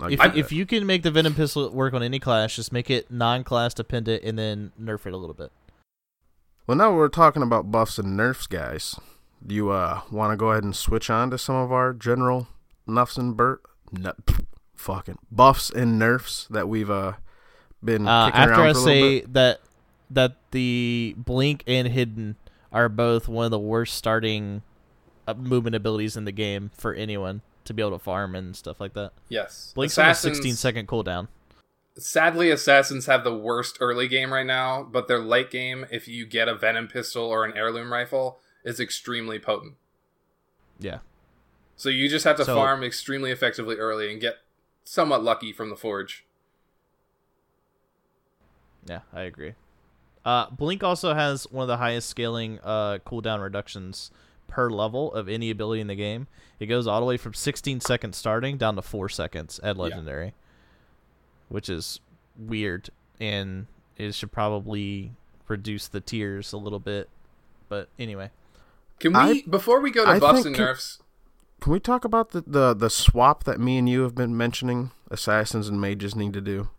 Speaker 3: I'll
Speaker 5: If,
Speaker 3: give you
Speaker 5: if you can make the Venom pistol work on any class, just make it non-class dependent and then nerf it a little bit.
Speaker 3: well, now we're talking about buffs and nerfs, guys. Do you uh want to go ahead and switch on to some of our general nuffs and burt, nu- fucking buffs and nerfs that we've uh been
Speaker 5: Uh,
Speaker 3: kicking
Speaker 5: after
Speaker 3: around
Speaker 5: I
Speaker 3: for a
Speaker 5: say
Speaker 3: bit?
Speaker 5: that that the blink and hidden are both one of the worst starting uh, movement abilities in the game for anyone to be able to farm and stuff like that.
Speaker 2: Yes,
Speaker 5: Blink's on a 16 second cooldown.
Speaker 2: Sadly, assassins have the worst early game right now, but their late game, if you get a venom pistol or an heirloom rifle, is extremely potent.
Speaker 5: Yeah.
Speaker 2: So you just have to
Speaker 5: So-
Speaker 2: farm extremely effectively early and get somewhat lucky from the forge.
Speaker 5: Yeah, I agree. Uh, Blink also has one of the highest scaling uh, cooldown reductions per level of any ability in the game. It goes all the way from 16 seconds starting down to 4 seconds at legendary, which is weird and it should probably reduce the tiers a little bit. But anyway,
Speaker 2: Can we
Speaker 3: I-
Speaker 2: before we go to
Speaker 3: I
Speaker 2: buffs
Speaker 3: think
Speaker 2: and
Speaker 3: can-
Speaker 2: nerfs?
Speaker 3: Can we talk about the, the the swap that me and you have been mentioning? Assassins and mages need to do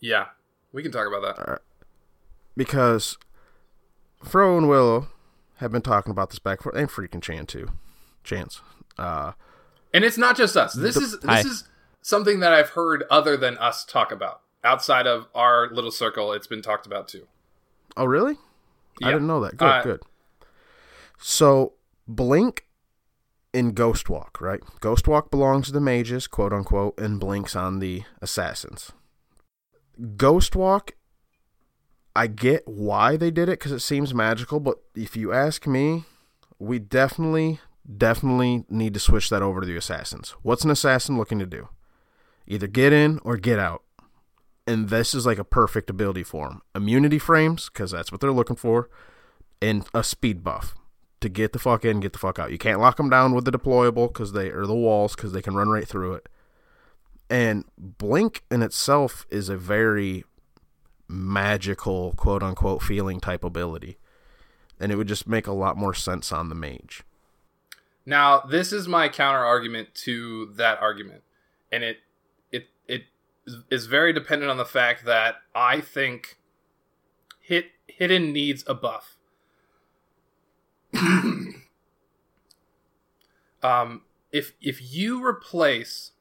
Speaker 2: Yeah, we can talk about that.
Speaker 3: because Fro and Willow have been talking about this back for and freaking Chan too. Chance. Uh,
Speaker 2: And it's not just us. This is this
Speaker 5: Hi.
Speaker 2: is something that I've heard other than us talk about. Outside of our little circle, it's been talked about too.
Speaker 3: oh really? I didn't know that. Good,
Speaker 2: Uh,
Speaker 3: good. So Blink in Ghostwalk, right? Ghostwalk belongs to the mages, quote unquote, and Blink's on the assassins. Ghostwalk, I get why they did it because it seems magical, but if you ask me, we definitely, definitely need to switch that over to the assassins. What's an assassin looking to do? Either get in or get out. And this is like a perfect ability for them. Immunity frames, because that's what they're looking for, and a speed buff to get the fuck in, get the fuck out. You can't lock them down with the deployable because they or the walls because they can run right through it. And Blink in itself is a very magical, quote unquote, feeling type ability, and it would just make a lot more sense on the mage.
Speaker 2: Now, this is my counter argument to that argument, and it it it is very dependent on the fact that I think hit hidden needs a buff. <coughs> um, if if you replace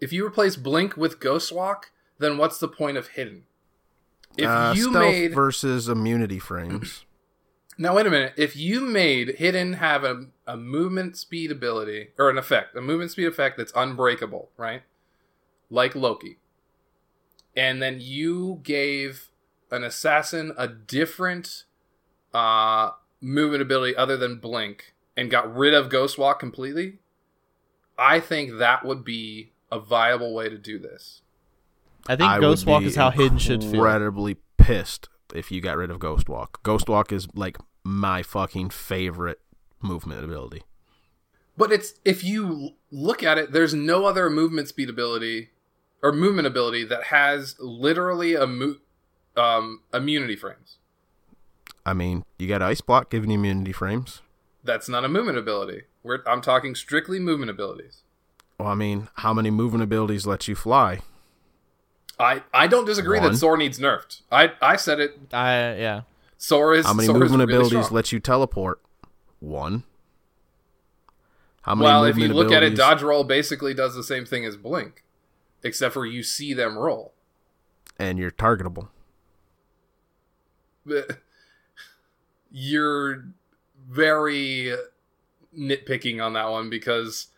Speaker 2: if you replace Blink with Ghost Walk, then what's the point of hidden? If
Speaker 3: uh,
Speaker 2: you
Speaker 3: stealth
Speaker 2: made
Speaker 3: versus immunity frames. <clears throat>
Speaker 2: now wait a minute. If you made hidden have a, a movement speed ability or an effect, a movement speed effect that's unbreakable, right? Like Loki. And then you gave an assassin a different uh movement ability other than blink and got rid of Ghost Walk completely, I think that would be a viable way to do this.
Speaker 5: I think
Speaker 3: I would
Speaker 5: Ghostwalk
Speaker 3: be
Speaker 5: is how hidden should feel.
Speaker 3: Incredibly pissed if you got rid of Ghost Walk. Ghost Walk is like my fucking favorite movement ability.
Speaker 2: But it's if you look at it, there's no other movement speed ability or movement ability that has literally a mo- um, immunity frames.
Speaker 3: I mean, you got Ice Block giving you immunity frames.
Speaker 2: That's not a movement ability. We're, I'm talking strictly movement abilities.
Speaker 3: Well, I mean, how many movement abilities let you fly?
Speaker 2: I, I don't disagree
Speaker 3: One.
Speaker 2: that soar needs nerfed. I, I said it.
Speaker 5: I yeah.
Speaker 2: soar is
Speaker 3: How many
Speaker 2: soar's
Speaker 3: movement
Speaker 2: really
Speaker 3: abilities
Speaker 2: strong.
Speaker 3: let you teleport? One. How many
Speaker 2: Well, if you
Speaker 3: movement
Speaker 2: look at it, dodge roll basically does the same thing as blink, except for you see them roll.
Speaker 3: and you're targetable.
Speaker 2: But <laughs> You're very nitpicking on that one because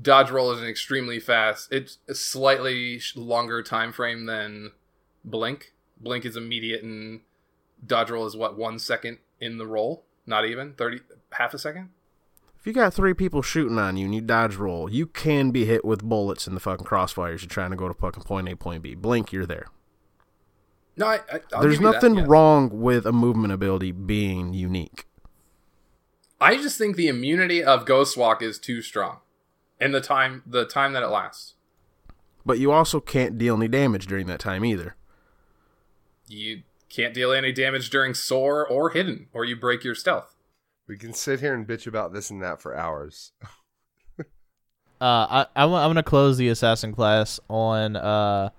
Speaker 2: dodge roll is an extremely fast. It's a slightly longer time frame than blink. Blink is immediate, and dodge roll is what one second in the roll, not even thirty, half a second.
Speaker 3: If you got three people shooting on you and you dodge roll, you can be hit with bullets in the fucking crossfires. You're trying to go to fucking point A, point B. Blink, you're there.
Speaker 2: No, I, I,
Speaker 3: There's
Speaker 2: you that,
Speaker 3: nothing
Speaker 2: yeah.
Speaker 3: wrong with a movement ability being unique.
Speaker 2: I just think the immunity of Ghost Walk is too strong, and the time the time that it lasts.
Speaker 3: But you also can't deal any damage during that time either.
Speaker 2: You can't deal any damage during soar or hidden, or you break your stealth.
Speaker 4: We can sit here and bitch about this and that for hours. <laughs>
Speaker 5: Uh, I, I, am going to close the assassin class on uh,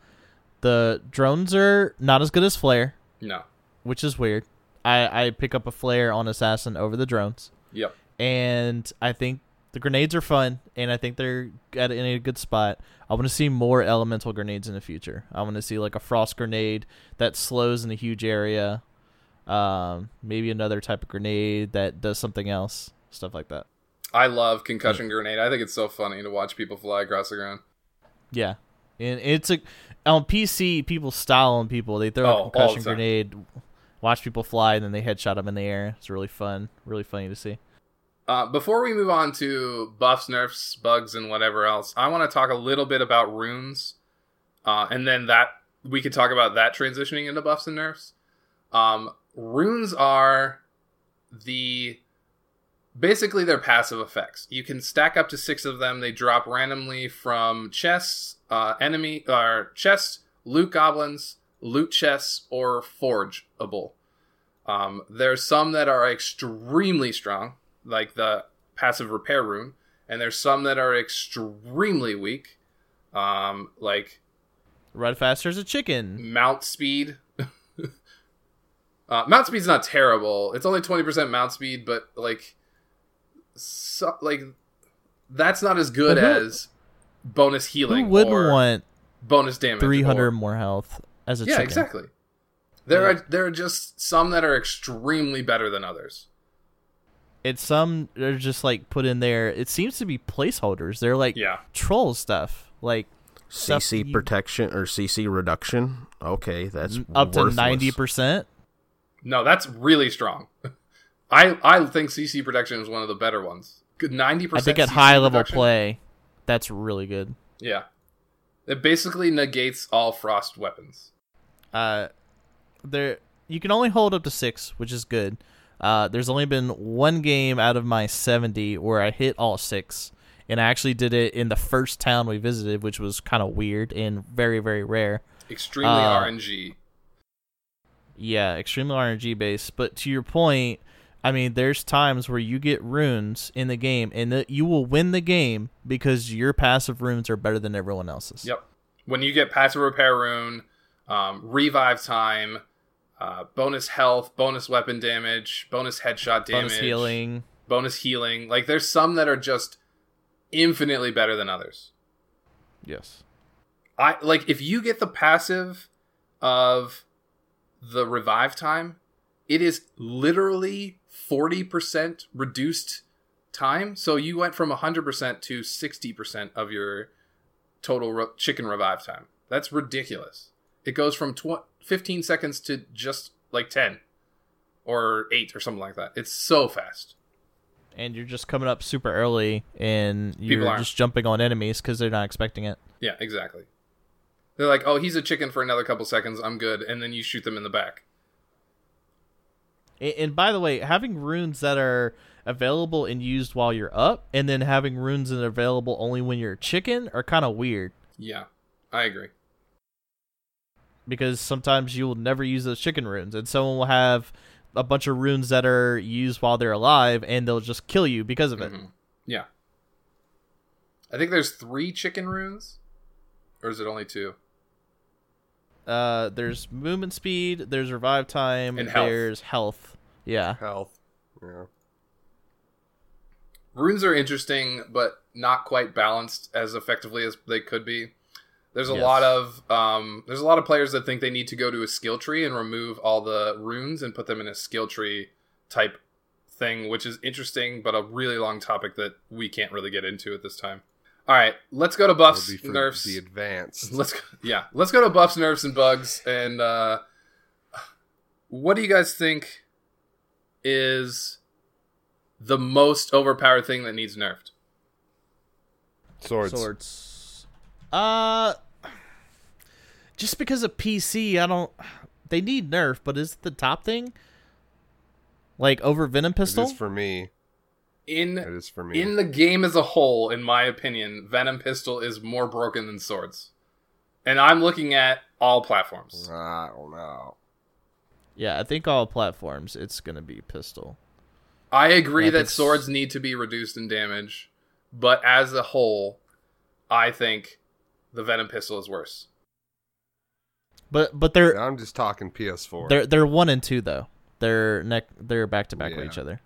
Speaker 5: the drones are not as good as flare,
Speaker 2: No.
Speaker 5: which is weird. I, I pick up a flare on assassin over the drones,
Speaker 2: Yep.
Speaker 5: and I think the grenades are fun, and I think they're at in a good spot. I want to see more elemental grenades in the future. I want to see like a frost grenade that slows in a huge area. Um, maybe another type of grenade that does something else, stuff like that.
Speaker 2: I love concussion grenade. I think it's so funny to watch people fly across the ground.
Speaker 5: Yeah, and it's a on PC people style on people. They throw
Speaker 2: Oh,
Speaker 5: a concussion grenade, watch people fly, and then they headshot them in the air. It's really fun, really funny to see.
Speaker 2: Uh, before we move on to buffs, nerfs, bugs, and whatever else, I want to talk a little bit about runes, uh, and then that we could talk about that transitioning into buffs and nerfs. Um, runes are the basically they're passive effects. You can stack up to six of them. They drop randomly from chests, uh, enemy or chests, loot goblins, loot chests, or forgeable. Um, there's some that are extremely strong, like the passive repair rune, and there's some that are extremely weak, um, like
Speaker 5: Run faster as a chicken.
Speaker 2: mount speed. <laughs> uh, mount speed's not terrible. It's only twenty percent mount speed, but like, so, like that's not as good
Speaker 5: who-
Speaker 2: as bonus healing.
Speaker 5: Who wouldn't
Speaker 2: or
Speaker 5: want
Speaker 2: bonus damage?
Speaker 5: three hundred more health as a
Speaker 2: Yeah,
Speaker 5: chicken?
Speaker 2: exactly. There are there are just some that are extremely better than others.
Speaker 5: It's some they're just like put in there. It seems to be placeholders. They're like
Speaker 2: Yeah.
Speaker 5: troll stuff, like stuff
Speaker 3: CC
Speaker 5: you-
Speaker 3: protection or CC reduction. Okay, that's
Speaker 5: up to ninety percent.
Speaker 2: No, that's really strong. <laughs> I I think CC protection is one of the better ones. Ninety percent.
Speaker 5: I think at high level play, that's really good.
Speaker 2: Yeah, it basically negates all frost weapons.
Speaker 5: Uh, there you can only hold up to six, which is good. Uh, there's only been one game out of my seventy where I hit all six, and I actually did it in the first town we visited, which was kind of weird and very very rare.
Speaker 2: Extremely
Speaker 5: Uh,
Speaker 2: RNG.
Speaker 5: Yeah, extremely RNG based. But to your point, I mean, there's times where you get runes in the game, and that you will win the game because your passive runes are better than everyone else's.
Speaker 2: Yep. When you get passive repair rune, um, revive time, uh, bonus health, bonus weapon damage, bonus headshot damage,
Speaker 5: Bonus healing.
Speaker 2: bonus healing. Like there's some that are just infinitely better than others.
Speaker 5: Yes.
Speaker 2: I like if you get the passive of the revive time, it is literally 40% reduced time. So you went from 100% to 60% of your total re- chicken revive time. That's ridiculous. It goes from tw- 15 seconds to just like 10 or 8 or something like that. It's so fast.
Speaker 5: And you're just coming up super early, and you're just jumping on enemies because they're not expecting it.
Speaker 2: Yeah, exactly. They're like, "Oh, he's a chicken for another couple seconds. I'm good." And then you shoot them in the back.
Speaker 5: And, and by the way, having runes that are available and used while you're up, and then having runes that are available only when you're a chicken are kind of weird.
Speaker 2: Yeah, I agree.
Speaker 5: Because sometimes you will never use those chicken runes, and someone will have a bunch of runes that are used while they're alive, and they'll just kill you because of it.
Speaker 2: Mhm. Yeah. I think there's three chicken runes, or is it only two?
Speaker 5: Uh, there's movement speed, there's revive time,
Speaker 2: And health.
Speaker 5: there's health. Yeah,
Speaker 4: Health. Yeah.
Speaker 2: Runes are interesting, but not quite balanced as effectively as they could be. There's a
Speaker 5: Yes.
Speaker 2: lot of um, there's a lot of players that think they need to go to a skill tree and remove all the runes and put them in a skill tree type thing, which is interesting, but a really long topic that we can't really get into at this time. All right, let's go to buffs,
Speaker 4: be for
Speaker 2: nerfs.
Speaker 4: the advanced. <laughs>
Speaker 2: Let's go- yeah, let's go to buffs, nerfs, and bugs. And uh, what do you guys think is the most overpowered thing that needs nerfed.
Speaker 4: Swords.
Speaker 5: Swords. Uh, just because of PC, I don't. They need nerf, but is it the top thing? Like over Venom Pistol?
Speaker 4: is for me.
Speaker 2: In
Speaker 4: It is for me.
Speaker 2: in the game as a whole, in my opinion, Venom Pistol is more broken than swords. And I'm looking at all platforms.
Speaker 4: I don't know.
Speaker 5: yeah, I think all platforms it's gonna be pistol.
Speaker 2: I agree
Speaker 5: I
Speaker 2: that swords need to be reduced in damage, but as a whole, I think the Venom Pistol is worse.
Speaker 5: But but they're
Speaker 4: I'm just talking PS4.
Speaker 5: they're they're one and two though. They're neck they're back to back with
Speaker 4: Yeah.
Speaker 5: each other.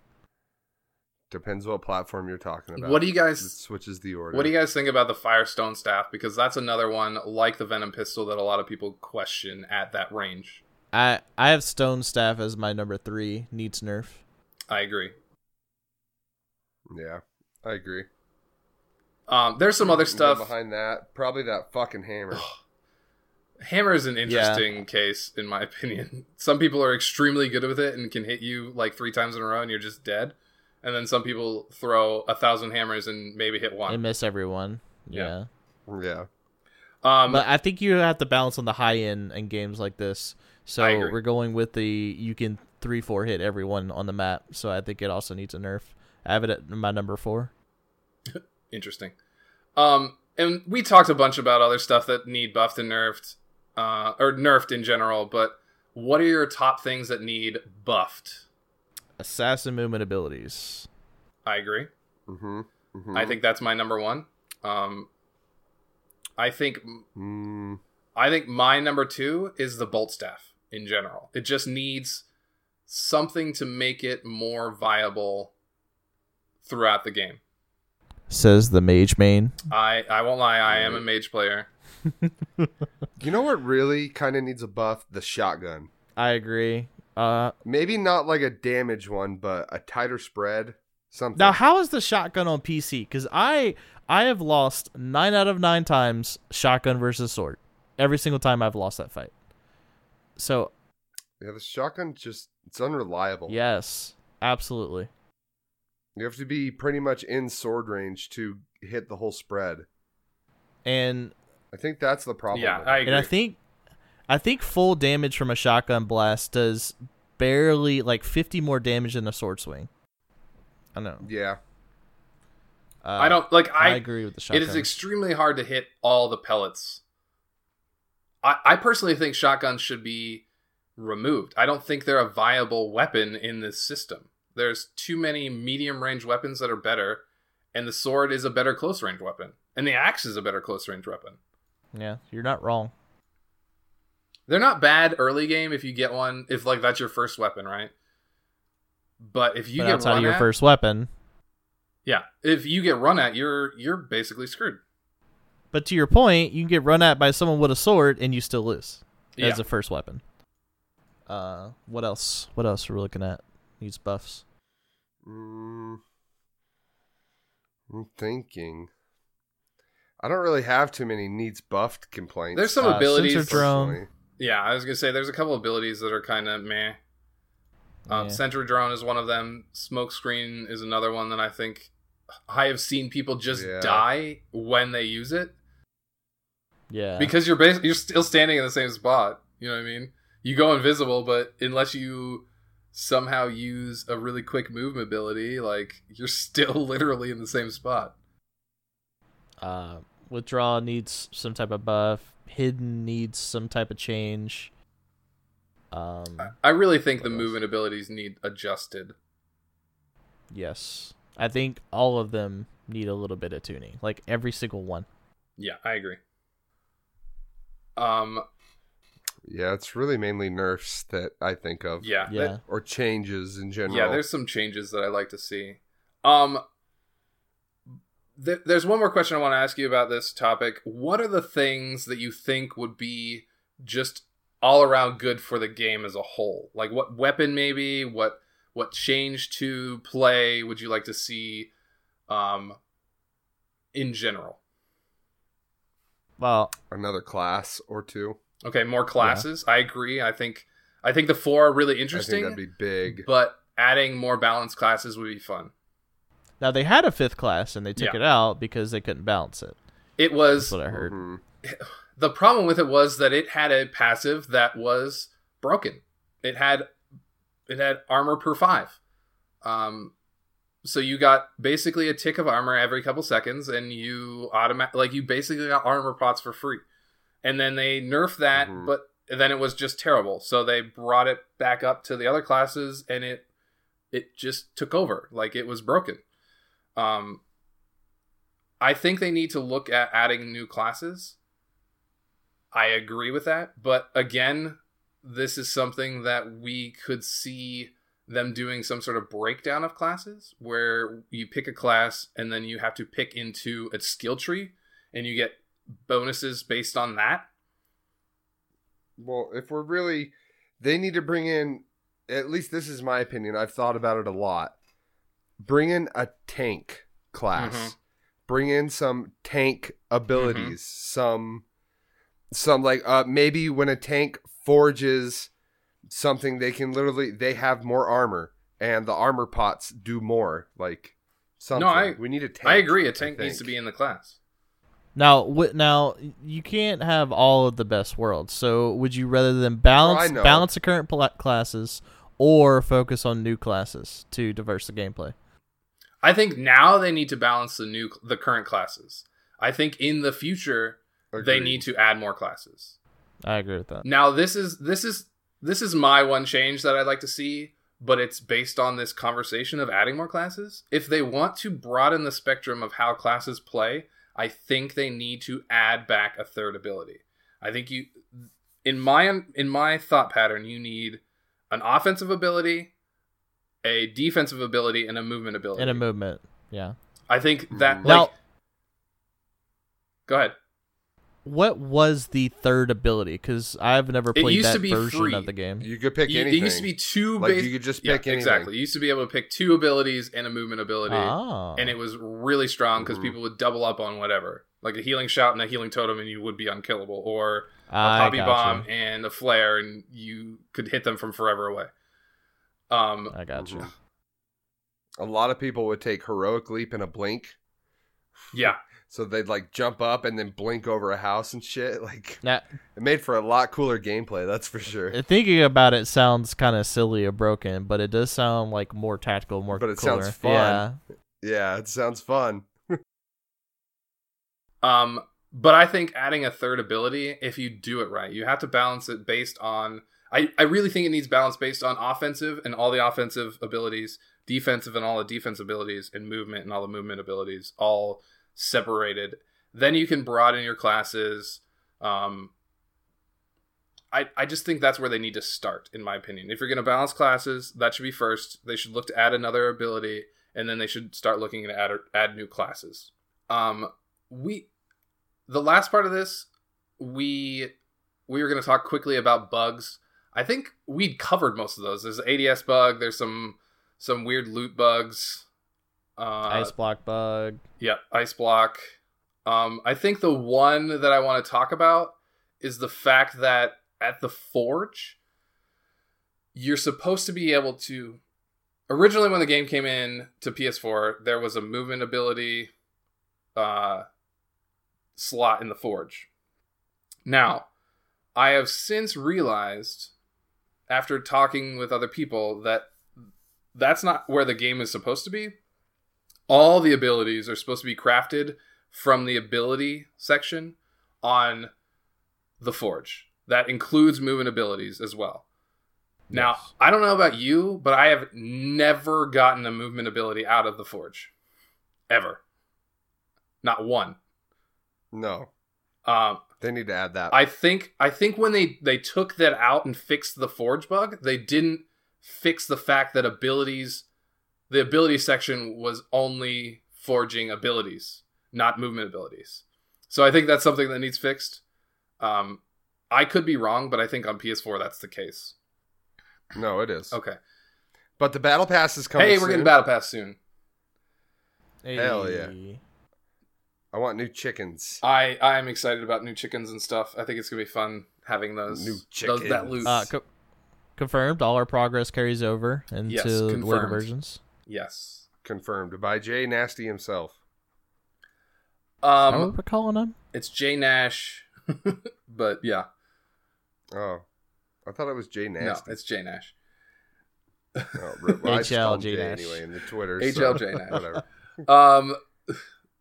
Speaker 4: Depends what platform you're talking about.
Speaker 2: What do you
Speaker 4: It
Speaker 2: guys
Speaker 4: switches the order?
Speaker 2: What do you guys think about the Firestone staff? Because that's another one like the Venom Pistol that a lot of people question at that range.
Speaker 5: I I have Stone Staff as my number three. Needs nerf.
Speaker 2: I agree.
Speaker 4: Yeah, I agree.
Speaker 2: Um, there's some other
Speaker 4: And then
Speaker 2: stuff.
Speaker 4: behind that. Probably that fucking hammer.
Speaker 2: Hammer is an interesting case, in my <laughs> opinion. Some people are extremely good with it and can hit you like three times in a row and you're just dead. And then some people throw a thousand hammers and maybe hit
Speaker 5: And
Speaker 2: one.
Speaker 5: miss everyone.
Speaker 2: Yeah.
Speaker 5: Yeah.
Speaker 4: yeah.
Speaker 2: Um,
Speaker 5: But I think you have to balance on the high end in games like this. So
Speaker 2: I agree.
Speaker 5: we're going with the you can three four hit everyone on the map. So I think it also needs a nerf. I have it at my number four. <laughs>
Speaker 2: interesting. Um, and we talked a bunch about other stuff that need buffed and nerfed, uh, or nerfed in general. But what are your top things that need buffed?
Speaker 5: Assassin movement abilities.
Speaker 2: I agree.
Speaker 4: Mm-hmm. mm-hmm.
Speaker 2: I think that's my number one. Um, I think
Speaker 4: Mm,
Speaker 2: I think my number two is the bolt staff in general. It just needs something to make it more viable throughout the game.
Speaker 5: Says the mage main.
Speaker 2: I I won't lie, I am a mage player. <laughs>
Speaker 4: you know what really kind of needs a buff? The shotgun.
Speaker 5: I agree. Uh
Speaker 4: Maybe not like a damage one, but a tighter spread. Something.
Speaker 5: now how is the shotgun on PC? Because I I have lost nine out of nine times shotgun versus sword. Every single time I've lost that fight. So
Speaker 4: yeah, the shotgun just it's unreliable.
Speaker 5: yes, absolutely.
Speaker 4: You have to be pretty much in sword range to hit the whole spread.
Speaker 5: And
Speaker 4: I think that's the problem.
Speaker 2: Yeah, I agree.
Speaker 5: and I think I think full damage from a shotgun blast does barely like 50 more damage than a sword swing. I know.
Speaker 4: yeah.
Speaker 5: Uh,
Speaker 2: I don't like
Speaker 5: I,
Speaker 2: I,
Speaker 5: agree with the
Speaker 2: it
Speaker 5: shotgun.
Speaker 2: is extremely hard to hit all the pellets. I, I personally think shotguns should be removed. I don't think they're a viable weapon in this system. There's too many medium range weapons that are better, and the sword is a better close range weapon, and the axe is a better close range weapon.
Speaker 5: yeah, you're not wrong.
Speaker 2: They're not bad early game if you get one, if like that's your first weapon, right? But if you
Speaker 5: but
Speaker 2: get
Speaker 5: outside of your
Speaker 2: at,
Speaker 5: first weapon,
Speaker 2: yeah, if you get run at, you're you're basically screwed.
Speaker 5: but to your point, you can get run at by someone with a sword and you still lose
Speaker 2: Yeah.
Speaker 5: as a first weapon. Uh, what else? What else are we looking at? Needs buffs.
Speaker 4: Mm, I'm thinking. I don't really have too many needs buffed complaints.
Speaker 2: There's some
Speaker 5: Uh,
Speaker 2: abilities.
Speaker 5: drone.
Speaker 2: Yeah, I was gonna say there's a couple abilities that are kind of meh. Um,
Speaker 5: Yeah.
Speaker 2: Sentry drone is one of them. Smoke screen is another one that I think I have seen people just
Speaker 4: Yeah.
Speaker 2: die when they use it
Speaker 5: Yeah,
Speaker 2: because you're bas- you're still standing in the same spot. You know what I mean? You go invisible, but unless you somehow use a really quick movement ability, like you're still <laughs> literally in the same spot.
Speaker 5: uh, withdraw needs some type of buff. Hidden needs some type of change. Um,
Speaker 2: I really think the
Speaker 4: else?
Speaker 2: movement abilities need adjusted.
Speaker 5: yes, I think all of them need a little bit of tuning. Like every single one.
Speaker 2: Yeah, I agree. Um,
Speaker 4: Yeah, it's really mainly nerfs that I think of.
Speaker 2: yeah,
Speaker 5: Yeah.
Speaker 2: that-
Speaker 4: Or changes in general.
Speaker 2: Yeah, there's some changes that I like to see. Um, th- there's one more question I want to ask you about this topic. What are the things that you think would be just all around good for the game as a whole? Like what weapon maybe? What what change to play would you like to see? Um, in general.
Speaker 5: Well,
Speaker 4: another class or two.
Speaker 2: Okay, more classes. I agree. I think I think the four are really
Speaker 4: I think
Speaker 2: interesting.
Speaker 4: that'd be big.
Speaker 2: but adding more balanced classes would be fun.
Speaker 5: Now they had a fifth class and they took
Speaker 2: Yeah.
Speaker 5: it out because they couldn't balance it.
Speaker 2: It was
Speaker 5: That's what I heard.
Speaker 4: Mhm. <sighs>
Speaker 2: the problem with it was that it had a passive that was broken. It had it had armor per five. Um, so you got basically a tick of armor every couple seconds, and you automatic like you basically got armor pots for free. And then they nerfed that,
Speaker 4: Mhm.
Speaker 2: but then it was just terrible. So they brought it back up to the other classes, and it it just took over like it was broken. Um, I think they need to look at adding new classes. I agree with that, but again, this is something that we could see them doing some sort of breakdown of classes where you pick a class and then you have to pick into a skill tree and you get bonuses based on that.
Speaker 4: Well, if we're really, they need to bring in. At least this is my opinion. I've thought about it a lot. Bring in a tank class.
Speaker 2: Mhm.
Speaker 4: Bring in some tank abilities. Some, some like uh maybe when a tank forges something, they can literally they have more armor and the armor pots do more. Like something.
Speaker 2: I-
Speaker 4: we need a tank.
Speaker 2: I agree, A tank needs to be in the class.
Speaker 5: Now, wh- now you can't have all of the best worlds. So, would you rather than balance
Speaker 4: know.
Speaker 5: balance the current pla- classes or focus on new classes to diverse the gameplay?
Speaker 2: I think now they need to balance the new the current classes. I think in the future they need to add more classes.
Speaker 5: I agree with that.
Speaker 2: Now this is this is this is my one change that I'd like to see, but it's based on this conversation of adding more classes. If they want to broaden the spectrum of how classes play, I think they need to add back a third ability. I think you in my in my thought pattern, you need an offensive ability, a defensive ability, and a movement ability.
Speaker 5: And a movement, yeah.
Speaker 2: I think that like
Speaker 5: Now-
Speaker 2: go ahead.
Speaker 5: What was the third ability? Because I've never played
Speaker 2: used
Speaker 5: that
Speaker 2: to be
Speaker 5: version
Speaker 2: free.
Speaker 5: of the game.
Speaker 4: You could pick
Speaker 2: You-
Speaker 4: anything.
Speaker 2: It used to be two
Speaker 4: Like,
Speaker 2: base-
Speaker 4: you could just
Speaker 2: Yeah,
Speaker 4: pick anything.
Speaker 2: Exactly. You used to be able to pick two abilities and a movement ability.
Speaker 5: Ah.
Speaker 2: and it was really strong because
Speaker 4: Mhm.
Speaker 2: people would double up on whatever, like a healing shout and a healing totem, and you would be unkillable, or a
Speaker 5: I
Speaker 2: poppy
Speaker 5: got
Speaker 2: bomb
Speaker 5: you.
Speaker 2: and a flare, and you could hit them from forever away. Um,
Speaker 5: I got you.
Speaker 4: Mhm. A lot of people would take heroic leap and a blink,
Speaker 2: yeah,
Speaker 4: so they'd like jump up and then blink over a house and shit. <laughs> Like
Speaker 5: Now,
Speaker 4: it made for a lot cooler gameplay. That's for sure.
Speaker 5: thinking about it sounds kind of silly or broken, but it does sound like more tactical, more.
Speaker 4: But it
Speaker 5: cooler.
Speaker 4: sounds fun.
Speaker 5: Yeah.
Speaker 4: Yeah, it sounds fun. <laughs>
Speaker 2: Um, but I think adding a third ability, if you do it right, you have to balance it based on. I, I really think it needs balance based on offensive and all the offensive abilities, defensive and all the defense abilities, and movement and all the movement abilities, all separated. Then you can broaden your classes. Um, I, I just think that's where they need to start, in my opinion. If you're going to balance classes, that should be first. They should look to add another ability, and then they should start looking to add add new classes. Um, we the last part of this we we were going to talk quickly about bugs i think we'd covered most of those there's ads bug there's some some weird loot bugs uh
Speaker 5: Ice block bug.
Speaker 2: yeah ice block um i think the one that i want to talk about is the fact that at the forge you're supposed to be able to originally when the game came in to ps4 there was a movement ability uh slot in the forge. Now, I have since realized after talking with other people that that's not where the game is supposed to be. All the abilities are supposed to be crafted from the ability section on the forge. That includes movement abilities as well. Now, I don't know about you, but I have never gotten a movement ability out of the forge. Ever. Not one.
Speaker 4: No,
Speaker 2: Um,
Speaker 4: they need to add that.
Speaker 2: I think I think when they they took that out and fixed the forge bug, they didn't fix the fact that abilities the ability section was only forging abilities, not movement abilities. So I think that's something that needs fixed. Um I could be wrong, but I think on PS4 that's the case.
Speaker 4: no, it is.
Speaker 2: Okay.
Speaker 4: But the battle pass is coming.
Speaker 2: hey, we're getting. Battle Pass soon.
Speaker 4: Hell yeah. I want new chickens.
Speaker 2: I I am excited about new chickens and stuff. I think it's gonna be fun having those
Speaker 4: New
Speaker 2: those that
Speaker 4: chickens.
Speaker 2: loot.
Speaker 5: Uh, co- confirmed. All our progress carries over into
Speaker 2: Yes,
Speaker 5: later versions.
Speaker 2: Yes.
Speaker 4: confirmed by Jay Nasty himself.
Speaker 5: Um, what we're calling him?
Speaker 2: it's Jay Nash, <laughs> but yeah,
Speaker 4: Oh, I thought it was Jay
Speaker 2: no,
Speaker 4: Nasty.
Speaker 2: it's Jay Nash.
Speaker 4: Oh, well, I just call him
Speaker 5: HL
Speaker 4: Jay
Speaker 5: Jay Nash.
Speaker 4: anyway in the Twitter.
Speaker 2: HL
Speaker 4: so
Speaker 2: Jay Nash.
Speaker 4: Whatever. <laughs>
Speaker 2: Um,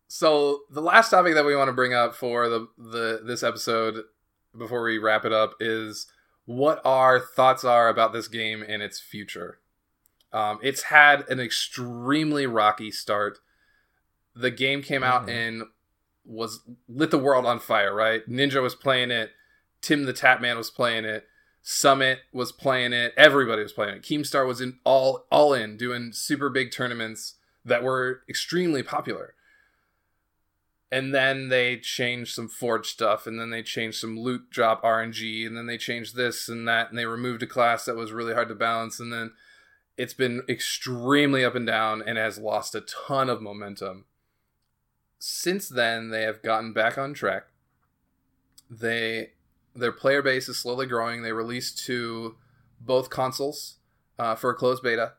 Speaker 2: so the last topic that we want to bring up for the the this episode before we wrap it up is what our thoughts are about this game and its future. Um, it's had an extremely rocky start. The game came out
Speaker 5: Mhm.
Speaker 2: and was lit the world on fire. Right, Ninja was playing it. Tim the Tatman was playing it. Summit was playing it. Everybody was playing it. Keemstar was in all all in doing super big tournaments that were extremely popular. And then they changed some Forge stuff, and then they changed some loot drop RNG, and then they changed this and that, and they removed a class that was really hard to balance, and then it's been extremely up and down and has lost a ton of momentum. Since then, they have gotten back on track. They their player base is slowly growing. They released to both consoles uh, for a closed beta,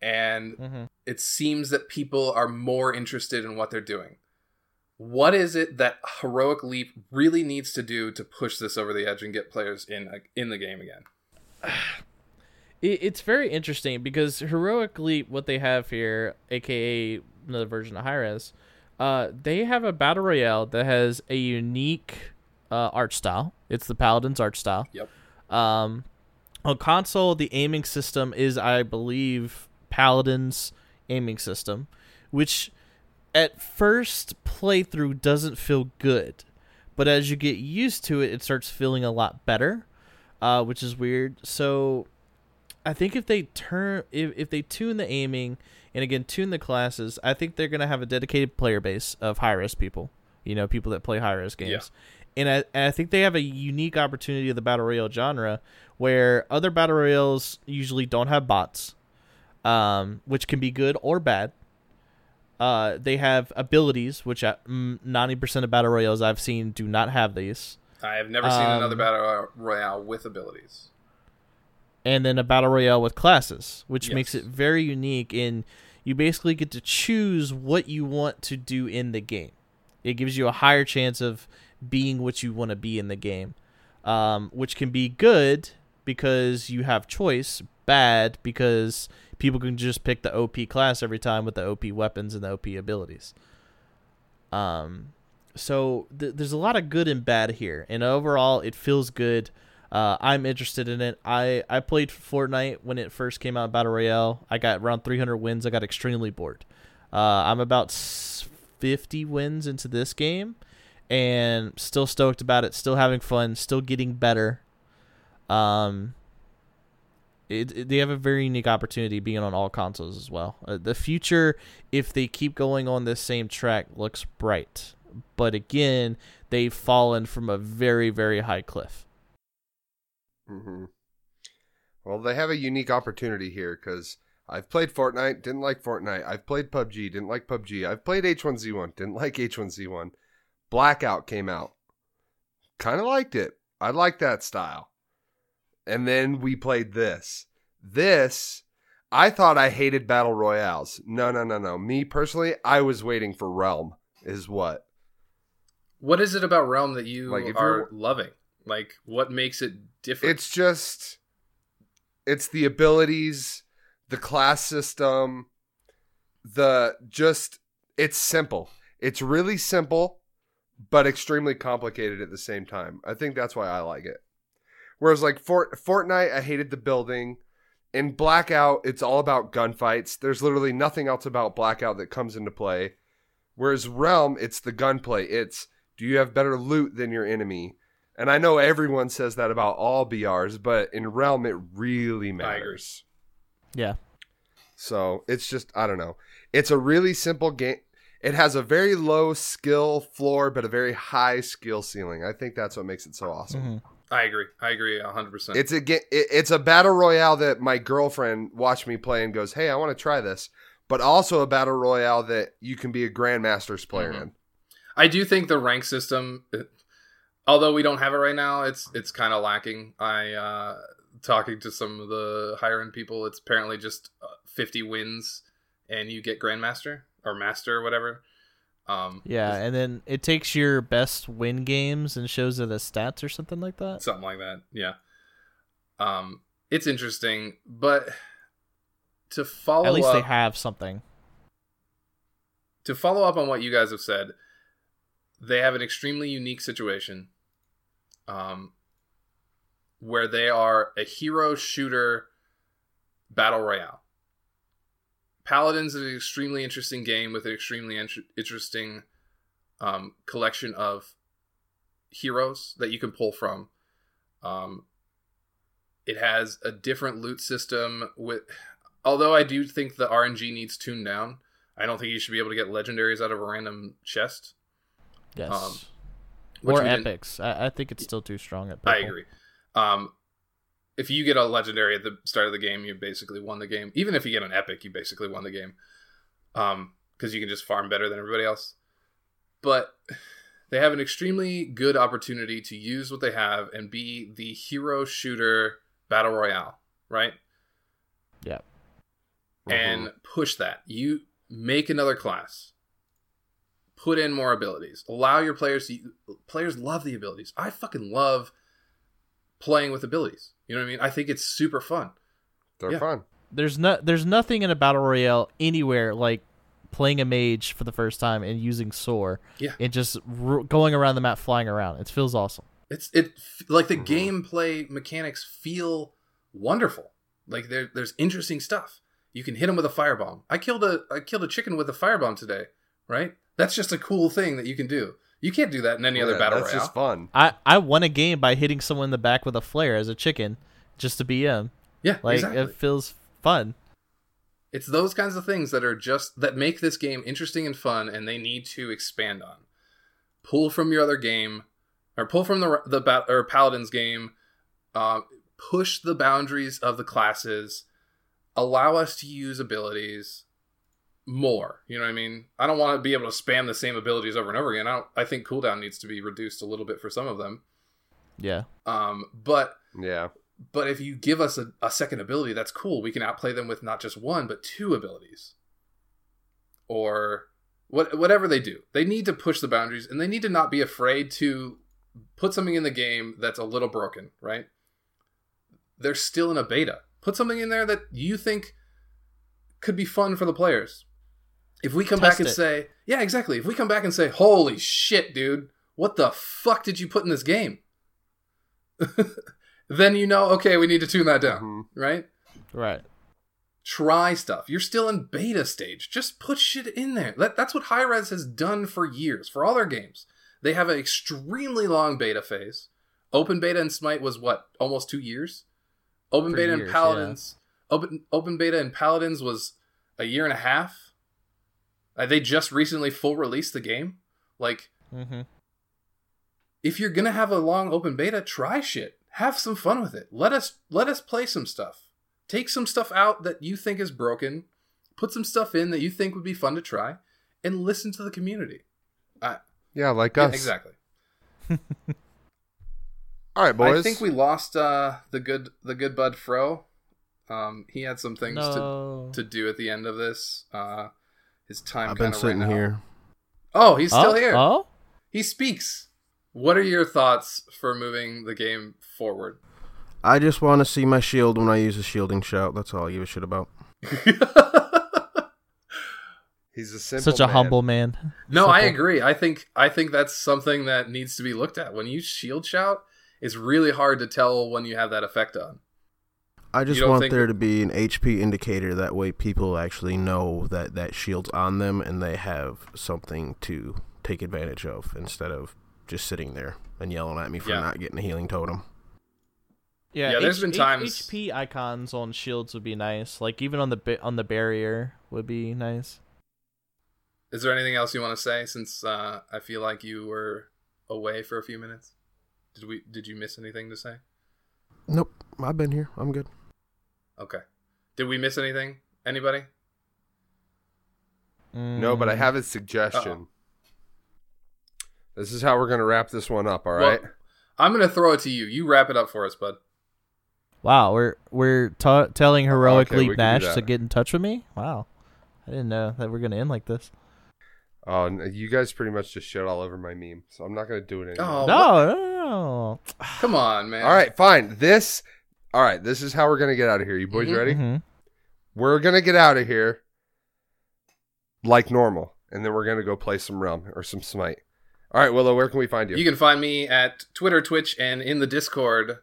Speaker 2: and
Speaker 5: Mm-hmm.
Speaker 2: it seems that people are more interested in what they're doing. What is it that Heroic Leap really needs to do to push this over the edge and get players in in the game again? <sighs> <sighs> <sighs>
Speaker 5: It, it's very interesting because Heroic Leap, what they have here, aka another version of Hi-Rez, uh, they have a battle royale that has a unique uh, art style. It's the Paladin's art style.
Speaker 2: Yep.
Speaker 5: Um, on console, the aiming system is, I believe, Paladin's aiming system, which at first playthrough doesn't feel good, but as you get used to it, it starts feeling a lot better, uh, which is weird. So, I think if they turn, if, if they tune the aiming and again tune the classes, I think they're gonna have a dedicated player base of high risk people. You know, people that play high risk games. And I, and I think they have a unique opportunity of the battle royale genre where other battle royales usually don't have bots, um, which can be good or bad. Uh, they have abilities, which ninety percent of battle royales I've seen do not have these,
Speaker 2: I have never seen another
Speaker 5: Um,
Speaker 2: battle royale with abilities.
Speaker 5: And then a battle royale with classes, which
Speaker 2: Yes.
Speaker 5: makes it very unique. In you basically get to choose what you want to do in the game. It gives you a higher chance of being what you want to be in the game, um, which can be good because you have choice. Bad because people can just pick the OP class every time with the OP weapons and the OP abilities. Um, so th- there's a lot of good and bad here, and overall, it feels good. Uh, I'm interested in it. I I played Fortnite when it first came out, Battle Royale. I got around 300 wins. I got extremely bored. Uh, I'm about 50 wins into this game, and still stoked about it. Still having fun. Still getting better. Um, it, it- they have a very unique opportunity being on all consoles as well. Uh, the future, if they keep going on this same track, looks bright. But again, they've fallen from a very very high cliff.
Speaker 4: Hmm Well, they have a unique opportunity here because I've played Fortnite, didn't like Fortnite. I've played PUBG, didn't like PUBG. I've played H1Z1, didn't like H1Z1. Blackout came out, kind of liked it. I like that style. And then we played this. This, I thought I hated battle royales. No, no, no, no. Me personally, I was waiting for Realm. Is what
Speaker 2: What is it about Realm that you
Speaker 4: Like, you're-
Speaker 2: loving? Like, what makes it different?
Speaker 4: It's just it's the abilities, the class system, the just it's simple. It's really simple but extremely complicated at the same time. I think that's why I like it. Whereas like Fort Fortnite, I hated the building. In Blackout, it's all about gunfights. There's literally nothing else about Blackout that comes into play. Whereas Realm, it's the gunplay. It's do you have better loot than your enemy? And I know everyone says that about all BRs, but in Realm, it really matters.
Speaker 5: Yeah.
Speaker 4: So it's just, I don't know. It's a really simple game. It has a very low skill floor, but a very high skill ceiling. I think that's what makes it so awesome.
Speaker 5: Mhm.
Speaker 2: I agree. I agree hundred percent.
Speaker 4: It's a ga- it's a battle royale that my girlfriend watched me play and goes, "Hey, I want to try this." But also a battle royale that you can be a grandmasters player
Speaker 2: Mhm.
Speaker 4: in.
Speaker 2: I do think the rank system, although we don't have it right now, it's it's kind of lacking. I uh talking to some of the higher end people, it's apparently just uh, 50 wins and you get Grandmaster or Master or whatever. Um,
Speaker 5: Yeah, and then it takes your best win games and shows it as stats or something like that.
Speaker 2: something like that. Yeah. Um, it's interesting, but to follow
Speaker 5: At least
Speaker 2: up,
Speaker 5: they have something.
Speaker 2: to follow up on what you guys have said, they have an extremely unique situation, um, where they are a hero shooter battle royale. Paladins is an extremely interesting game with an extremely int- interesting um, collection of heroes that you can pull from. Um, it has a different loot system with, although I do think the RNG needs tuned down. I don't think you should be able to get legendaries out of a random chest.
Speaker 5: Yes.
Speaker 2: Um,
Speaker 5: or epics. I, I think it's still too strong at
Speaker 2: I agree. Um, if you get a legendary at the start of the game, you basically won the game. Even if you get an epic, you basically won the game. Um, because you can just farm better than everybody else. But they have an extremely good opportunity to use what they have and be the hero shooter battle royale, right?
Speaker 5: Yeah.
Speaker 2: and push that. You make another class. Put in more abilities. Allow your players to players love the abilities. I fucking love playing with abilities. You know what I mean? I think it's super fun.
Speaker 4: They're
Speaker 2: Yeah.
Speaker 4: fun.
Speaker 5: There's no there's nothing in a battle royale anywhere like playing a mage for the first time and using soar
Speaker 2: Yeah.
Speaker 5: and just r- going around the map flying around. It feels awesome.
Speaker 2: It's it like the
Speaker 4: Mhm.
Speaker 2: gameplay mechanics feel wonderful. Like there there's interesting stuff. You can hit them with a firebomb. I killed a I killed a chicken with a firebomb today, right? That's just a cool thing that you can do. You can't do that in any other
Speaker 4: Yeah,
Speaker 2: battle
Speaker 4: That's
Speaker 2: royale.
Speaker 4: just fun.
Speaker 5: I I won a game by hitting someone in the back with a flare as a chicken just to BM.
Speaker 2: yeah,
Speaker 5: Like
Speaker 2: exactly.
Speaker 5: it feels fun.
Speaker 2: It's those kinds of things that are just that make this game interesting and fun, and they need to expand on. Pull from your other game, or pull from the the ba- or paladins game. Uh, push the boundaries of the classes. Allow us to use abilities more. You know what I mean? I don't want to be able to spam the same abilities over and over again. I don't, I think cooldown needs to be reduced a little bit for some of them.
Speaker 5: Yeah.
Speaker 2: Um, but
Speaker 4: Yeah.
Speaker 2: but if you give us a, a second ability, that's cool. We can outplay them with not just one, but two abilities. Or what, whatever they do. They need to push the boundaries and they need to not be afraid to put something in the game that's a little broken, right? They're still in a beta. Put something in there that you think could be fun for the players. If we come
Speaker 5: Test
Speaker 2: back and
Speaker 5: it.
Speaker 2: say, yeah, exactly. If we come back and say, holy shit, dude, what the fuck did you put in this game? <laughs> then you know, okay, we need to tune that down,
Speaker 4: Mhm.
Speaker 2: right?
Speaker 5: Right.
Speaker 2: Try stuff. You're still in beta stage. Just put shit in there. That, that's what Hi-Rez has done for years, for all their games. They have an extremely long beta phase. Open beta and Smite was what, almost two years? Open
Speaker 5: For
Speaker 2: beta
Speaker 5: years,
Speaker 2: and Paladins. Open open beta and Paladins was a year and a half. They just recently full released the game. Like,
Speaker 5: Mm-hmm.
Speaker 2: if you're gonna have a long open beta, try shit. Have some fun with it. Let us let us play some stuff. Take some stuff out that you think is broken. Put some stuff in that you think would be fun to try, and listen to the community.
Speaker 4: Yeah, like
Speaker 2: Yeah,
Speaker 4: us.
Speaker 2: exactly. <laughs>
Speaker 4: All right, boys.
Speaker 2: I think we lost uh, the good the good bud Fro. Um, he had some things
Speaker 5: No.
Speaker 2: to to do at the end of this. Uh, his time
Speaker 3: I've been
Speaker 2: kind of
Speaker 3: sitting here.
Speaker 2: Oh, he's still
Speaker 5: oh,
Speaker 2: here.
Speaker 5: Oh,
Speaker 2: He speaks. What are your thoughts for moving the game forward?
Speaker 3: I just want to see my shield when I use a shielding shout. That's all I give a shit about. <laughs>
Speaker 4: he's a simple
Speaker 5: such a
Speaker 4: man.
Speaker 5: humble man.
Speaker 2: No, I agree. I think I think that's something that needs to be looked at. When you shield shout, it's really hard to tell when you have that effect on.
Speaker 3: I just want there to be an HP indicator. That way, people actually know that that shield's on them, and they have something to take advantage of instead of just sitting there and yelling at me for
Speaker 2: Yeah.
Speaker 3: not getting a healing totem.
Speaker 5: Yeah,
Speaker 2: Yeah, there's
Speaker 5: H-
Speaker 2: been
Speaker 5: H-
Speaker 2: times-
Speaker 5: HP icons on shields would be nice. Like even on the ba- on the barrier would be nice.
Speaker 2: Is there anything else you want to say? Since uh, I feel like you were away for a few minutes. Did we? Did you miss anything to say?
Speaker 3: Nope, I've been here. I'm good.
Speaker 2: Okay. Did we miss anything? Anybody?
Speaker 4: No, but I
Speaker 5: Mm.
Speaker 4: have a suggestion.
Speaker 2: Uh-oh.
Speaker 4: This is how we're going to wrap this one up, all
Speaker 2: Well,
Speaker 4: right?
Speaker 2: I'm gonna throw it to you. You wrap it up for us, bud.
Speaker 5: Wow, we're we're ta telling heroically
Speaker 4: Okay, we
Speaker 5: leap
Speaker 4: can do
Speaker 5: Nash to get in touch with me. Wow, I didn't know that we're gonna end like this.
Speaker 4: Oh, n- you guys pretty much just shit all over my meme, so I'm not gonna do it anymore.
Speaker 2: Oh,
Speaker 5: No, no, no, no.
Speaker 2: come on, man.
Speaker 4: All right, fine. This, all right. This is how we're gonna get out of here. You boys
Speaker 2: Mhm.
Speaker 4: ready?
Speaker 5: Mhm.
Speaker 4: We're gonna get out of here like normal, and then we're gonna go play some Realm or some Smite. All right, Willow. Where can we find you?
Speaker 2: You can find me at Twitter, Twitch, and in the Discord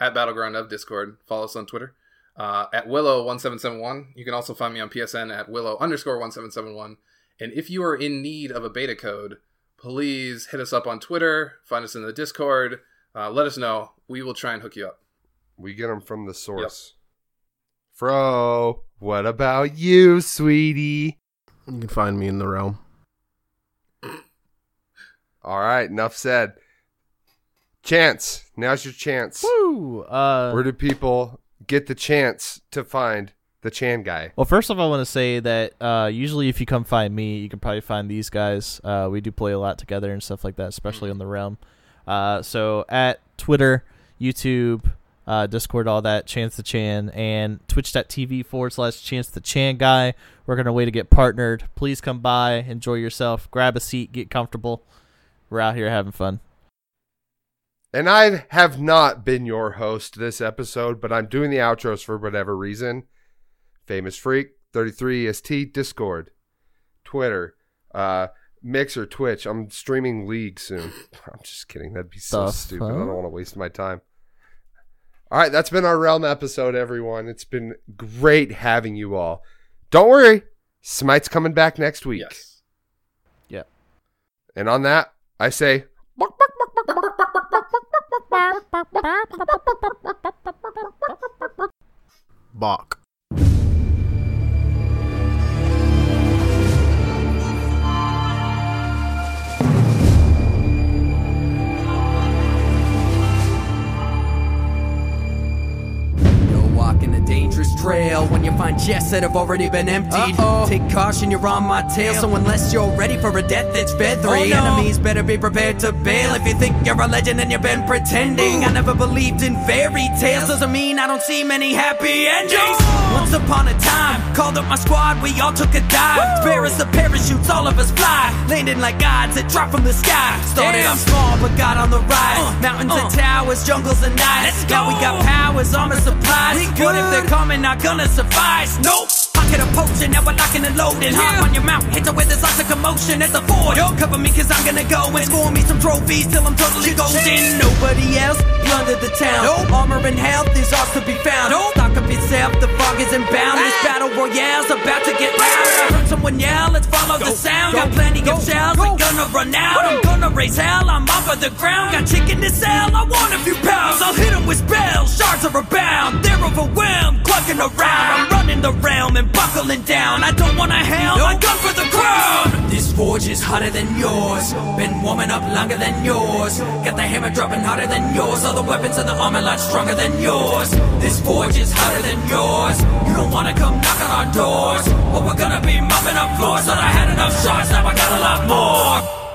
Speaker 2: at Battleground of Discord. Follow us on Twitter uh, at Willow1771. You can also find me on PSN at Willow underscore 1771. And if you are in need of a beta code, please hit us up on Twitter, find us in the Discord, uh, let us know. We will try and hook you up.
Speaker 4: We get them from the source. Fro, what about you, sweetie?
Speaker 3: You can find me in the realm.
Speaker 4: All right, enough said. Chance, now's your chance.
Speaker 5: Woo! Uh,
Speaker 4: Where do people get the chance to find the Chan guy?
Speaker 5: Well, first off, I want to say that uh, usually if you come find me, you can probably find these guys. Uh, we do play a lot together and stuff like that, especially on the realm. Uh, so at Twitter, YouTube, uh, Discord, all that, Chance the Chan, and twitch.tv forward slash Chance the Chan guy. We're going to way to get partnered. Please come by, enjoy yourself, grab a seat, get comfortable. We're out here having fun.
Speaker 4: And I have not been your host this episode, but I'm doing the outros for whatever reason. Famous Freak, 33EST, Discord, Twitter, uh, Mixer, Twitch. I'm streaming League soon. <laughs> I'm just kidding. That'd be so
Speaker 5: The
Speaker 4: stupid. I don't want to waste my time. All right, that's been our Realm episode, everyone. It's been great having you all. Don't worry, Smite's coming back next week.
Speaker 2: Yes. Yeah.
Speaker 4: And on that, I say,
Speaker 3: Bach.
Speaker 6: Walking a dangerous trail when you find chests that have already been emptied. Take caution, you're on my tail. So unless you're ready for a death that's fed three enemies, better be prepared to bail. If you think you're a legend and you've been pretending, I never believed in fairy tales. Doesn't mean I don't see many happy endings. Once upon a time, called up my squad, we all took a dive. Spare us the parachutes, all of us fly. Landing like gods that drop from the sky. Started off small, but got on the rise. Mountains and towers, jungles and nights. Now we got powers, armor supplies. What if they're coming, not gonna suffice? Nope. Pocket a potion, now we're locking and loading. Hop on your mount, hit the where there's lots of commotion at the fort. Cover me, cause I'm gonna go and score me some trophies till I'm totally golden. Nobody else plundered the town. Armor and health is ours to be found. Stock up yourself, the fog is inbound. This battle royale's about to get loud. I heard someone yell, let's follow the sound. Got plenty of shells, I'm gonna run out. I'm gonna raise hell, I'm off of the ground. Got chicken to sell, I want a few pounds. I'll hit 'em with spells, shards are abound. They're overwhelmed, clucking around. I'm running the realm and buckling down. I don't want a helm, I gun for the crown. This forge is hotter than yours. Been warming up longer than yours. Got the hammer dropping harder than yours. All the weapons and the armor lot stronger than yours. This forge is hotter than yours. You don't wanna come knock on doors. But we're gonna be mopping up floors. Thought I had enough shots, now I got a lot more.